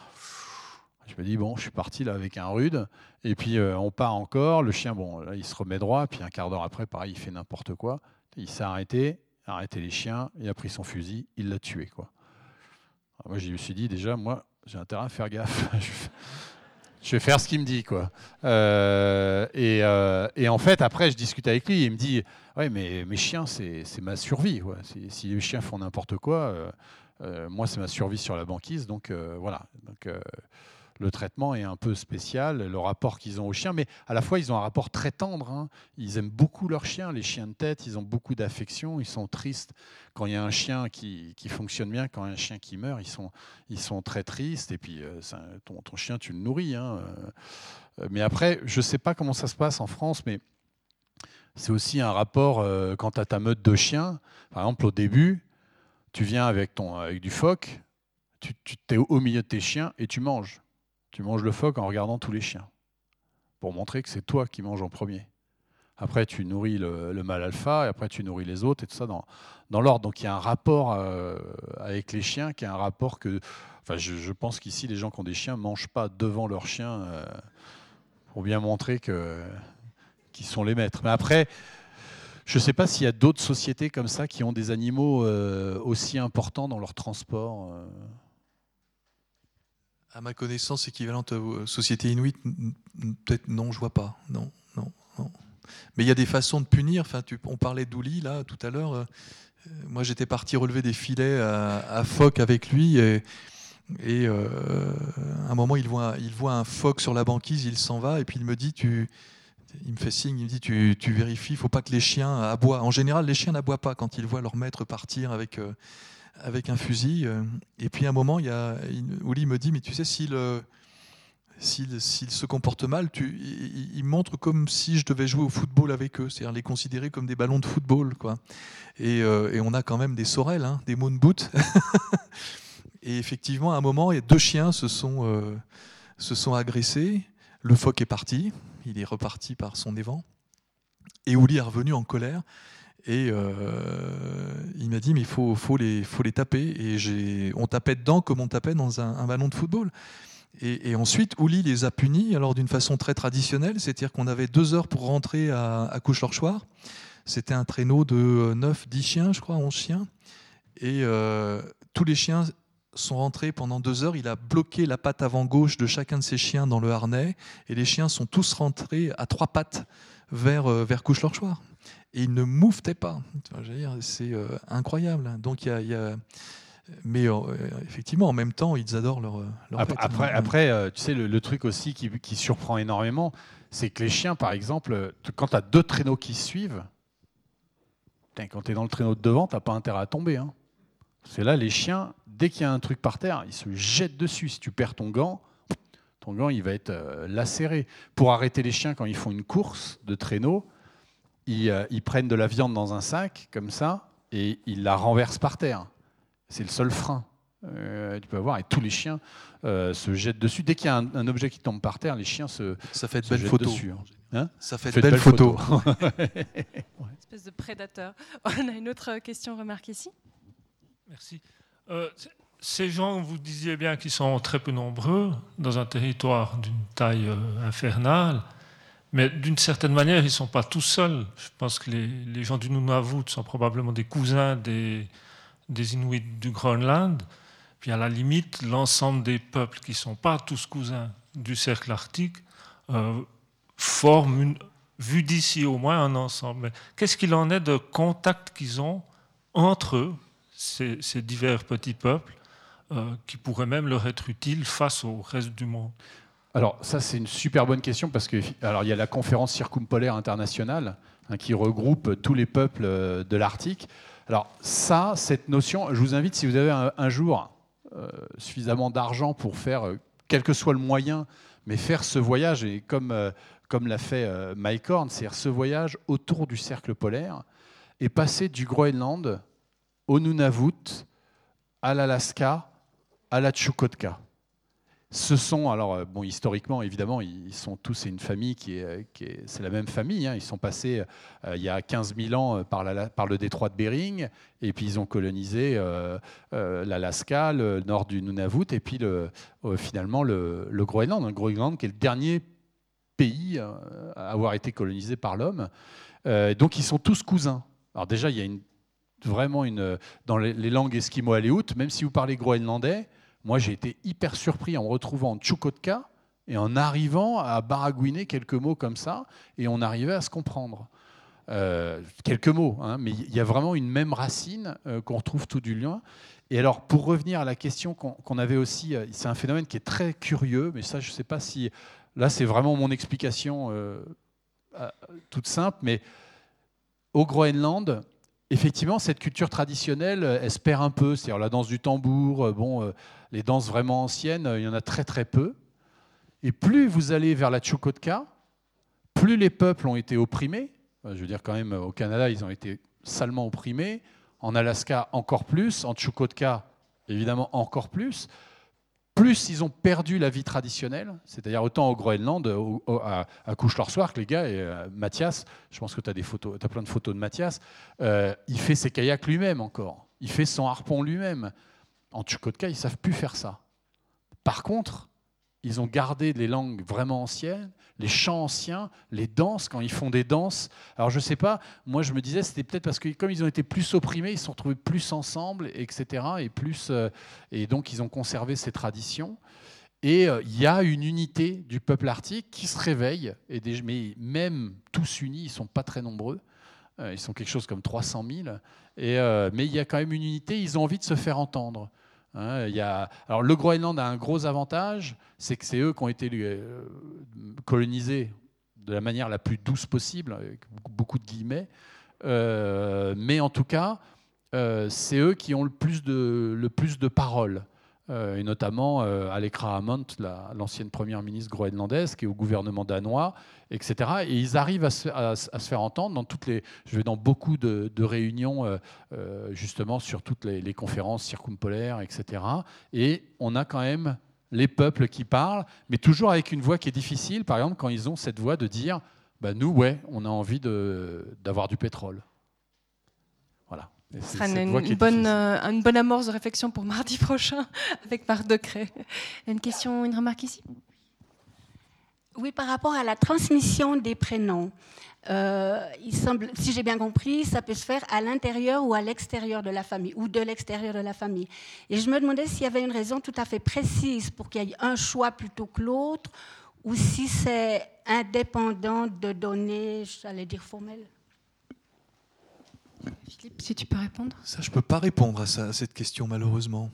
Je me dis bon, je suis parti là avec un rude et puis euh, on part encore. Le chien bon, là il se remet droit puis un quart d'heure après pareil il fait n'importe quoi. Il s'est arrêté, arrêté les chiens, il a pris son fusil, il l'a tué quoi. moi je me suis dit déjà moi j'ai intérêt à faire gaffe. je vais faire ce qu'il me dit, quoi. Euh, euh, et, en fait, après, je discute avec lui. il me dit, ouais, mais mes chiens, c'est ma survie. Si, les chiens font n'importe quoi, moi, c'est ma survie sur la banquise. Donc voilà. Le traitement est un peu spécial, le rapport qu'ils ont aux chiens, mais à la fois ils ont un rapport très tendre. Hein. Ils aiment beaucoup leurs chiens, les chiens de tête, ils ont beaucoup d'affection, ils sont tristes quand il y a un chien qui, fonctionne bien, quand il y a un chien qui meurt, ils sont, très tristes, et puis euh, ton, chien, tu le nourris. Hein. Euh, mais après, je ne sais pas comment ça se passe en France, mais c'est aussi un rapport euh, tu as ta meute de chiens. Par exemple, au début, tu viens avec, ton, avec du phoque, tu, tu es au milieu de tes chiens et tu manges. Tu manges le phoque en regardant tous les chiens, pour montrer que c'est toi qui manges en premier. Après, tu nourris le, le, mâle alpha, et après, tu nourris les autres, et tout ça dans, dans l'ordre. Donc, il y a un rapport euh, avec les chiens qui est un rapport que. Enfin, je, pense qu'ici, les gens qui ont des chiens ne mangent pas devant leurs chiens euh, pour bien montrer qu'ils sont les maîtres. Mais après, je ne sais pas s'il y a d'autres sociétés comme ça qui ont des animaux euh, aussi importants dans leur transport à ma connaissance, équivalente aux sociétés inuites, peut-être non, je vois pas. Non, non, non. Mais il y a des façons de punir. On parlait d'Ouli là tout à l'heure. Euh, moi, j'étais parti relever des filets à, phoque avec lui et, euh, à un moment, il voit, un phoque sur la banquise, il s'en va et puis il me dit, tu, il me fait signe, il me dit, tu, vérifies, il faut pas que les chiens aboient. En général, les chiens n'aboient pas quand ils voient leur maître partir avec. Euh, avec un fusil. Euh, et puis à un moment, il y a, me dit, mais tu sais, s'il euh, se comporte mal, tu, il, montre comme si je devais jouer au football avec eux, c'est-à-dire les considérer comme des ballons de football. Quoi. Et, euh, et on a quand même des sorels, hein, des moon boots. et effectivement, à un moment, il y a deux chiens se sont, se sont agressés. Le phoque est parti, il est reparti par son évent. Et Ouli est revenu en colère. Et euh, il m'a dit, mais il faut, les taper. Et on tapait dedans comme on tapait dans un, ballon de football. Et, ensuite, Ouli les a punis, alors d'une façon très traditionnelle, c'est-à-dire qu'on avait deux heures pour rentrer à, à Couche-Lorchoir. C'était un traîneau de 9, 10 chiens, je crois, 11 chiens. Et euh, tous les chiens sont rentrés pendant deux heures. Il a bloqué la patte avant gauche de chacun de ses chiens dans le harnais. Et les chiens sont tous rentrés à trois pattes vers, euh, vers Couche-Lorchoir. Et ils ne mouvetaient pas. C'est euh, incroyable. Donc il y a mais euh, effectivement, en même temps, ils adorent leur, leur après, Après, euh, tu sais, le, truc aussi qui, qui, surprend énormément, c'est que les chiens, par exemple, quand tu as deux traîneaux qui suivent, quand tu es dans le traîneau de devant, tu n'as pas intérêt à tomber. Hein. C'est là, les chiens, dès qu'il y a un truc par terre, ils se jettent dessus. Si tu perds ton gant, ton gant, il va être euh, lacéré. Pour arrêter les chiens quand ils font une course de traîneau, ils, ils prennent de la viande dans un sac, comme ça, et ils la renversent par terre. C'est le seul frein. Euh, tu peux avoir, et tous les chiens euh, se jettent dessus. Dès qu'il y a un, objet qui tombe par terre, les chiens se, ça fait de belles photos. dessus. Hein. Hein ça fait de belles, photos. Espèce de prédateur. On a une autre question, remarque ici. Merci. Euh, ces gens, vous disiez bien qu'ils sont très peu nombreux dans un territoire d'une taille infernale, mais d'une certaine manière, ils ne sont pas tout seuls. Je pense que les, gens du Nunavut sont probablement des cousins des, Inuits du Groenland, puis à la limite, l'ensemble des peuples qui ne sont pas tous cousins du cercle arctique euh, forment, une, vu d'ici au moins, un ensemble. Qu'est-ce qu'il en est de contact qu'ils ont entre eux, ces, divers petits peuples, euh, qui pourraient même leur être utiles face au reste du monde alors ça c'est une super bonne question parce que alors il y a la conférence circumpolaire internationale hein, qui regroupe tous les peuples euh, de l'Arctique. Alors ça, cette notion, je vous invite, si vous avez un, jour euh, suffisamment d'argent pour faire, quel que soit le moyen, mais faire ce voyage, et comme, comme l'a fait Mike Horn, c'est-à-dire ce voyage autour du cercle polaire, et passer du Groenland au Nunavut, à l'Alaska, à la Chukotka. Ce sont, alors, euh, bon, historiquement, évidemment, ils sont tous, c'est une famille qui est, c'est la même famille. Hein. Ils sont passés euh, il y a 15 000 ans par, le détroit de Bering, et puis ils ont colonisé euh, l'Alaska, le nord du Nunavut, et puis le, finalement le, Groenland. Le Groenland qui est le dernier pays à avoir été colonisé par l'homme. donc ils sont tous cousins. Alors déjà, il y a une, vraiment une, dans les, langues esquimaux-aléoutes, même si vous parlez groenlandais, moi, j'ai été hyper surpris en retrouvant Tchoukotka et en arrivant à baragouiner quelques mots comme ça, et on arrivait à se comprendre. Euh, quelques mots, hein, mais il y a vraiment une même racine euh, qu'on retrouve tout du loin. Et alors, pour revenir à la question qu'on avait aussi, euh, c'est un phénomène qui est très curieux, mais ça, je ne sais pas si. Là, c'est vraiment mon explication toute simple, mais au Groenland, effectivement, cette culture traditionnelle, elle se perd un peu. C'est-à-dire la danse du tambour, bon, les danses vraiment anciennes, il y en a très très peu. Et plus vous allez vers la Chukotka, plus les peuples ont été opprimés. Je veux dire, quand même, au Canada, ils ont été salement opprimés. En Alaska, encore plus. En Chukotka, évidemment, encore plus. Plus ils ont perdu la vie traditionnelle, c'est-à-dire autant au Groenland, à, à Couche-Lorsoir, que les gars, et euh, Mathias, je pense que tu as, des photos, as plein de photos de Mathias, euh, il fait ses kayaks lui-même encore. Il fait son harpon lui-même. En Chukotka, ils ne savent plus faire ça. Par contre, ils ont gardé les langues vraiment anciennes, les chants anciens, les danses, quand ils font des danses. Alors je ne sais pas, moi je me disais, c'était peut-être parce que comme ils ont été plus opprimés, ils se sont retrouvés plus ensemble, etc. Euh, et donc ils ont conservé ces traditions. Et euh, il y a une unité du peuple arctique qui se réveille, et mais même tous unis, ils ne sont pas très nombreux. Euh, ils sont quelque chose comme 300 000. Et, mais il y a quand même une unité, ils ont envie de se faire entendre. Hein. Alors le Groenland a un gros avantage, c'est que c'est eux qui ont été euh, colonisés de la manière la plus douce possible, avec beaucoup de guillemets. Euh, mais en tout cas, euh, c'est eux qui ont le plus de, le plus de paroles. Euh, et notamment euh, Alekra Hammond, l'ancienne première ministre groenlandaise, qui est au gouvernement danois, etc. Et ils arrivent à se, faire entendre dans toutes les. Je vais dans beaucoup de, réunions, euh, justement, sur toutes les, conférences circumpolaires, etc. Et on a quand même les peuples qui parlent, mais toujours avec une voix qui est difficile. Par exemple, quand ils ont cette voix de dire bah, Nous, ouais, on a envie d'avoir du pétrole. Ce sera une, bonne, euh, une bonne amorce de réflexion pour mardi prochain avec Marc Decret. Une question, une remarque ici? Oui, par rapport à la transmission des prénoms. Euh, il semble, si j'ai bien compris, ça peut se faire à l'intérieur ou à l'extérieur de la famille, ou de l'extérieur de la famille. Et je me demandais s'il y avait une raison tout à fait précise pour qu'il y ait un choix plutôt que l'autre, ou si c'est indépendant de données, j'allais dire formelles. Philippe, si tu peux répondre. Ça, je peux pas répondre à, ça, à cette question, malheureusement.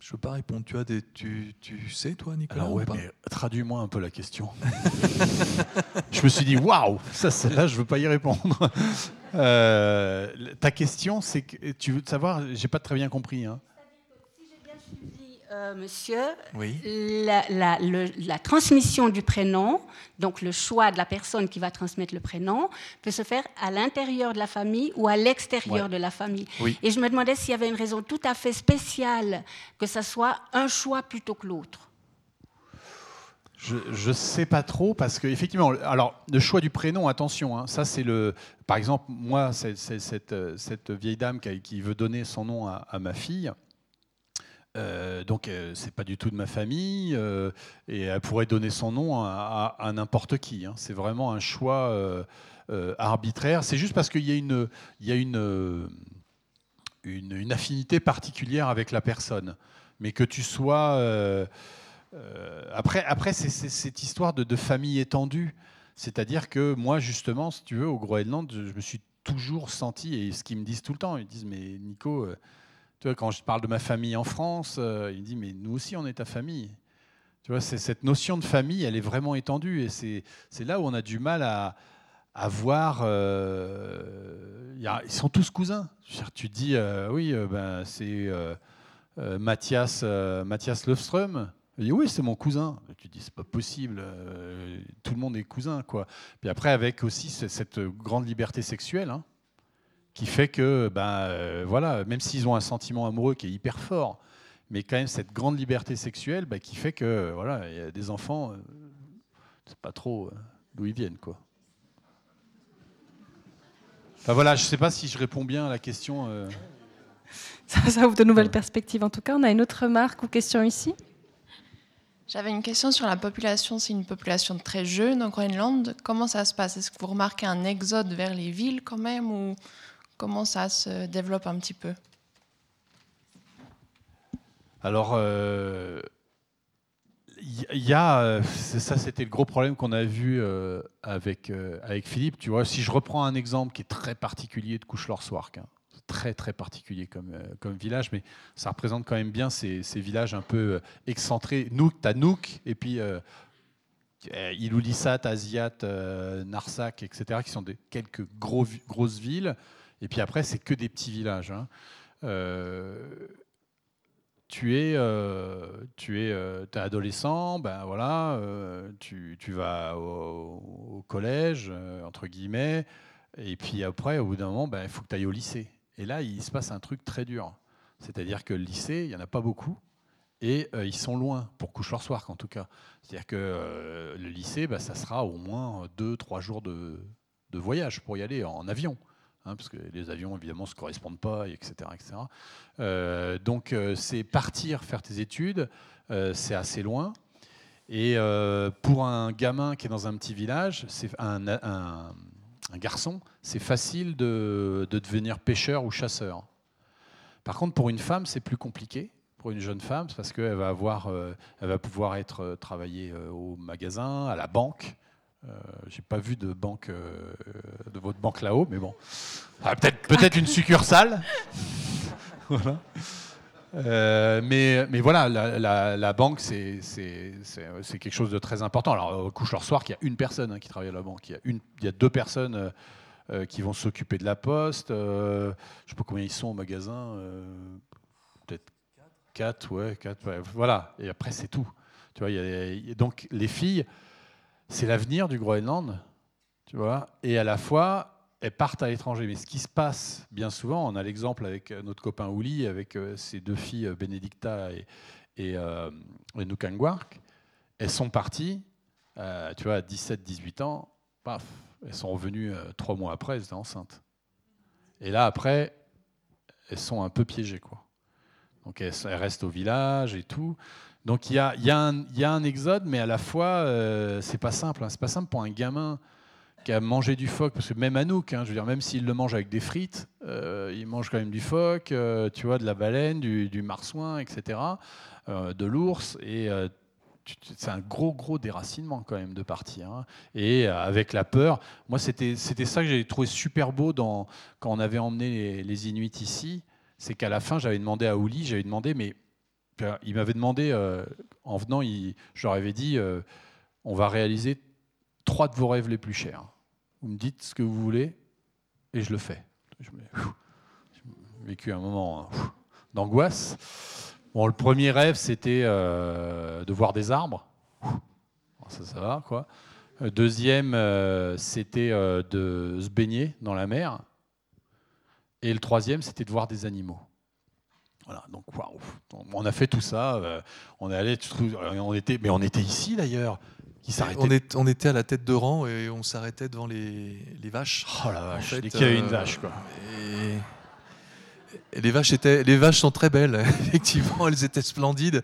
Je peux pas répondre. Tu, as des, tu, tu sais, toi, Nicolas Alors, ouais, mais traduis-moi un peu la question. je me suis dit, waouh, ça, celle-là, je veux pas y répondre. Euh, ta question, c'est que tu veux savoir, j'ai pas très bien compris. Hein. Euh, monsieur, la, transmission du prénom, donc le choix de la personne qui va transmettre le prénom, peut se faire à l'intérieur de la famille ou à l'extérieur de la famille. Et je me demandais s'il y avait une raison tout à fait spéciale que ça soit un choix plutôt que l'autre. Je ne sais pas trop parce que effectivement, alors le choix du prénom, attention, hein, ça c'est le, par exemple, moi, c'est, cette, cette, vieille dame qui, veut donner son nom à ma fille. Euh, donc, euh, c'est pas du tout de ma famille, euh, et elle pourrait donner son nom à, n'importe qui. Hein. C'est vraiment un choix arbitraire. C'est juste parce qu'il y a une, affinité particulière avec la personne, mais que tu sois. après, après c'est cette histoire de, de famille étendue. C'est-à-dire que moi, justement, si tu veux, au Groenland, je me suis toujours senti, et ce qu'ils me disent tout le temps, ils disent, mais Nico, tu vois, quand je parle de ma famille en France, euh, il dit mais nous aussi on est ta famille. Tu vois, c'est cette notion de famille, elle est vraiment étendue et c'est là où on a du mal à, à voir. Euh, ils sont tous cousins. Tu dis euh, oui, ben c'est Mathias Mathias Löfström. Il dit oui, c'est mon cousin. Tu dis c'est pas possible. tout le monde est cousin quoi. Puis après avec aussi cette grande liberté sexuelle. Hein, qui fait que, ben, euh, voilà, même s'ils ont un sentiment amoureux qui est hyper fort, mais quand même cette grande liberté sexuelle ben, qui fait que, voilà, il y a des enfants, euh, c'est pas trop euh, d'où ils viennent, quoi. Enfin voilà, je sais pas si je réponds bien à la question. Ça, ça, ouvre de nouvelles perspectives. En tout cas, on a une autre remarque ou question ici? J'avais une question sur la population. C'est une population très jeune au Groenland. Comment ça se passe? Est-ce que vous remarquez un exode vers les villes quand même ou Comment ça se développe un petit peu? Alors, il euh, y, a, euh, ça c'était le gros problème qu'on a vu euh, avec, avec Philippe. Tu vois, si je reprends un exemple qui est très particulier de Couche-Lorsoirk, hein, très très particulier comme, comme village, mais ça représente quand même bien ces, ces villages un peu excentrés. Nouk, t'as Nouk, et puis Ilulissat, Asiat, Narsak, etc., qui sont des, quelques gros, grosses villes. Et puis après, c'est que des petits villages. Hein. Euh, tu es, euh, tu es, euh, es, adolescent, ben voilà, tu, tu, vas au, collège, entre guillemets, et puis après, au bout d'un moment, ben, il faut que tu ailles au lycée. Et là, il se passe un truc très dur. C'est-à-dire que le lycée, il n'y en a pas beaucoup, et ils sont loin, pour couche soir en tout cas. C'est-à-dire que le lycée, ben, ça sera au moins deux, trois jours de, de voyage pour y aller en avion. Hein, parce que les avions évidemment ne se correspondent pas, etc. etc. Euh, donc euh, c'est partir faire tes études, euh, c'est assez loin. Et pour un gamin qui est dans un petit village, c'est un, garçon, c'est facile de, de, devenir pêcheur ou chasseur. Par contre, pour une femme, c'est plus compliqué. Pour une jeune femme, parce qu'elle va avoir, va pouvoir être travailler au magasin, à la banque, j'ai pas vu de banque, euh, de votre banque là-haut, mais bon, ah, peut-être peut-être une succursale. voilà. Euh, mais, mais voilà, la, banque, c'est quelque chose de très important. Alors, couche leur soir, il y a une personne hein, qui travaille à la banque. Il y a, deux personnes qui vont s'occuper de la poste. je ne sais pas combien ils sont au magasin. Peut-être quatre, ouais, quatre. voilà. Et après, c'est tout. Tu vois, donc, les filles c'est l'avenir du Groenland, tu vois, et à la fois, elles partent à l'étranger. Mais ce qui se passe bien souvent, on a l'exemple avec notre copain Ouli, avec euh, ses deux filles, euh, Benedicta et, et, euh, elles sont parties, euh, tu vois, à 17-18 ans, paf, elles sont revenues trois mois après, elles étaient enceintes. Et là, après, elles sont un peu piégées. Quoi. Donc elles, restent au village et tout. Donc il y a, un exode, mais à la fois, euh, c'est pas simple. Hein. C'est pas simple pour un gamin qui a mangé du phoque, parce que même Anouk, hein, je veux dire, même s'il le mange avec des frites, euh, il mange quand même du phoque, euh, tu vois, de la baleine, du, marsouin, etc., de l'ours, et c'est un gros, gros déracinement quand même de partir. Hein. Et avec la peur, moi c'était ça que j'ai trouvé super beau quand on avait emmené les, Inuits ici, c'est qu'à la fin j'avais demandé à Ouli, j'avais demandé, mais il m'avait demandé, euh, en venant, je leur avais dit, euh, on va réaliser trois de vos rêves les plus chers. Vous me dites ce que vous voulez et je le fais. J'ai vécu un moment hein, d'angoisse. Bon, le premier rêve, c'était euh, de voir des arbres. Ça, ça va, quoi. Euh, deuxième, euh, c'était de se baigner dans la mer. Et le troisième, c'était de voir des animaux. Voilà, donc waouh, on a fait tout ça. on est allé, on était, mais on était ici d'ailleurs. On, est, on, était à la tête de rang et on s'arrêtait devant les, les, vaches. Oh la vache, dès qu'il y avait une vache quoi. Et les vaches, étaient, les vaches sont très belles, effectivement, elles étaient splendides.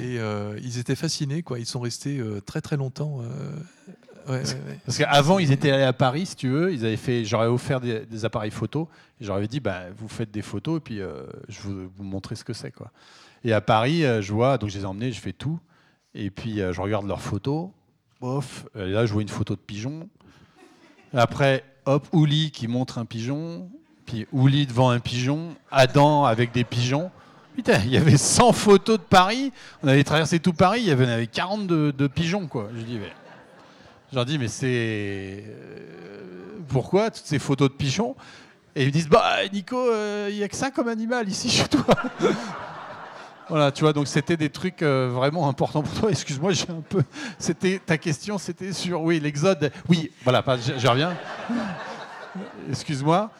Et euh, ils étaient fascinés, quoi. Ils sont restés euh, très très longtemps. Euh, Parce qu'avant, ils étaient allés à Paris, si tu veux. Ils avaient fait, j'aurais offert des, appareils photo. Et j'aurais dit, bah, vous faites des photos et puis je vais vous montrer ce que c'est, quoi. Et à Paris, je vois, donc je les ai emmenés, je fais tout. Et puis je regarde leurs photos. Bof, là, je vois une photo de pigeon. Après, hop, Ouli qui montre un pigeon puis Ouli devant un pigeon, Adam avec des pigeons. Putain, il y avait 100 photos de Paris. On avait traversé tout Paris, il y avait, 40 de, pigeons, quoi. Je dis, mais... leur dis, mais c'est. Euh, pourquoi toutes ces photos de pigeons? Et ils me disent, bah, Nico, euh, il n'y a que ça comme animal ici chez toi. Voilà, tu vois, donc c'était des trucs euh, vraiment importants pour toi. Excuse-moi, j'ai un peu. C'était ta question, c'était sur oui l'exode. Oui, voilà, reviens. Excuse-moi.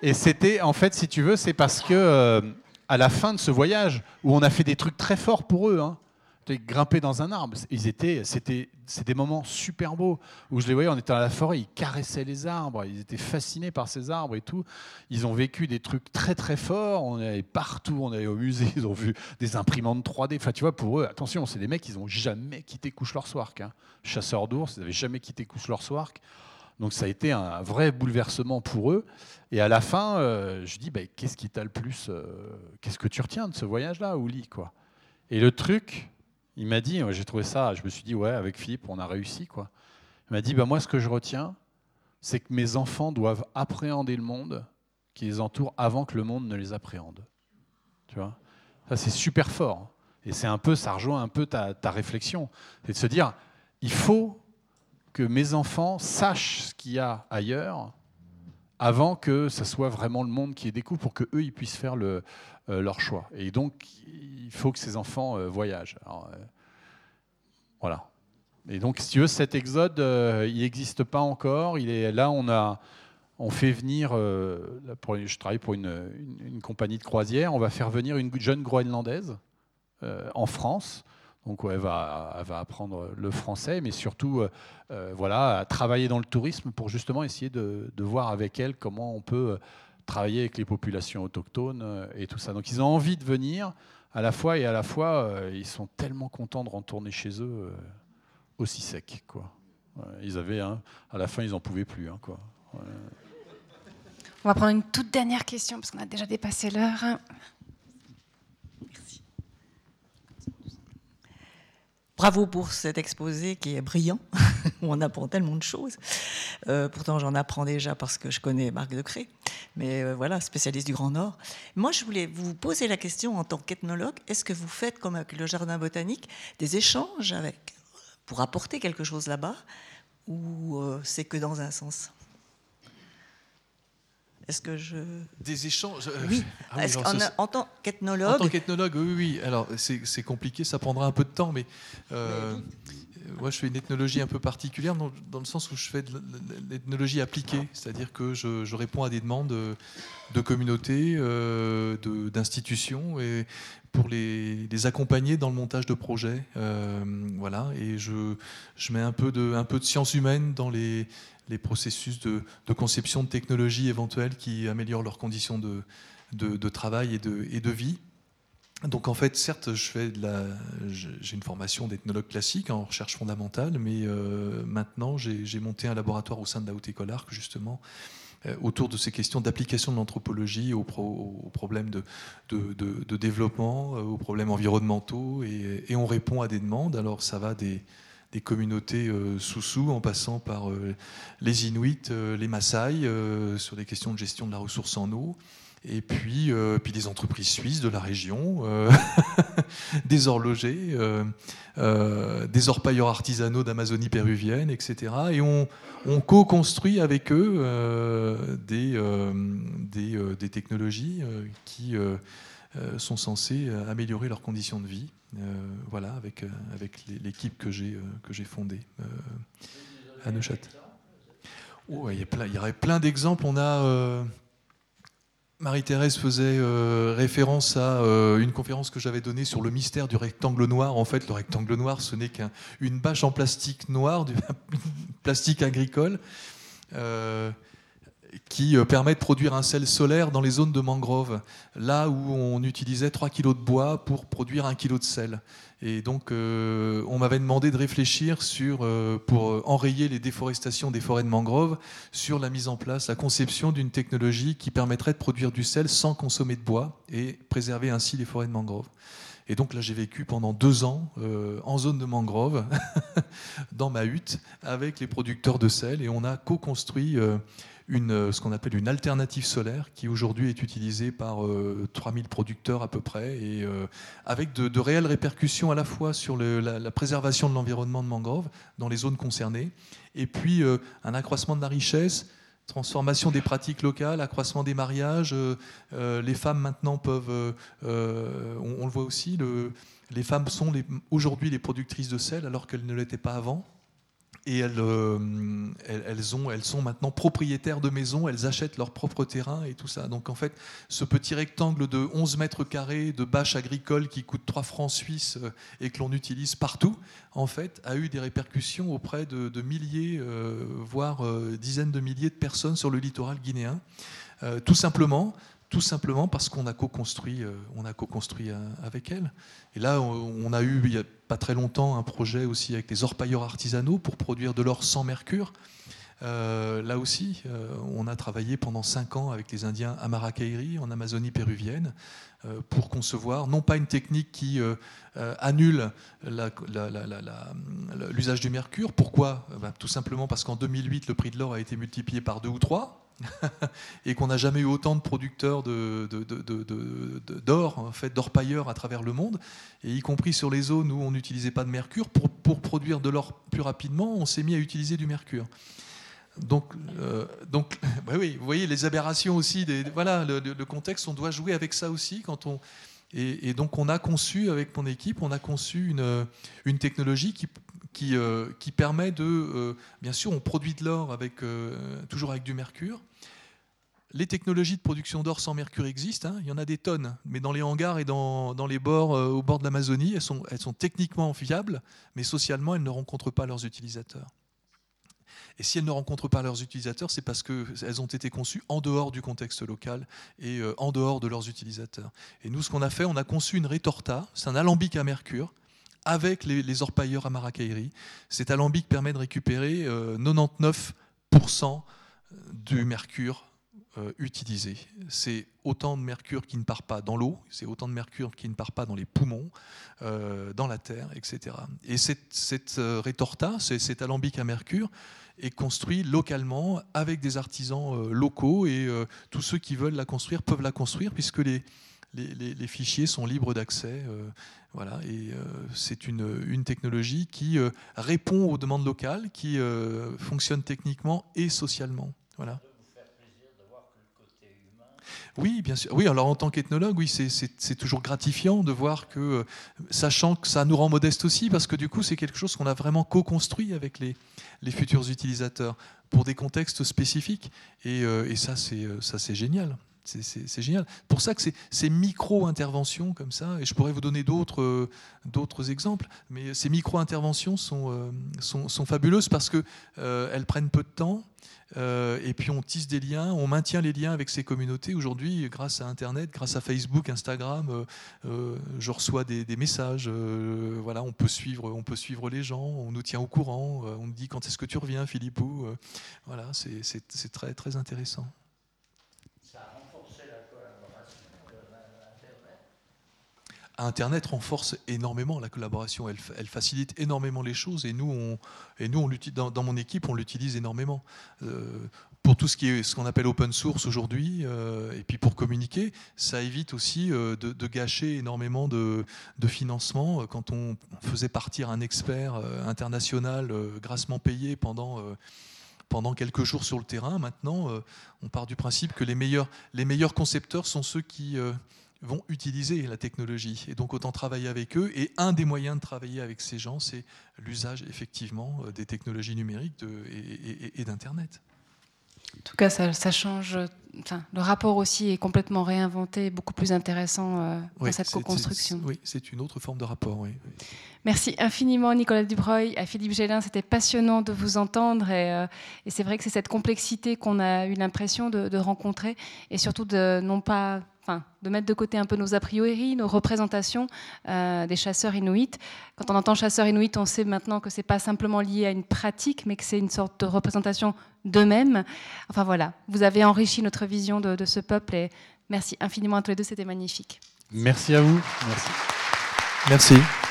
Et c'était, en fait, si tu veux, c'est parce que euh, à la fin de ce voyage, où on a fait des trucs très forts pour eux, hein, grimper dans un arbre, ils étaient, c'était, c'est des moments super beaux où je les voyais, on était dans la forêt, ils caressaient les arbres, ils étaient fascinés par ces arbres et tout. Ils ont vécu des trucs très très forts. On allé partout, on allé au musée, ils ont vu des imprimantes 3D. Enfin, tu vois, pour eux, attention, c'est des mecs, ils n'ont jamais quitté Couche-leur-Swark. Hein. Chasseurs d'ours, ils n'avaient jamais quitté Couche-leur-Swark. Donc ça a été un vrai bouleversement pour eux. Et à la fin, euh, je dis, bah, qu'est-ce qui t'a le plus... Euh, qu'est-ce que tu retiens de ce voyage-là, Ouli quoi? Et le truc, il m'a dit, j'ai trouvé ça, je me suis dit, ouais, avec Philippe, on a réussi. quoi. Il m'a dit, bah, moi, ce que je retiens, c'est que mes enfants doivent appréhender le monde qui les entoure avant que le monde ne les appréhende. Tu vois? Ça, c'est super fort. Et c'est un peu, ça rejoint un peu ta, ta réflexion. C'est de se dire, il faut que mes enfants sachent ce qu'il y a ailleurs avant que ce soit vraiment le monde qui les découvre pour qu'eux, ils puissent faire le, leur choix. Et donc, il faut que ces enfants euh, voyagent. Euh, voilà. Et donc, si tu veux, cet exode, il n'existe pas encore. Il est, là, on, a, on fait venir, je travaille pour une, une, compagnie de croisière, on va faire venir une jeune groenlandaise en France donc elle, va, va, apprendre le français, mais surtout euh, euh, voilà, travailler dans le tourisme pour justement essayer de, voir avec elle comment on peut euh, travailler avec les populations autochtones et tout ça. Donc ils ont envie de venir à la fois et à la fois ils sont tellement contents de retourner chez eux aussi sec. Quoi. Ils avaient, à la fin ils n'en pouvaient plus. Hein, quoi. On va prendre une toute dernière question parce qu'on a déjà dépassé l'heure. Bravo pour cet exposé qui est brillant, où on apprend tellement de choses. Euh, pourtant, j'en apprends déjà parce que je connais Marc Decré, mais euh, voilà, spécialiste du Grand Nord. Moi, je voulais vous poser la question en tant qu'ethnologue, est-ce que vous faites, comme avec le Jardin botanique, des échanges avec, pour apporter quelque chose là-bas, ou euh, c'est que dans un sens? Est-ce que je... Des échanges Oui, ah en, tant qu'ethnologue. En tant qu'ethnologue, oui, oui. Alors, c'est compliqué, ça prendra un peu de temps, mais, euh, moi, je fais une ethnologie un peu particulière dans, le sens où je fais de l'ethnologie appliquée, c'est-à-dire que je, réponds à des demandes de, communautés, euh, d'institutions, et pour les, accompagner dans le montage de projets. Euh, voilà, et je, je mets un peu de, un peu de sciences humaines dans les les processus de, conception de technologies éventuelles qui améliorent leurs conditions de, travail et de, et vie. Donc en fait, certes, j'ai une formation d'ethnologue classique en recherche fondamentale, mais euh, maintenant j'ai monté un laboratoire au sein de la Haute École Arc justement euh, autour de ces questions d'application de l'anthropologie aux, problèmes de, développement, euh, aux problèmes environnementaux, et, on répond à des demandes. Alors ça va des, des communautés sous-sous en passant par les Inuits, les Maasai, sur des questions de gestion de la ressource en eau et puis, euh, puis des entreprises suisses de la région, euh, des horlogers, euh, des orpailleurs artisanaux d'Amazonie péruvienne, etc. Et on, on co-construit avec eux des, des, des, technologies qui sont censées améliorer leurs conditions de vie. voilà, avec, avec l'équipe que j'ai fondée à Neuchâtel. Oh, il, y aurait plein d'exemples. On a Marie-Thérèse faisait euh, référence à euh, une conférence que j'avais donnée sur le mystère du rectangle noir. En fait, le rectangle noir, ce n'est qu'une bâche en plastique noir, du plastique agricole, euh, qui permet de produire un sel solaire dans les zones de mangrove, là où on utilisait 3 kg de bois pour produire 1 kg de sel. Et donc, euh, on m'avait demandé de réfléchir sur, euh, pour enrayer les déforestations des forêts de mangrove, sur la mise en place, la conception d'une technologie qui permettrait de produire du sel sans consommer de bois et préserver ainsi les forêts de mangrove. Et donc là, j'ai vécu pendant deux ans euh, en zone de mangrove, dans ma hutte, avec les producteurs de sel, et on a co-construit euh, ce qu'on appelle une alternative solaire qui aujourd'hui est utilisée par 3000 euh, producteurs à peu près et euh, avec de, réelles répercussions à la fois sur la, préservation de l'environnement de mangrove dans les zones concernées et puis un accroissement de la richesse transformation des pratiques locales, accroissement des mariages. les femmes maintenant peuvent, on, le voit aussi, les femmes sont aujourd'hui les productrices de sel alors qu'elles ne l'étaient pas avant et euh, elles, elles, ont, elles sont maintenant propriétaires de maisons, elles achètent leur propre terrain et tout ça. Donc en fait, ce petit rectangle de 11 mètres carrés de bâche agricole qui coûte 3 francs suisses euh, et que l'on utilise partout, en fait, a eu des répercussions auprès de, milliers, euh, voire dizaines de milliers de personnes sur le littoral guinéen. tout simplement tout simplement parce qu'on a co-construit, euh, euh, avec elle. Et là, on a eu il n'y a pas très longtemps un projet aussi avec les orpailleurs artisanaux pour produire de l'or sans mercure. Euh, là aussi, on a travaillé pendant cinq ans avec les Indiens à Maracairy, en Amazonie péruvienne, pour concevoir non pas une technique qui annule l'usage du mercure. Pourquoi? Ben, Tout simplement parce qu'en 2008, le prix de l'or a été multiplié par deux ou trois et qu'on n'a jamais eu autant de producteurs d'or, en fait, d'or-pailleurs à travers le monde, et y compris sur les zones où on n'utilisait pas de mercure, pour, produire de l'or plus rapidement, on s'est mis à utiliser du mercure. Donc, euh, donc bah oui, vous voyez les aberrations aussi, voilà, le, contexte, on doit jouer avec ça aussi quand on... Et, donc on a conçu, avec mon équipe, on a conçu une, une technologie qui qui, euh, permet de... Euh, bien sûr, on produit de l'or avec, toujours avec du mercure, les technologies de production d'or sans mercure existent, hein. il y en a des tonnes, mais dans les hangars et dans, les bords, euh, au bord de l'Amazonie, elles sont, elles sont techniquement viables, mais socialement, elles ne rencontrent pas leurs utilisateurs. Et si elles ne rencontrent pas leurs utilisateurs, c'est parce qu'elles ont été conçues en dehors du contexte local et euh, en dehors de leurs utilisateurs. Et nous, ce qu'on a fait, on a conçu une rétorta, c'est un alambic à mercure, avec les, orpailleurs à Maracairy. Cet alambic permet de récupérer 99% euh, du mercure euh, utilisé. C'est autant de mercure qui ne part pas dans l'eau, c'est autant de mercure qui ne part pas dans les poumons, dans la terre, etc. Et cette, cette rétorta, cet alambic à mercure, est construit localement avec des artisans locaux et tous ceux qui veulent la construire peuvent la construire puisque les, les, fichiers sont libres d'accès. voilà, et c'est une, une, technologie qui répond aux demandes locales, qui fonctionne techniquement et socialement. Voilà. Oui, bien sûr. Oui, alors en tant qu'ethnologue, oui, c'est toujours gratifiant de voir que, euh, sachant que ça nous rend modeste aussi, parce que du coup, c'est quelque chose qu'on a vraiment co-construit avec les, futurs utilisateurs pour des contextes spécifiques. Et, euh, et ça, c'est euh, ça, c'est génial. c'est génial. Pour ça que ces micro-interventions comme ça, et je pourrais vous donner d'autres exemples, mais ces micro-interventions sont, fabuleuses parce qu'elles prennent peu de temps, euh, et puis on tisse des liens, on maintient les liens avec ces communautés. Aujourd'hui, grâce à Internet, grâce à Facebook, Instagram, euh, euh, je reçois des, messages. voilà, on peut suivre, on peut suivre les gens, on nous tient au courant, on nous dit quand est-ce que tu reviens, Philippou? voilà, c'est très très intéressant. Internet renforce énormément la collaboration, elle, facilite énormément les choses et nous, dans, mon équipe, on l'utilise énormément. Euh, pour tout ce qui est ce qu'on appelle open source aujourd'hui, euh, et puis pour communiquer, ça évite aussi euh, de, gâcher énormément de, financement. Quand on faisait partir un expert international grassement payé pendant quelques jours sur le terrain. Maintenant, on part du principe que les meilleurs concepteurs sont ceux qui, vont utiliser la technologie. Et donc autant travailler avec eux. Et un des moyens de travailler avec ces gens, c'est l'usage effectivement euh, des technologies numériques et, d'Internet. En tout cas, ça, change. le rapport aussi est complètement réinventé, beaucoup plus intéressant euh, dans cette co-construction. Oui, c'est une autre forme de rapport. Oui. Merci infiniment, Nicolas Dubreuil. À Philippe Gélin, c'était passionnant de vous entendre. Et, euh, c'est vrai que c'est cette complexité qu'on a eu l'impression de, de, rencontrer, et surtout de non pas de mettre de côté un peu nos a priori, nos représentations euh, des chasseurs inuits. Quand on entend chasseurs inuits, on sait maintenant que ce n'est pas simplement lié à une pratique, mais que c'est une sorte de représentation d'eux-mêmes. Enfin voilà, vous avez enrichi notre vision de, de, ce peuple et merci infiniment à tous les deux, c'était magnifique. Merci à vous. Merci. Merci.